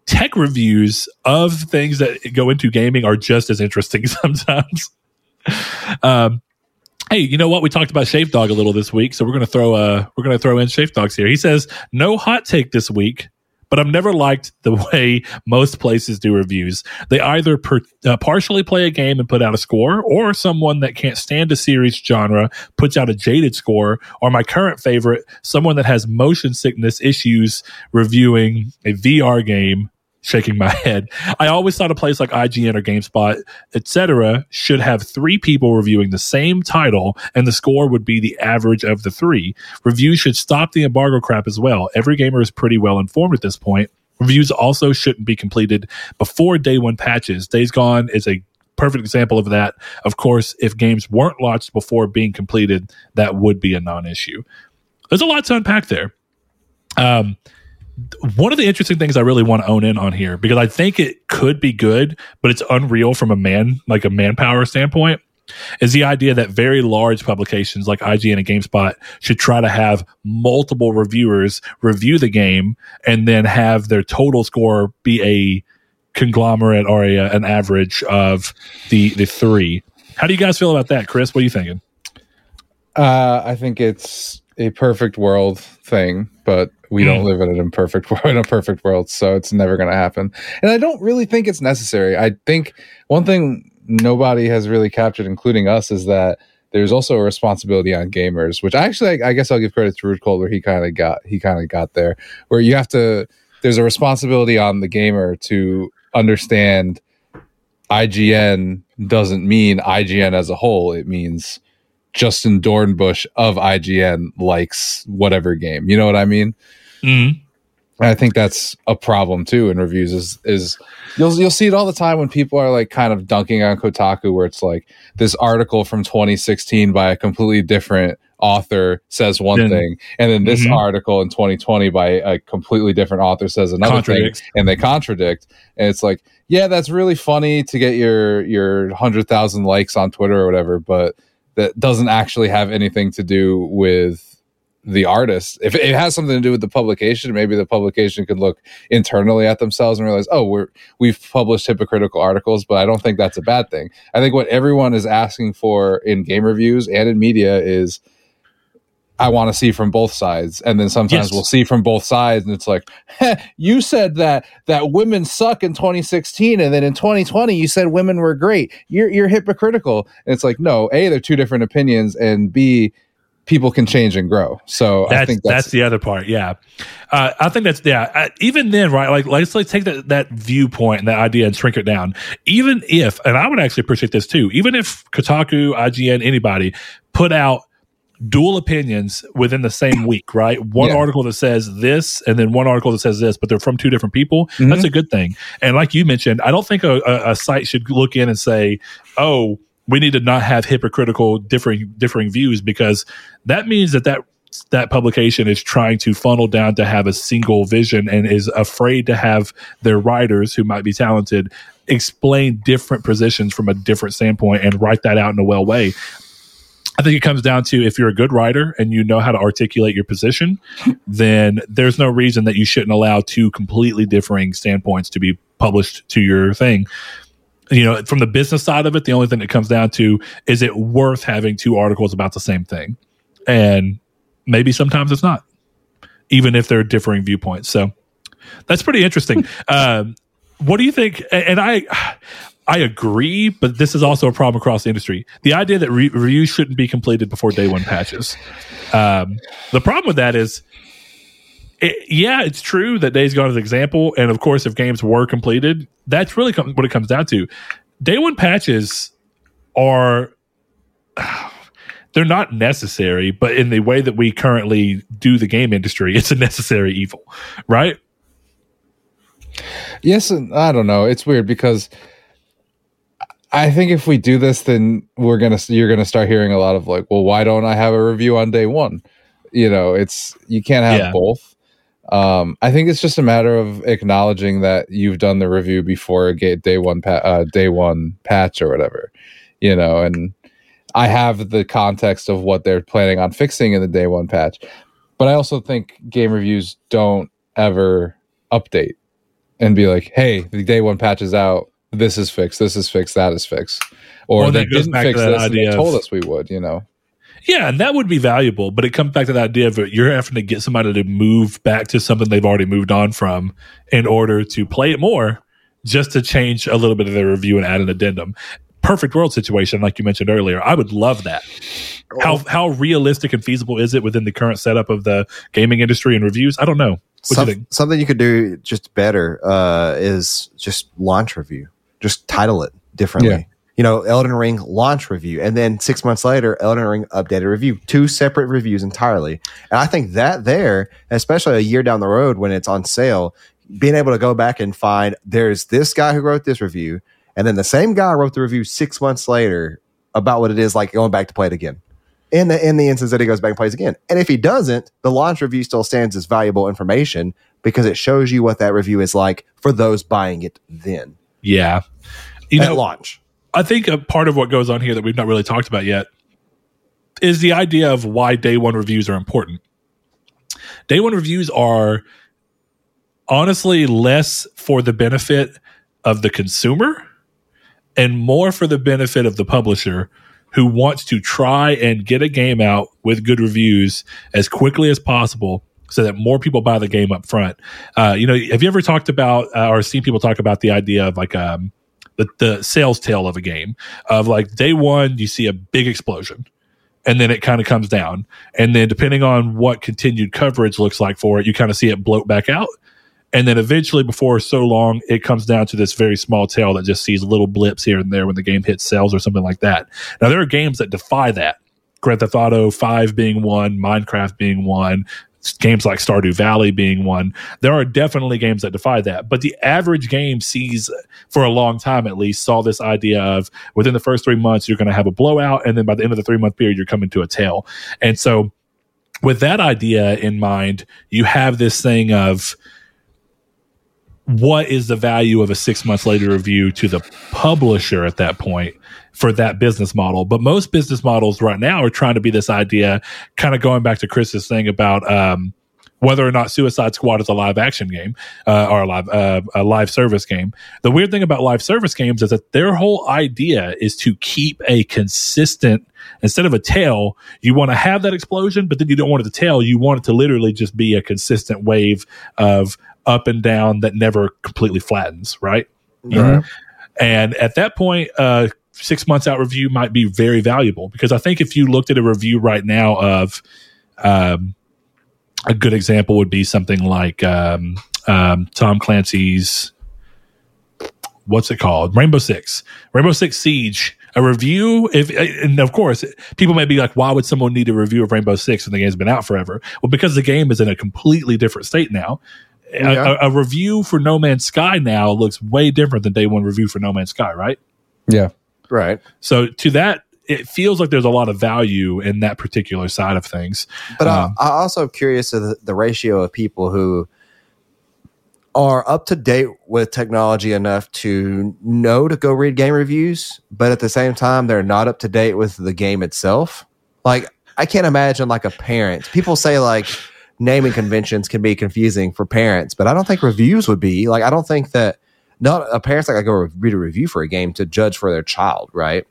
Speaker 2: tech reviews of things that go into gaming are just as interesting sometimes. um, hey, you know what? We talked about Shave Dog a little this week, so we're gonna throw uh we're gonna throw in Shave Dogs here. He says no hot take this week, but I've never liked the way most places do reviews. They either per, uh, partially play a game and put out a score, or someone that can't stand a series genre puts out a jaded score, or my current favorite, someone that has motion sickness issues reviewing a VR game. Shaking my head. I always thought a place like IGN or GameSpot, etc., should have three people reviewing the same title, and the score would be the average of the three. Reviews should stop the embargo crap as well. Every gamer is pretty well informed at this point. Reviews also shouldn't be completed before day one patches. Days Gone is a perfect example of that. Of course, if games weren't launched before being completed, that would be a non issue. There's a lot to unpack there. Um, one of the interesting things I really want to own in on here because I think it could be good, but it's unreal from a man like a manpower standpoint. Is the idea that very large publications like IGN and GameSpot should try to have multiple reviewers review the game and then have their total score be a conglomerate or a, an average of the the three. How do you guys feel about that, Chris? What are you thinking?
Speaker 3: Uh, I think it's a perfect world thing, but we don't
Speaker 2: Mm.
Speaker 3: live in an imperfect world, in a perfect world, so it's never going to happen. And I don't really think it's necessary. I think one thing nobody has really captured, including us, is that there's also a responsibility on gamers, which actually I, I guess I'll give credit to Rude Cold where he kind of got he kind of got there, where you have to. There's a responsibility on the gamer to understand IGN doesn't mean IGN as a whole. It means Justin Dornbush of IGN likes whatever game. You know what I mean?
Speaker 2: Mm.
Speaker 3: And I think that's a problem too in reviews is is you'll you'll see it all the time when people are like kind of dunking on Kotaku where it's like this article from 2016 by a completely different author says one
Speaker 2: Then-
Speaker 3: thing and then this
Speaker 2: Mhm.
Speaker 3: article in 2020 by a completely different author says another thing and they contradict and it's like yeah that's really funny to get your your 100,000 likes on Twitter or whatever but that doesn't actually have anything to do with the artist. If it has something to do with the publication, maybe the publication could look internally at themselves and realize, oh, we're we've published hypocritical articles, but I don't think that's a bad thing. I think what everyone is asking for in game reviews and in media is I want to see from both sides. And then sometimes
Speaker 2: Yes.
Speaker 3: we'll see from both sides and it's like, "Heh, you said that that women suck in 2016 and then in 2020 you said women were great. You're you're hypocritical. And it's like, no, A, they're two different opinions and B, people can change and grow. So I
Speaker 2: That's,
Speaker 3: think
Speaker 2: that's
Speaker 3: that's,
Speaker 2: the other part. Yeah, uh, I think that's yeah. Uh, even then, right? Like let's let's take that that viewpoint and that idea and shrink it down. Even if, and I would actually appreciate this too. Even if Kotaku, IGN, anybody put out dual opinions within the same week, right? One
Speaker 3: Yeah.
Speaker 2: article that says this and then one article that says this, but they're from two different people.
Speaker 3: Mhm.
Speaker 2: That's a good thing. And like you mentioned, I don't think a, a, a site should look in and say, "Oh, we need to not have hypocritical differing differing views," because that means that that that publication is trying to funnel down to have a single vision and is afraid to have their writers who might be talented explain different positions from a different standpoint and write that out in a well way. I think it comes down to if you're a good writer and you know how to articulate your position, then there's no reason that you shouldn't allow two completely differing standpoints to be published to your thing. You know, from the business side of it, the only thing that comes down to is it worth having two articles about the same thing? And maybe sometimes it's not, even if they're differing viewpoints. So that's pretty interesting. um, what do you think? And I, I agree, but this is also a problem across the industry. The idea that re- reviews shouldn't be completed before day one patches. Um, the problem with that is, it, yeah, it's true that Days Gone is an example, and of course, if games were completed, that's really com- what it comes down to. Day one patches are they're not necessary, but in the way that we currently do the game industry, it's a necessary evil, right?
Speaker 3: yes, and I don't know. It's weird because I think if we do this, then we're gonna you're gonna start hearing a lot of like, well, why don't I have a review on day one? You know, it's you can't have
Speaker 2: Yeah.
Speaker 3: both. Um, I think it's just a matter of acknowledging that you've done the review before a day one pa- uh, day one patch or whatever, you know, and I have the context of what they're planning on fixing in the day one patch, but I also think game reviews don't ever update and be like, "Hey, the day one patch is out. This is fixed. This is fixed. That is fixed." Or
Speaker 2: Well,
Speaker 3: they
Speaker 2: that
Speaker 3: didn't fix
Speaker 2: that
Speaker 3: this and they
Speaker 2: idea of-
Speaker 3: told us we would. You know,
Speaker 2: Yeah, and that would be valuable, but it comes back to the idea of you're having to get somebody to move back to something they've already moved on from in order to play it more, just to change a little bit of their review and add an addendum. Perfect world situation, like you mentioned earlier. I would love that. How how realistic and feasible is it within the current setup of the gaming industry and reviews? I don't know. What
Speaker 1: Some-
Speaker 2: you
Speaker 1: something you could do just better uh, is just launch review. Just title it differently.
Speaker 3: Yeah.
Speaker 1: You know, Elden Ring launch review, and then six months later, Elden Ring updated review. Two separate reviews entirely. And I think that there, especially a year down the road when it's on sale, being able to go back and find there's this guy who wrote this review, and then the same guy wrote the review six months later about what it is like going back to play it again. In the in the instance that he goes back and plays again, and if he doesn't, the launch review still stands as valuable information because it shows you what that review is like for those buying it then
Speaker 2: Yeah. You
Speaker 1: at
Speaker 2: know,
Speaker 1: launch.
Speaker 2: I think a part of what goes on here that we've not really talked about yet is the idea of why day one reviews are important. Day one reviews are honestly less for the benefit of the consumer and more for the benefit of the publisher who wants to try and get a game out with good reviews as quickly as possible so that more people buy the game up front. Uh, you know, have you ever talked about uh, or seen people talk about the idea of like um, the, the sales tail of a game of like day one, you see a big explosion and then it kind of comes down. And then depending on what continued coverage looks like for it, you kind of see it bloat back out. And then eventually, before so long, it comes down to this very small tail that just sees little blips here and there when the game hits sales or something like that. Now, there are games that defy that. Grand Theft Auto 5 being one, Minecraft being one, games like Stardew Valley being one. There are definitely games that defy that. But the average game sees, for a long time at least, saw this idea of within the first three months, you're going to have a blowout. And then by the end of the three month period, you're coming to a tail. And so, with that idea in mind, you have this thing of, what is the value of a six months later review to the publisher at that point for that business model? But most business models right now are trying to be this idea, kind of going back to Chris's thing about um, whether or not Suicide Squad is a live action game uh, or a live uh, a live service game. The weird thing about live service games is that their whole idea is to keep a consistent instead of a tail. You want to have that explosion, but then you don't want it to tail. You want it to literally just be a consistent wave of up and down that never completely flattens, right?
Speaker 1: Right.
Speaker 2: And at that point, uh, six months out review might be very valuable because I think if you looked at a review right now of, um, a good example would be something like um, um, Tom Clancy's what's it called? Rainbow Six, Rainbow Six Siege. A review, if and of course, people may be like, "Why would someone need a review of Rainbow Six when the game's been out forever?" Well, because the game is in a completely different state now.
Speaker 1: Yeah.
Speaker 2: A, a review for No Man's Sky now looks way different than day one review for No Man's Sky, right?
Speaker 3: Yeah.
Speaker 1: Right.
Speaker 2: So to that, it feels like there's a lot of value in that particular side of things.
Speaker 1: But
Speaker 2: Um,
Speaker 1: I, I also am curious of the, the ratio of people who are up to date with technology enough to know to go read game reviews, but at the same time, they're not up to date with the game itself. Like, I can't imagine like a parent. People say like naming conventions can be confusing for parents, but I don't think reviews would be. Like, I don't think that not a parent's not gonna go read a review for a game to judge for their child, right?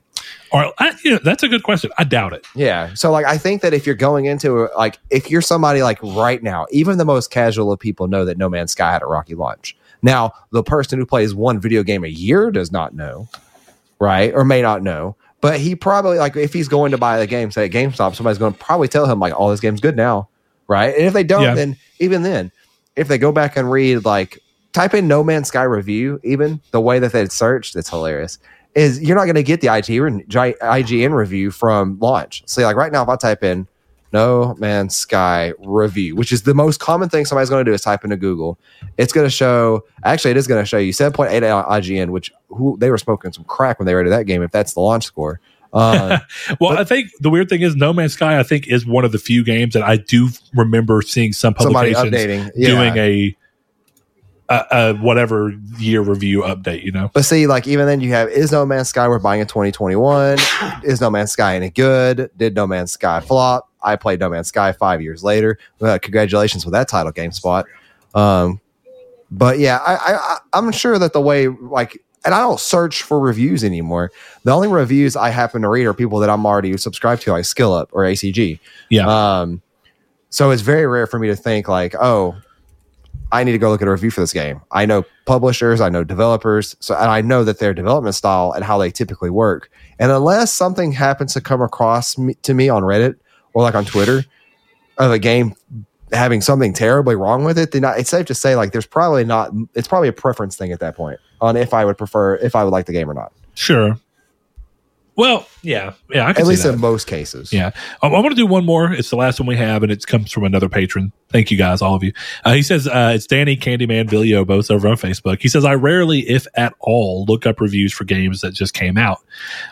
Speaker 2: Or I, you know, that's a good question. I doubt it.
Speaker 1: Yeah. So like I think that if you're going into like if you're somebody like right now, even the most casual of people know that No Man's Sky had a rocky launch. Now, the person who plays one video game a year does not know, right? Or may not know. But he probably like if he's going to buy the game, say at GameStop, somebody's going to probably tell him like, "Oh, this game's good now," right? And if they don't,
Speaker 2: Yeah.
Speaker 1: then even then, if they go back and read like type in No Man's Sky review, even the way that they searched, it's hilarious. Is you're not going to get the IGN, IGN review from launch. So like right now, if I type in No Man's Sky review, which is the most common thing somebody's going to do is type into Google, it's going to show. Actually, it is going to show you 7.8 on IGN, which who they were smoking some crack when they rated that game. If that's the launch score, uh,
Speaker 2: Well,
Speaker 1: But-
Speaker 2: I think the weird thing is No Man's Sky. I think is one of the few games that I do remember seeing some
Speaker 1: somebody
Speaker 2: publications
Speaker 1: updating, yeah.
Speaker 2: doing a, a, a whatever year review update. You know,
Speaker 1: But see, like even then, you have is No Man's Sky we're buying in 2021? is No Man's Sky any good? Did No Man's Sky flop? I played No Man's Sky five years later. Uh, congratulations with that title, GameSpot. Um, but yeah, I, I, I I'm sure that the way like, and I don't search for reviews anymore. The only reviews I happen to read are people that I'm already subscribed to, like SkillUp or ACG.
Speaker 2: yeah,
Speaker 1: Um, so it's very rare for me to think like, oh, I need to go look at a review for this game. I know publishers, I know developers, so and I know that their development style and how they typically work. And unless something happens to come across me, to me on Reddit or like on Twitter of a game having something terribly wrong with it, then I, it's safe to say like there's probably not. It's probably a preference thing at that point on if I would prefer if I would like the game or not.
Speaker 2: sure. Well, yeah, yeah. I
Speaker 1: At least in most cases.
Speaker 2: Yeah. Um, I want to do one more. It's the last one we have, and it comes from another patron. Thank you guys, all of you. Uh, he says, uh, it's Danny Candyman both over on Facebook. He says, I rarely, if at all, look up reviews for games that just came out.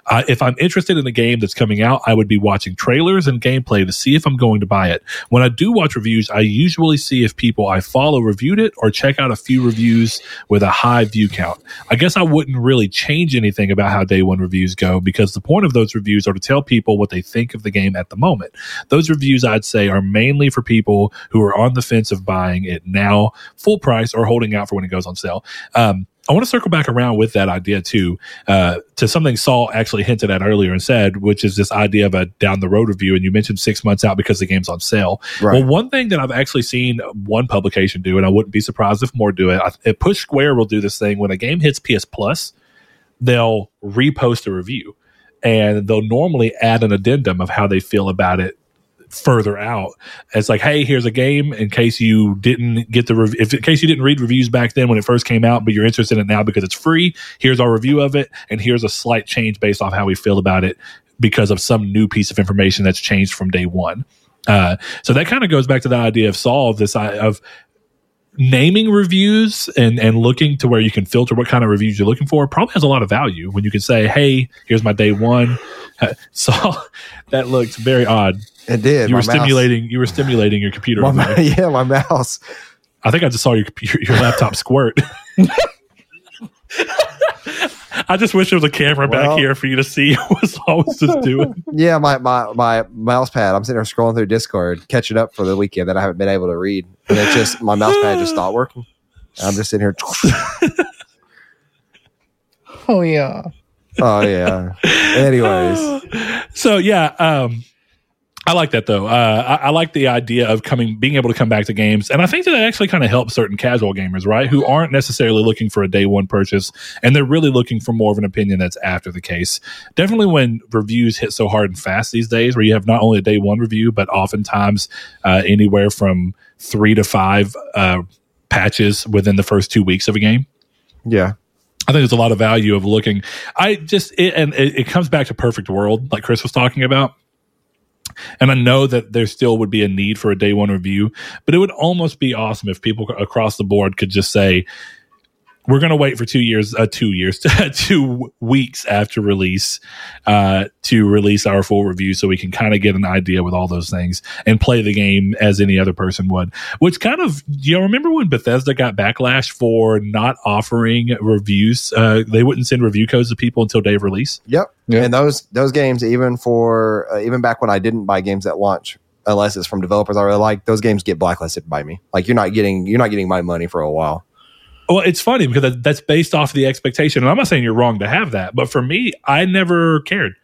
Speaker 2: Uh, if I'm interested in a game that's coming out, I would be watching trailers and gameplay to see if I'm going to buy it. When I do watch reviews, I usually see if people I follow reviewed it or check out a few reviews with a high view count. I guess I wouldn't really change anything about how day one reviews go because the point of those reviews are to tell people what they think of the game at the moment. Those reviews, I'd say, are mainly for people who are on the fence of buying it now full price or holding out for when it goes on sale. Um, I want to circle back around with that idea too, uh, to something Saul actually hinted at earlier and said, which is this idea of a down the road review. And you mentioned six months out because the game's on sale.
Speaker 1: Right.
Speaker 2: Well, one thing that I've actually seen one publication do, and I wouldn't be surprised if more do it. I, Push Square will do this thing when a game hits PS Plus, they'll repost a review, and they'll normally add an addendum of how they feel about it further out. It's like, hey, here's a game in case you didn't get the rev- if in case you didn't read reviews back then when it first came out, but you're interested in it now because it's free. Here's our review of it, and here's a slight change based off how we feel about it because of some new piece of information that's changed from day one. Uh, so that kind of goes back to the idea of solve this of naming reviews and and looking to where you can filter what kind of reviews you're looking for probably has a lot of value when you can say hey here's my day one. So that looked very odd.
Speaker 1: It did.
Speaker 2: you were
Speaker 1: mouse-
Speaker 2: stimulating you were stimulating your computer.
Speaker 1: My, yeah, my mouse.
Speaker 2: i think i just saw your your, your laptop squirt I just wish there was a camera
Speaker 1: Well-
Speaker 2: back here for you to see what Saul was just doing.
Speaker 1: Yeah, my, my my mouse pad. I'm sitting there scrolling through Discord, catching up for the weekend that I haven't been able to read, and it just my mouse pad just stopped working. I'm just sitting here.
Speaker 4: Oh yeah.
Speaker 1: Oh yeah. Anyways,
Speaker 2: so yeah, um, I like that though. Uh, I, I like the idea of coming, being able to come back to games, and I think that actually kind of helps certain casual gamers, right, who aren't necessarily looking for a day one purchase, and they're really looking for more of an opinion that's after the case. Definitely when reviews hit so hard and fast these days, where you have not only a day one review, but oftentimes uh, anywhere from three to five uh, patches within the first two weeks of a game.
Speaker 1: yeah,
Speaker 2: I think there's a lot of value of looking. I just it, and it, it comes back to perfect world, like Chris was talking about. And I know that there still would be a need for a day one review, but it would almost be awesome if people across the board could just say, "We're going to wait for two years, uh, two years, two weeks after release uh, to release our full review, so we can kind of get an idea with all those things and play the game as any other person would." Which kind of, you know, remember when Bethesda got backlash for not offering reviews? Uh, they wouldn't send review codes to people until day of release.
Speaker 1: yep.
Speaker 3: Yeah.
Speaker 1: And those those games, even for uh, even back when I didn't buy games at launch, unless it's from developers I really like, those games get blacklisted by me. Like you're not getting you're not getting my money for a while.
Speaker 2: Well, it's funny because that's based off the expectation. And I'm not saying you're wrong to have that, but for me, I never cared.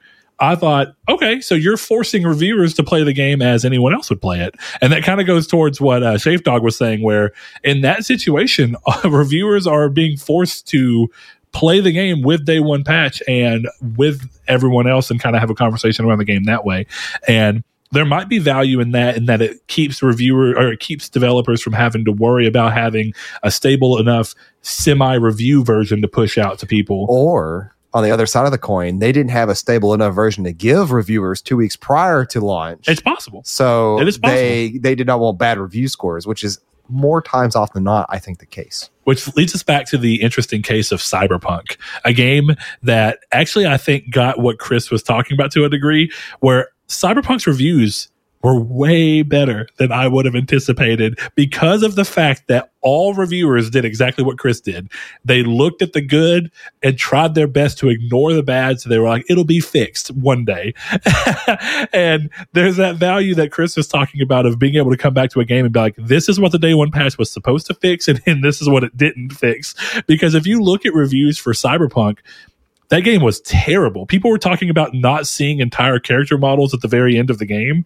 Speaker 2: I thought, okay, so you're forcing reviewers to play the game as anyone else would play it. And that kind of goes towards what uh, Shafe Dog was saying, where in that situation, reviewers are being forced to play the game with day one patch and with everyone else and kind of have a conversation around the game that way. And there might be value in that, in that it keeps reviewer or it keeps developers from having to worry about having a stable enough semi review version to push out to people.
Speaker 1: Or on the other side of the coin, they didn't have a stable enough version to give reviewers two weeks prior to launch.
Speaker 2: It's possible.
Speaker 1: so
Speaker 2: It is possible.
Speaker 1: they they did not want bad review scores, which is more times off than not, I think the case.
Speaker 2: Which leads us back to the interesting case of Cyberpunk, a game that actually I think got what Chris was talking about to a degree, where Cyberpunk's reviews were way better than I would have anticipated because of the fact that all reviewers did exactly what Chris did. They looked at the good and tried their best to ignore the bad. So they were like, it'll be fixed one day. and there's that value that Chris was talking about of being able to come back to a game and be like, this is what the day one patch was supposed to fix. And, and this is what it didn't fix. Because if you look at reviews for Cyberpunk, that game was terrible. People were talking about not seeing entire character models at the very end of the game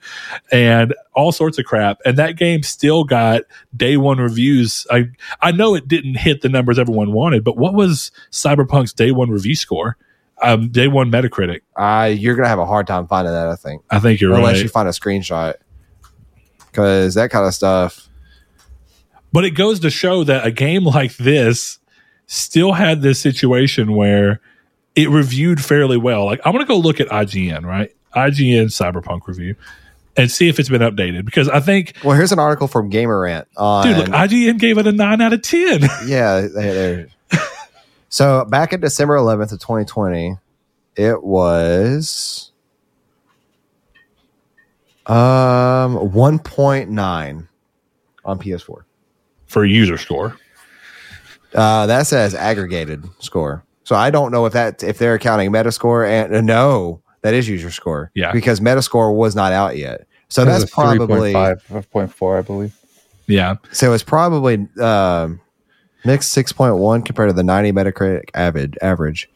Speaker 2: and all sorts of crap. And that game still got day one reviews. I I know it didn't hit the numbers everyone wanted, but what was Cyberpunk's day one review score? Um, day one Metacritic.
Speaker 1: Uh, you're gonna have a hard time finding that, I think,
Speaker 2: I think you're
Speaker 1: unless
Speaker 2: right.
Speaker 1: Unless you find a screenshot, because that kind of stuff.
Speaker 2: But it goes to show that a game like this still had this situation where it reviewed fairly well. Like I'm gonna go look at IGN, right? IGN Cyberpunk review and see if it's been updated because I think
Speaker 1: Well, here's an article from Game Rant on.
Speaker 2: dude, look, IGN gave it a nine out of ten.
Speaker 1: yeah, they- so back in December 11th of 2020, it was um 1.9 on PS4.
Speaker 2: for user score.
Speaker 1: Uh, that says aggregated score. So I don't know if that if they're counting Metascore and uh, no, that is user score.
Speaker 2: Yeah.
Speaker 1: because Metascore was not out yet. So
Speaker 3: It
Speaker 1: that's probably
Speaker 3: 5.4, I believe.
Speaker 2: Yeah.
Speaker 1: so it's probably um Mixed six point one compared to the ninety Metacritic avid average.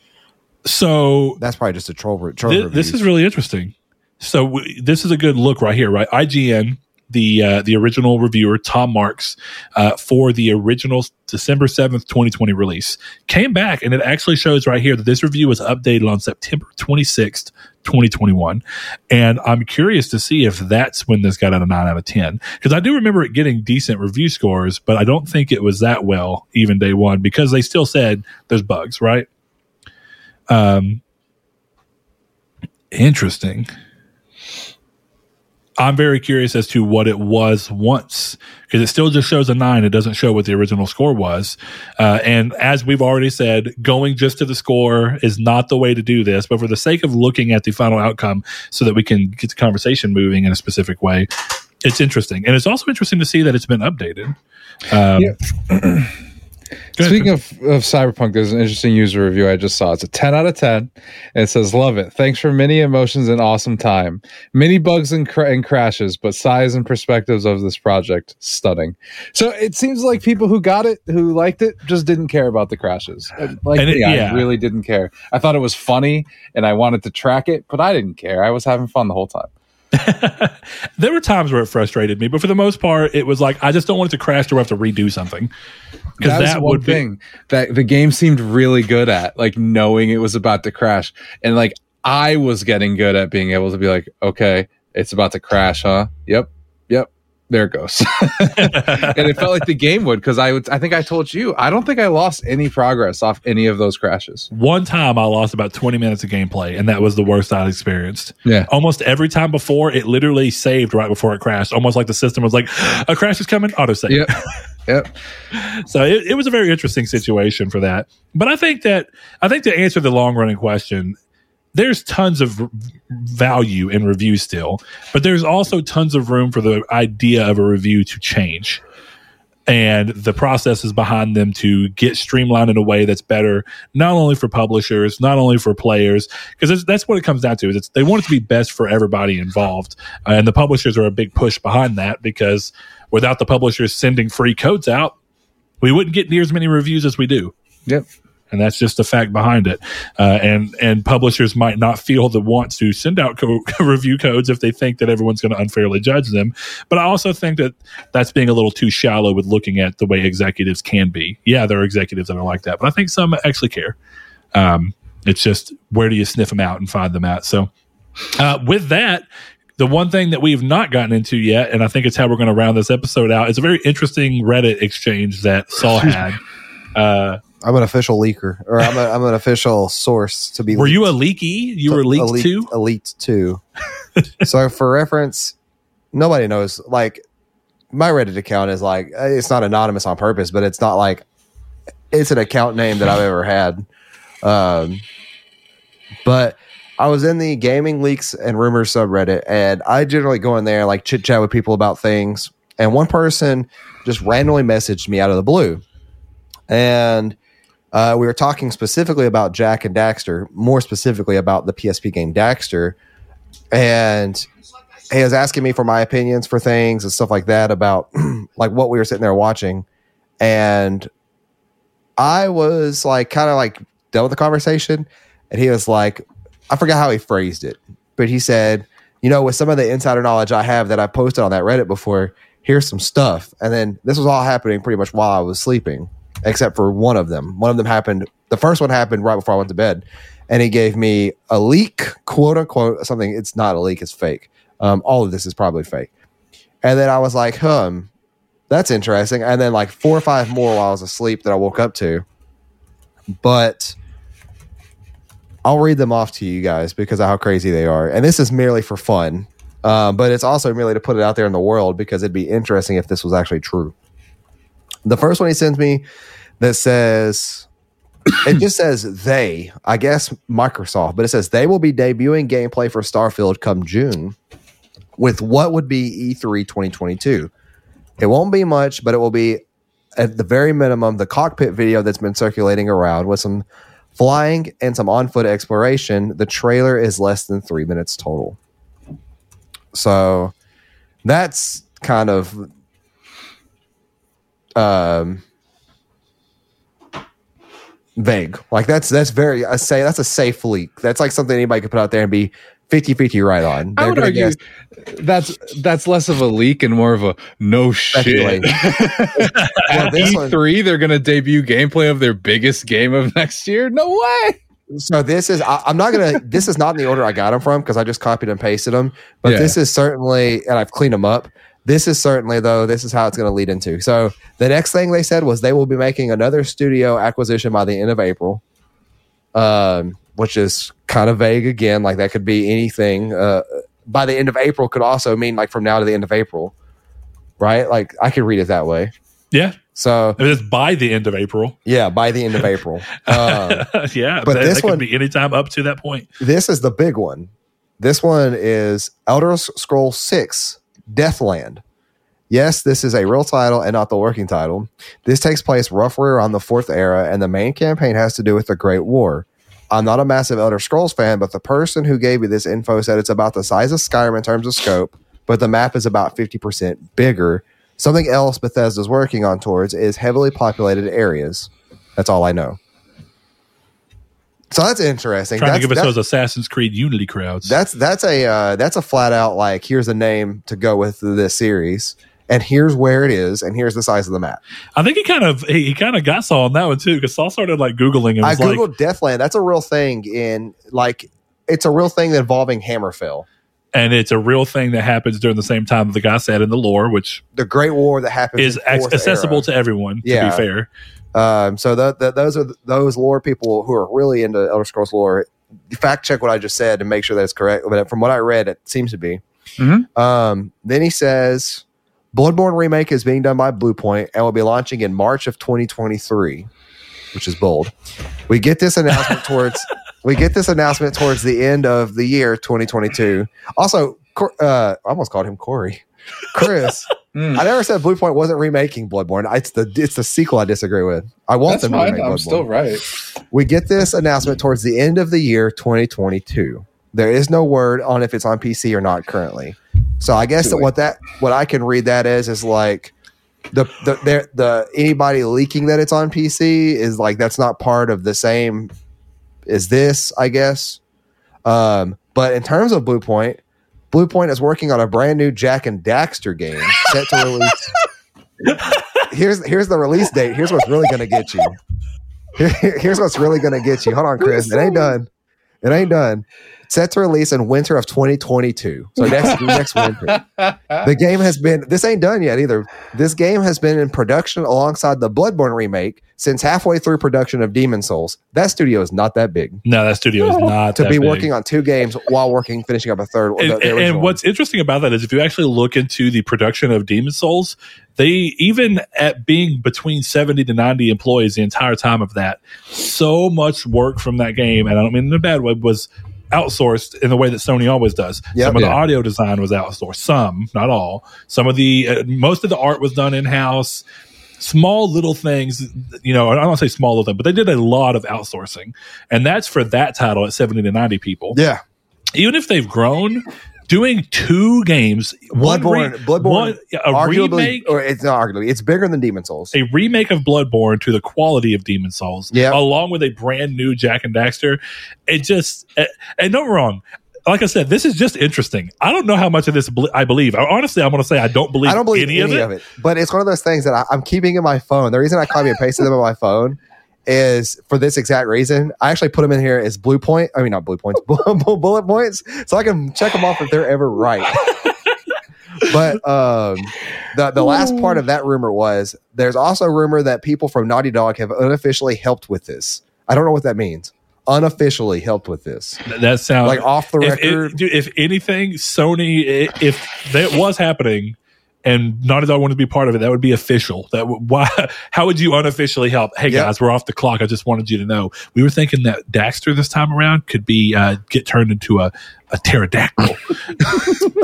Speaker 2: So
Speaker 1: That's probably just a troll. troll
Speaker 2: Thi- this is really interesting. So w- this is a good look right here, right? IGN, the uh, the original reviewer Tom Marks uh, for the original December seventh, twenty twenty release, came back and it actually shows right here that this review was updated on September twenty sixth, twenty twenty one, and I'm curious to see if that's when this got out of nine out of ten because I do remember it getting decent review scores, but I don't think it was that well even day one because they still said there's bugs, right? Um, interesting. I'm very curious as to what it was once because it still just shows a nine. It doesn't show what the original score was. Uh, and as we've already said, going just to the score is not the way to do this. But for the sake of looking at the final outcome so that we can get the conversation moving in a specific way, it's interesting. And it's also interesting to see that it's been updated. Um.
Speaker 3: Speaking of, of Cyberpunk, there's an interesting user review I just saw. It's a 10 out of 10. And it says, Love it. Thanks for many emotions and awesome time. Many bugs and, cra- and crashes, but size and perspectives of this project, stunning. So it seems like people who got it, who liked it, just didn't care about the crashes. Like,
Speaker 2: And it-
Speaker 3: me,
Speaker 2: yeah.
Speaker 3: I really didn't care. I thought it was funny and I wanted to track it, but I didn't care. I was having fun the whole time.
Speaker 2: there were times where it frustrated me, but for the most part, it was like I just don't want it to crash to where I have to redo something. Because
Speaker 3: That,
Speaker 2: that
Speaker 3: one
Speaker 2: would be
Speaker 3: thing that the game seemed really good at, like knowing it was about to crash. And like I was getting good at being able to be like, okay, it's about to crash, huh? Yep, yep. There it goes. and it felt like the game would because I would I think I told you, I don't think I lost any progress off any of those crashes.
Speaker 2: One time I lost about 20 minutes of gameplay, and that was the worst I'd experienced.
Speaker 3: Yeah.
Speaker 2: Almost every time before, it literally saved right before it crashed. Almost like the system was like, a crash is coming, auto save.
Speaker 3: Yep. Yep.
Speaker 2: So it, it was a very interesting situation for that. But I think that, I think to answer the long running question, there's tons of value in reviews still, but there's also tons of room for the idea of a review to change and the processes behind them to get streamlined in a way that's better, not only for publishers, not only for players, because that's, what it comes down to. Is they want it to be best for everybody involved, uh, and the publishers are a big push behind that because without the publishers sending free codes out, we wouldn't get near as many reviews as we do
Speaker 3: Yep.
Speaker 2: And that's just the fact behind it. Uh, and and publishers might not feel the want to send out co- review codes if they think that everyone's going to unfairly judge them. But I also think that that's being a little too shallow with looking at the way executives can be. Yeah, there are executives that are like that, but I think some actually care. Um, it's just where do you sniff them out and find them at? So uh, with that. The one thing that we've not gotten into yet, and I think it's how we're going to round this episode out, is a very interesting Reddit exchange that Saul had. Uh,
Speaker 1: I'm an official leaker, or I'm, a, I'm an official source to be.
Speaker 2: Were you a leaky? You were leaked
Speaker 1: elite,
Speaker 2: too?
Speaker 1: Elite two. so for reference, nobody knows. Like my Reddit account is like it's not anonymous on purpose, but it's not like it's an account name that I've ever had. Um, but I was in the gaming leaks and rumors subreddit, and I generally go in there like chit chat with people about things. And one person just randomly messaged me out of the blue, and uh, we were talking specifically about Jak and Daxter, more specifically about the PSP game Daxter, and he was asking me for my opinions for things and stuff like that about like what we were sitting there watching, and I was like kind of like done with the conversation, and he was like, I forgot how he phrased it, but he said, you know, with some of the insider knowledge I have that I posted on that Reddit before, here's some stuff, and then this was all happening pretty much while I was sleeping except for one of them. One of them happened. The first one happened right before I went to bed, and he gave me a leak, quote unquote, something. It's not a leak; it's fake. Um, all of this is probably fake. And then I was like, "Hmm, that's interesting." And then like four or five more while I was asleep that I woke up to. But I'll read them off to you guys because of how crazy they are. And this is merely for fun, um, but it's also merely to put it out there in the world because it'd be interesting if this was actually true. The first one he sends me that says it just says they, I guess Microsoft, but it says they will be debuting gameplay for Starfield come June with what would be E E3 2022. It won't be much, but it will be at the very minimum the cockpit video that's been circulating around with some flying and some on foot exploration. The trailer is less than three minutes total. So that's kind of um vague. Like that's that's very I say that's a safe leak. That's like something anybody could put out there and be 50-50 right on.
Speaker 3: I
Speaker 1: They're
Speaker 3: would
Speaker 1: gonna
Speaker 3: argue
Speaker 1: guess-
Speaker 3: that's that's less of a leak and more of a no shit. At E3, they're going to debut gameplay of their biggest game of next year. No way.
Speaker 1: So this is I, I'm not gonna this is not in the order I got them from because I just copied and pasted them. But
Speaker 3: Yeah.
Speaker 1: this is certainly and I've cleaned them up. This is certainly though this is how it's going to lead into. So the next thing they said was they will be making another studio acquisition by the end of April, um, which is kind of vague again. Like that could be anything. Uh, by the end of April could also mean like from now to the end of April, right? Like I could read it that way.
Speaker 2: Yeah,
Speaker 1: So
Speaker 2: it is by the end of April.
Speaker 1: yeah, by the end of April. Um,
Speaker 2: yeah,
Speaker 1: but
Speaker 2: that,
Speaker 1: this
Speaker 2: that could
Speaker 1: one-
Speaker 2: be anytime up to that point.
Speaker 1: this is the big one. This one is Elder Scroll 6 Deathland. Yes, this is a real title and not the working title. This takes place roughly around the fourth era, and the main campaign has to do with the Great War. I'm not a massive Elder Scrolls fan, but the person who gave me this info said it's about the size of Skyrim in terms of scope, but the map is about 50% bigger. Something else Bethesda's working on towards is heavily populated areas. That's all I know. So that's interesting.
Speaker 2: Trying
Speaker 1: That's-
Speaker 2: to give us those Assassin's Creed Unity crowds.
Speaker 1: that's that's a uh, that's a flat out like here's a name to go with this series, and here's where it is, and here's the size of the map.
Speaker 2: I think he kind of he, he kind of got Saul on that one too because Saul started like googling and
Speaker 1: I
Speaker 2: was like,
Speaker 1: googled Deathland. That's a real thing in like it's a real thing involving Hammerfell,
Speaker 2: and it's a real thing that happens during the same time the guy said in the lore, which
Speaker 1: the Great War that happens
Speaker 2: is accessible
Speaker 1: Era.
Speaker 2: to everyone. To
Speaker 1: Yeah.
Speaker 2: be fair,
Speaker 1: Um, so that that those are th- those lore people who are really into Elder Scrolls lore. Fact check what I just said to make sure that's correct. But from what I read, it seems to be.
Speaker 2: Mhm.
Speaker 1: Um, then he says, Bloodborne remake is being done by Bluepoint and will be launching in March of 2023, which is bold. We get this announcement towards we get this announcement towards the end of the year 2022. Also, uh, I almost called him Corey. Chris,
Speaker 3: Hmm.
Speaker 1: I never said Bluepoint wasn't remaking Bloodborne. It's the it's the sequel I disagree with. I want
Speaker 3: That's
Speaker 1: them to
Speaker 3: fine.
Speaker 1: remake
Speaker 3: I'm
Speaker 1: Bloodborne.
Speaker 3: still right.
Speaker 1: We get this announcement towards the end of the year 2022. There is no word on if it's on PC or not currently. So I guess that what that what I can read that as is like the the the, the anybody leaking that it's on PC is like that's not part of the same as this, I guess. Um, but in terms of Bluepoint, Bluepoint is working on a brand new Jak and Daxter game set to release. here's here's the release date. Here's what's really going to get you. Here- here's what's really going to get you. Hold on, Chris. It ain't done. It ain't done. Set to release in winter of 2022. So next next winter. The game has been this ain't done yet either. This game has been in production alongside the Bloodborne remake since halfway through production of Demon Souls. That studio is not that big
Speaker 2: no, that studio is not
Speaker 1: to be
Speaker 2: big.
Speaker 1: working on two games while working finishing up a third.
Speaker 2: And,
Speaker 1: the- the
Speaker 2: and what's interesting about that is if you actually look into the production of Demon Souls, they even at being between 70 to 90 employees the entire time of that, so much work from that game, and I don't mean in a bad way, was outsourced in the way that Sony always does.
Speaker 1: Yep.
Speaker 2: Some of the audio design was outsourced, some, not all. Some of the uh, most of the art was done in house. Small little things, you know, I don't say small little thing, but they did a lot of outsourcing, and that's for that title at 70 to 90 people
Speaker 1: yeah,
Speaker 2: even if they've grown, doing two games, one
Speaker 1: Bloodborne.
Speaker 2: re-
Speaker 1: Bloodborne.
Speaker 2: one- a
Speaker 1: arguably,
Speaker 2: remake,
Speaker 1: or it's not arguably, it's bigger than Demon Souls.
Speaker 2: a remake of Bloodborne to the quality of Demon Souls,
Speaker 1: Yeah.
Speaker 2: along with a brand new Jak and Daxter. It just, eh, and no wrong. Like I said, this is just interesting. I don't know how much of this I believe. Honestly, I'm going to say I don't believe,
Speaker 1: I don't believe
Speaker 2: any, of, it.
Speaker 1: but it's one of those things that I, I'm keeping in my phone. The reason I copy and pasted them on my phone is for this exact reason. I actually put them in here as blue point. I mean, not blue points, bullet points, so I can check them off if they're ever right. but um, the the last part of that rumor was there's also rumor that people from Naughty Dog have unofficially helped with this. I don't know what that means. Unofficially helped with this,
Speaker 2: That sounds
Speaker 1: like off the
Speaker 2: if,
Speaker 1: record.
Speaker 2: if, dude, if anything, Sony, if that was happening and Naughty Dog wanted to be part of it, that would be official. That would, why? How would you unofficially help? Hey
Speaker 1: Yep.
Speaker 2: guys, we're off the clock. I just wanted you to know we were thinking that Daxter this time around could be uh, get turned into a a pterodactyl.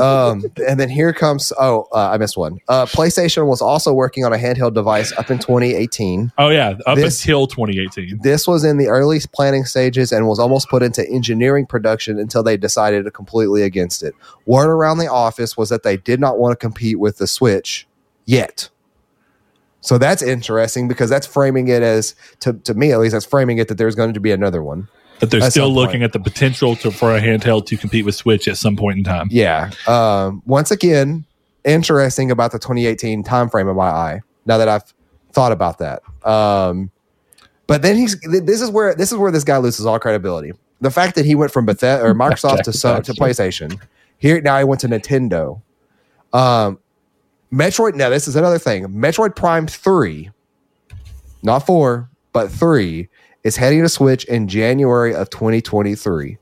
Speaker 1: um, and then here comes. Oh, uh, I missed one. Uh, PlayStation was also working on a handheld device up in 2018.
Speaker 2: oh yeah, up
Speaker 1: This-
Speaker 2: until 2018.
Speaker 1: This was in the early planning stages and was almost put into engineering production until they decided completely against it. Word around the office was that they did not want to compete with the Switch yet. So that's interesting because that's framing it as to, to me at least that's framing it that there's going to be another one.
Speaker 2: That they're still
Speaker 1: some point.
Speaker 2: looking at the potential to for a handheld to compete with Switch at some point in time.
Speaker 1: Yeah. Um, once again, interesting about the 2018 timeframe in my eye. Now that I've thought about that. Um, but then he's this is where this is where this guy loses all credibility. The fact that he went from Bethesda or Microsoft to to PlayStation. Here now he went to Nintendo. Um, Metroid. Now this is another thing. Metroid Prime Three, not four, but three, is heading to Switch in January of 2023.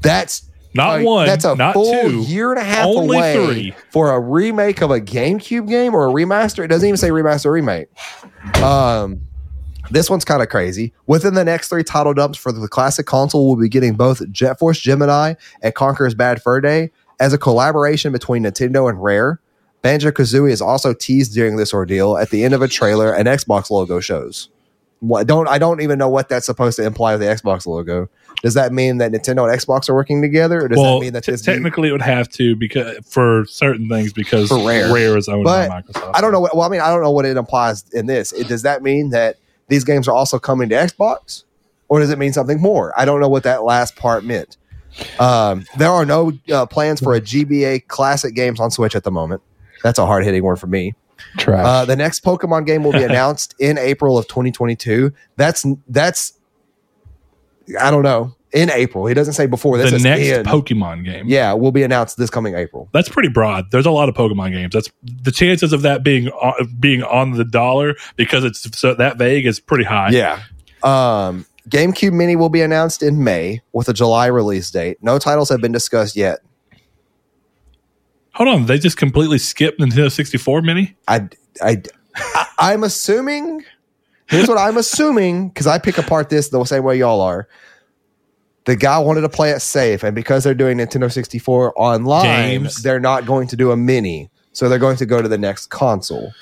Speaker 1: That's
Speaker 2: Not
Speaker 1: like,
Speaker 2: one,
Speaker 1: That's a
Speaker 2: not
Speaker 1: full
Speaker 2: two.
Speaker 1: year and a half
Speaker 2: only
Speaker 1: away
Speaker 2: three.
Speaker 1: for a remake of a GameCube game or a remaster. It doesn't even say remaster or remake. Um, this one's kind of crazy. Within the next three title dumps for the classic console, we'll be getting both Jet Force Gemini and Conker's Bad Fur Day as a collaboration between Nintendo and Rare. Banjo Kazooie is also teased during this ordeal. At the end of a trailer, an Xbox logo shows. What don't I don't even know what that's supposed to imply with the Xbox logo. Does that mean that Nintendo and Xbox are working together, or does
Speaker 2: well,
Speaker 1: that mean that
Speaker 2: t- technically it would have to because for certain things because
Speaker 1: For Rare.
Speaker 2: Rare is owned
Speaker 1: But
Speaker 2: by Microsoft.
Speaker 1: I don't know. What, well, I mean, I don't know what it implies in this. It, does that mean that these games are also coming to Xbox, or does it mean something more? I don't know what that last part meant. Um, there are no uh, plans for a GBA classic games on Switch at the moment. That's a hard hitting one for me.
Speaker 3: Trash.
Speaker 1: Uh, the next Pokemon game will be announced in April of 2022. That's that's I don't know in April. He doesn't say before. This
Speaker 2: the next
Speaker 1: in.
Speaker 2: Pokemon game.
Speaker 1: yeah, will be announced this coming April.
Speaker 2: That's pretty broad. There's a lot of Pokemon games. That's the chances of that being on, being on the dollar because it's so that vague is pretty high.
Speaker 1: Yeah. Um, GameCube Mini will be announced in May with a July release date. No titles have been discussed yet.
Speaker 2: Hold on, they just completely skipped Nintendo 64 Mini.
Speaker 1: I, I, I am assuming. Here's what I'm assuming because I pick apart this the same way y'all are. The guy wanted to play it safe, and because they're doing Nintendo 64 online,
Speaker 2: Games.
Speaker 1: they're not going to do a mini, so they're going to go to the next console.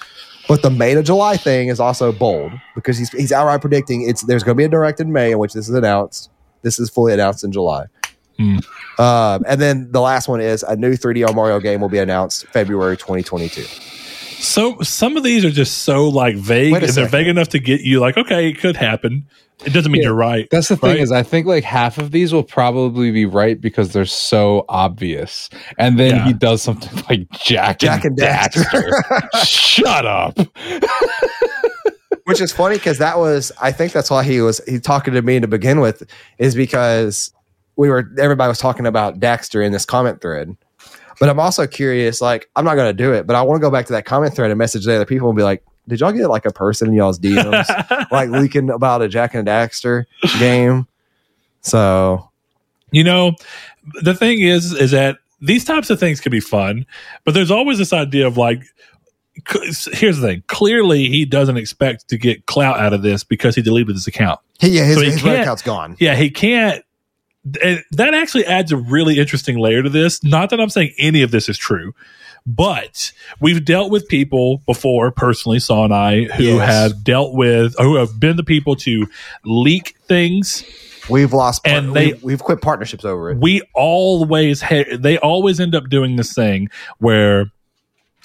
Speaker 1: But the May to July thing is also bold because he's he's outright predicting it's there's going to be a direct in May in which this is announced. This is fully announced in July.
Speaker 2: Hmm.
Speaker 1: Um, and then the last one is a new 3D Mario game will be announced February 2022.
Speaker 2: So some of these are just so like vague,
Speaker 1: Wait
Speaker 2: and they're vague enough to get you like, okay, it could happen. It doesn't mean
Speaker 3: Yeah.
Speaker 2: you're right.
Speaker 3: That's the thing
Speaker 2: right?
Speaker 3: is, I think like half of these will probably be right because they're so obvious, and then
Speaker 2: Yeah.
Speaker 3: he does something like Jak,
Speaker 1: Jak and Daxter.
Speaker 3: Shut up!
Speaker 1: which is funny because that was I think that's why he was he talking to me to begin with is because we were everybody was talking about Daxter in this comment thread. But I'm also curious, like I'm not gonna do it, but I want to go back to that comment thread and message the other people and be like, did y'all get like a person in y'all's DMs like leaking about a Jak and Daxter game? So
Speaker 2: You know, the thing is, is that these types of things can be fun, but there's always this idea of like, here's the thing. Clearly, he doesn't expect to get clout out of this because he deleted his account.
Speaker 1: He, yeah, his,
Speaker 2: so
Speaker 1: his account's gone.
Speaker 2: Yeah, he can't. And that actually adds a really interesting layer to this. Not that I'm saying any of this is true, but we've dealt with people before, personally, Saul and I, who
Speaker 1: Yes.
Speaker 2: have dealt with, who have been the people to leak things
Speaker 1: We've lost part,
Speaker 2: And they-
Speaker 1: we've, we've quit partnerships over it.
Speaker 2: we always ha- they always end up doing this thing where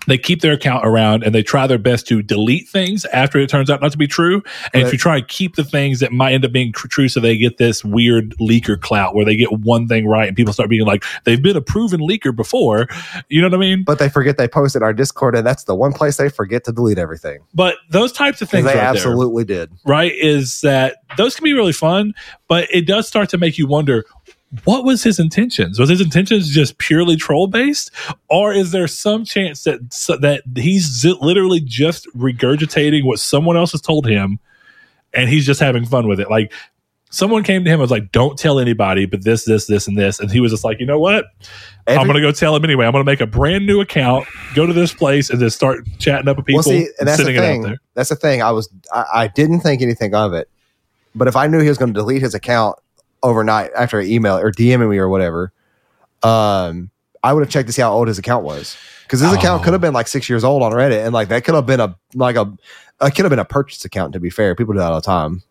Speaker 2: they keep their account around and they try their best to delete things after it turns out not to be true and
Speaker 1: Right.
Speaker 2: you try and keep the things that might end up being true so they get this weird leaker clout where they get one thing right and people start being like they've been a proven leaker before you know what i mean
Speaker 1: But they forget they posted our Discord, and that's the one place they forget to delete everything.
Speaker 2: but those types of things
Speaker 1: they
Speaker 2: right there,
Speaker 1: absolutely did.
Speaker 2: right is that those can be really fun but it does start to make you wonder what was his intentions? Was his intentions just purely troll based or is there some chance that so- that he's literally just regurgitating what someone else has told him and he's just having fun with it? Like someone came to him and was like don't tell anybody but this this this and this and he was just like you know what? I'm gonna go tell him anyway. I'm gonna make a brand new account go to this place and just start chatting up with people
Speaker 1: well, see, and that's the
Speaker 2: sending it out
Speaker 1: thing.
Speaker 2: there.
Speaker 1: That's the thing. I was I, I didn't think anything of it, but if I knew he was going to delete his account overnight after an email or DMing me or whatever, um, I would have checked to see how old his account was because his account
Speaker 2: Oh.
Speaker 1: could have been like six years old on Reddit, and like that could have been a like a. It could have been a purchase account. To be fair, people do that all the time.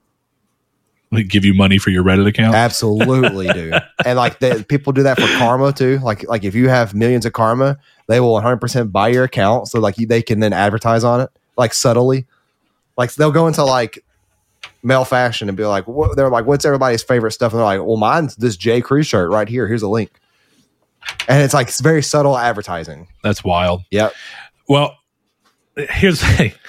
Speaker 2: like give you money for your reddit account
Speaker 1: Absolutely do, and like they, people do that for karma too. Like like if you have millions of karma, they will 100 percent buy your account, so like you, they can then advertise on it. like subtly. Like they'll go into like male fashion and be like, what, they're like, what's everybody's favorite stuff? And they're like, well, mine's this J. Crew shirt right here. Here's a link. And it's like it's very subtle advertising.
Speaker 2: That's wild.
Speaker 1: Yep.
Speaker 2: Well, here's the thing.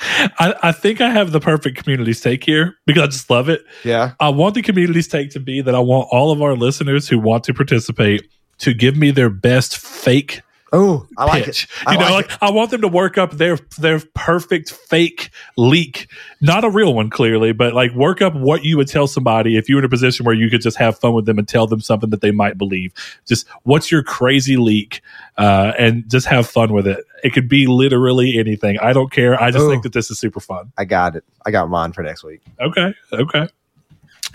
Speaker 2: I, I think I have the perfect community's take here because I just love it.
Speaker 1: Yeah.
Speaker 2: I want the community's take to be that I want all of our listeners who want to participate to give me their best fake
Speaker 1: Oh, I like
Speaker 2: pitch.
Speaker 1: it. I
Speaker 2: you know,
Speaker 1: like
Speaker 2: like I want them to work up their their perfect fake leak, not a real one, clearly, but like work up what you would tell somebody if you were in a position where you could just have fun with them and tell them something that they might believe. Just what's your crazy leak, uh, and just have fun with it. It could be literally anything. I don't care. I just
Speaker 1: Ooh.
Speaker 2: think that this is super fun.
Speaker 1: I got it. I got mine for next week.
Speaker 2: Okay, okay.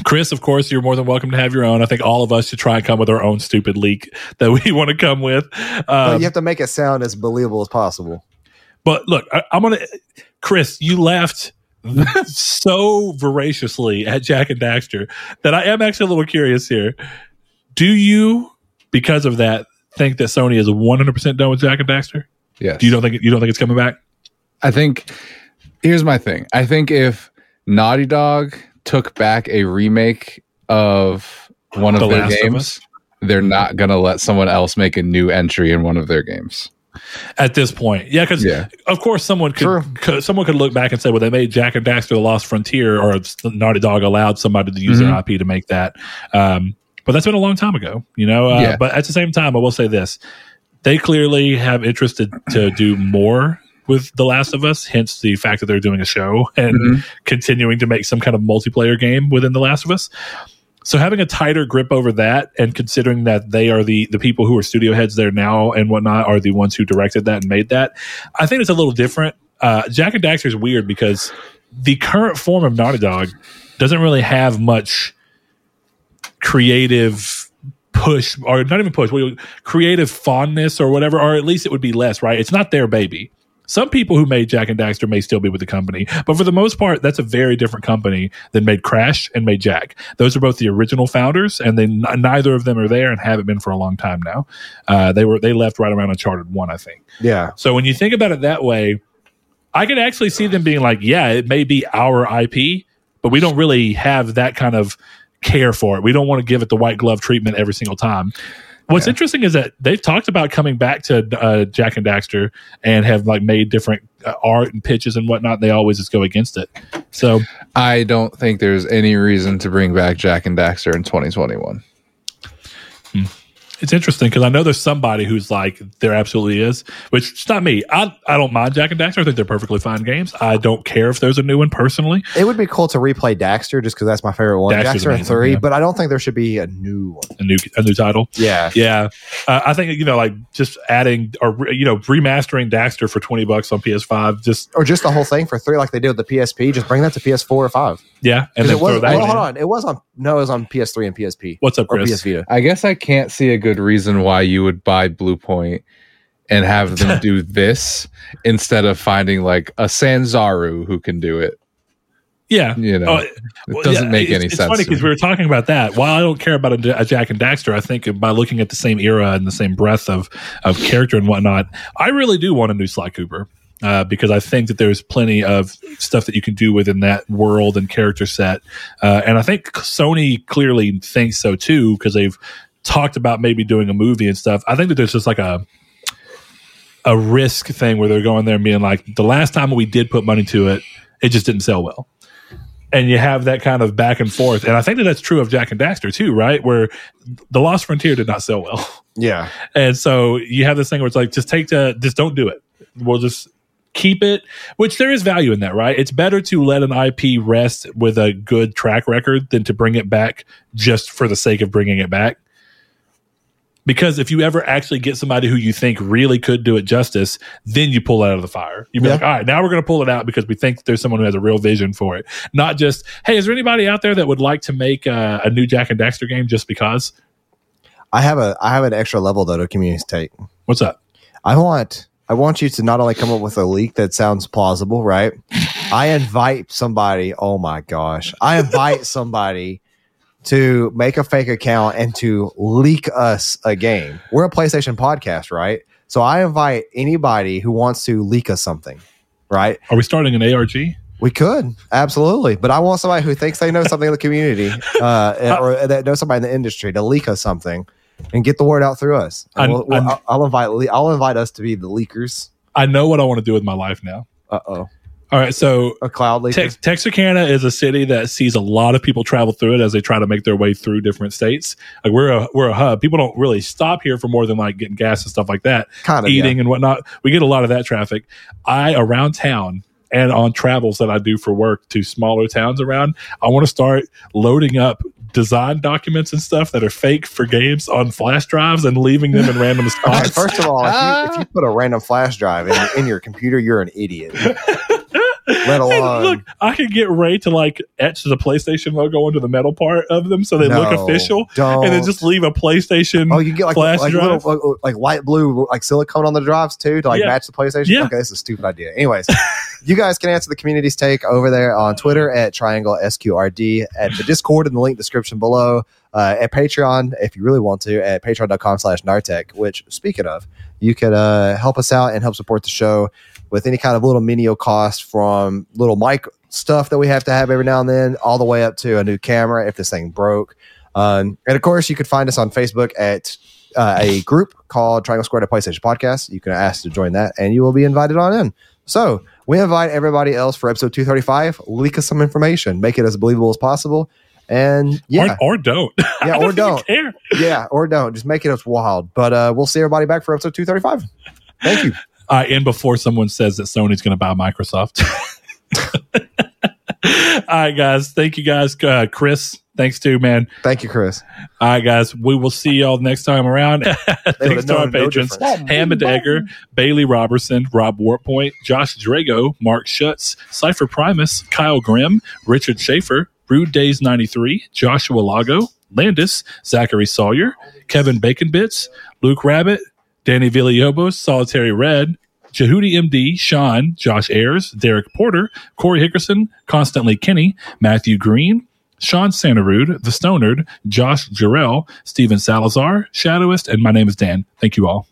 Speaker 2: Chris, of course, you're more than welcome to have your own. I think all of us should try and come with our own stupid leak that we want to come with.
Speaker 1: But
Speaker 2: Um,
Speaker 1: you have to make it sound as believable as possible.
Speaker 2: But look, I, I'm gonna, Chris, you laughed so voraciously at Jak and Daxter that I am actually a little curious here. Do you, because of that, think that Sony is 100 percent done with Jak and Daxter?
Speaker 3: Yes.
Speaker 2: Do you don't think you don't think it's coming back?
Speaker 3: I think here's my thing. I think if Naughty Dog took back a remake of one of
Speaker 2: The
Speaker 3: their
Speaker 2: Last of
Speaker 3: games, they're not gonna let someone else make a new entry in one of their games.
Speaker 2: At this point, yeah, because
Speaker 3: Yeah.
Speaker 2: of course someone could, could someone could look back and say, well, they made Jak and Daxter: The Lost Frontier, or Naughty Dog allowed somebody to use their IP to make that. Um, but that's been a long time ago, you know. Uh,
Speaker 3: Yeah.
Speaker 2: But at the same time, I will say this: they clearly have interested to do more with The Last of Us. Hence the fact that they're doing a show and
Speaker 3: Mhm.
Speaker 2: continuing to make some kind of multiplayer game within The Last of Us. So having a tighter grip over that, and considering that they are the the people who are studio heads there now and whatnot are the ones who directed that and made that, I think it's a little different. Uh, Jak and Daxter is weird because the current form of Naughty Dog doesn't really have much creative push or not even push what do you- creative fondness or whatever or at least it would be less right it's not their baby some people who made Jak and Daxter may still be with the company, but for the most part, that's a very different company than made Crash and made Jak. Those are both the original founders, and then neither of them are there and haven't been for a long time now. Uh, they were they left right around Uncharted One, I think.
Speaker 1: Yeah.
Speaker 2: So when you think about it that way, I could actually see them being like, yeah, it may be our IP, but we don't really have that kind of care for it. We don't want to give it the white glove treatment every single time. What's interesting is that they've talked about coming back to uh, Jak and Daxter and have like made different uh, art and pitches and whatnot. They always just go against it. So
Speaker 3: I don't think there's any reason to bring back Jak and Daxter in 2021.
Speaker 2: It's interesting because I know there's somebody who's like there absolutely is, which it's not me. I I don't mind Jak and Daxter. I think they're perfectly fine games. I don't care if there's a new one personally.
Speaker 1: It would be cool to replay Daxter just because that's my favorite one.
Speaker 2: Daxter's
Speaker 1: Daxter and three,
Speaker 2: yeah.
Speaker 1: but I don't think there should be a new one.
Speaker 2: A new a new title.
Speaker 1: Yeah.
Speaker 2: Yeah, uh, I think you know, like just adding or you know remastering Daxter for twenty bucks on PS5. Just
Speaker 1: Or just the whole thing for three, like they did with the PSP. Just bring that to PS4 or five.
Speaker 2: yeah, and then
Speaker 1: it was,
Speaker 2: throw that.
Speaker 1: well,
Speaker 2: in.
Speaker 1: hold on. It was on. No, it was on PS3 and PSP
Speaker 2: What's up,
Speaker 1: or
Speaker 2: Chris?
Speaker 1: PS Vita.
Speaker 3: I guess I can't see a good reason why you would buy Bluepoint and have them do this instead of finding like a Sanzaru who can do it.
Speaker 2: Yeah,
Speaker 3: You know,
Speaker 2: Oh,
Speaker 3: it
Speaker 2: Well,
Speaker 3: doesn't
Speaker 2: yeah,
Speaker 3: make
Speaker 2: it's-
Speaker 3: any
Speaker 2: it's
Speaker 3: sense.
Speaker 2: funny because we were talking about that. While I don't care about a, a Jak and Daxter, I think by looking at the same era and the same breadth of of character and whatnot, I really do want a new Sly Cooper. Uh, because I think that there's plenty of stuff that you can do within that world and character set, uh, and I think Sony clearly thinks so too because they've talked about maybe doing a movie and stuff. I think that there's just like a a risk thing where they're going there and being like, the last time we did put money to it, it just didn't sell well and you have that kind of back and forth. And I think that that's true of Jak and Daxter too, right? Where the Lost Frontier did not sell well,
Speaker 1: Yeah.
Speaker 2: and so you have this thing where it's like, just take the, just don't do it. We'll just keep it. Which there is value in that, right? It's better to let an IP rest with a good track record than to bring it back just for the sake of bringing it back. Because if you ever actually get somebody who you think really could do it justice, then you pull it out of the fire. You'd be
Speaker 1: Yeah.
Speaker 2: like, all right, now we're going to pull it out because we think there's someone who has a real vision for it. Not just, hey, is there anybody out there that would like to make uh, a new Jak and Daxter game just because?
Speaker 1: I have a I have an extra level though to community take.
Speaker 2: What's up?
Speaker 1: I want I want you to not only come up with a leak that sounds plausible, right? I invite somebody. Oh my gosh! I invite somebody to make a fake account and to leak us a game. We're a PlayStation podcast, right? So I invite anybody who wants to leak us something, right?
Speaker 2: Are we starting an ARG?
Speaker 1: We could absolutely, but I want somebody who thinks they know something in the community, uh, or that knows somebody in the industry to leak us something and get the word out through us. And
Speaker 2: I'm-
Speaker 1: we'll, we'll- I'll, invite I'll invite us to be the leakers.
Speaker 2: I know what I want to do with my life now.
Speaker 1: Uh oh,
Speaker 2: All right, so
Speaker 1: a cloud leaker.
Speaker 2: Tex- Texarkana is a city that sees a lot of people travel through it as they try to make their way through different states. Like we're a we're a hub. People don't really stop here for more than like getting gas and stuff like that,
Speaker 1: kind of
Speaker 2: eating and whatnot. We get a lot of that traffic. I around town and on travels that I do for work to smaller towns around. I want to start loading up design documents and stuff that are fake for games on flash drives and leaving them in random
Speaker 1: All right,
Speaker 2: spots.
Speaker 1: first of all, if you, if you uh. put a random flash drive in, in your computer, you're an idiot. Let alone-
Speaker 2: look, I could get Ray to like etch the PlayStation logo into the metal part of them so they look official,
Speaker 1: Don't.
Speaker 2: and then just leave a PlayStation.
Speaker 1: Oh, you can get like
Speaker 2: flash
Speaker 1: like,
Speaker 2: drive.
Speaker 1: little like, like light blue like silicone on the drives too to like
Speaker 2: Yeah.
Speaker 1: match the PlayStation.
Speaker 2: Yeah.
Speaker 1: Okay, this is a stupid idea. Anyways, you guys can answer the community's take over there on Twitter at Triangle SQRD at the Discord in the link description below. Uh, at Patreon, if you really want to, at patreon.com slash Nartech, which speaking of, you could uh, help us out and help support the show with any kind of little menial cost from little mic stuff that we have to have every now and then, all the way up to a new camera if this thing broke. Um, and of course, you could find us on Facebook at uh, a group called Triangle Square at PlayStation Podcast. You can ask to join that, and you will be invited on in. So we invite everybody else for episode 235. Leak us some information, make it as believable as possible. And yeah,
Speaker 2: or, or don't.
Speaker 1: yeah, or don't.
Speaker 2: care.
Speaker 1: Yeah, or don't. Just make it as wild. But uh, we'll see everybody back for episode 235. Thank you.
Speaker 2: All right, and before someone says that Sony's going to buy Microsoft. All right, guys. Thank you, guys. Uh, Chris, thanks too, man.
Speaker 1: Thank you, Chris.
Speaker 2: All right, guys. We will see y'all next time around. thanks to our
Speaker 1: known no
Speaker 2: patrons
Speaker 1: difference.
Speaker 2: Hammond Egger, Bailey Robertson, Rob Warpoint, Josh Drago, Mark Schutz, Cypher Primus, Kyle Grimm, Richard Schaefer, Rude Days 93, Joshua Lago, Landis, Zachary Sawyer, Kevin Bacon Bits, Luke Rabbit, Danny Villalobos, Solitary Red, Jehudi MD, Sean, Josh Ayers, Derek Porter, Corey Hickerson, Constantly Kenny, Matthew Green, Sean Santarude, The Stonard, Josh Jarrell, Steven Salazar, Shadowist, and my name is Dan. Thank you all.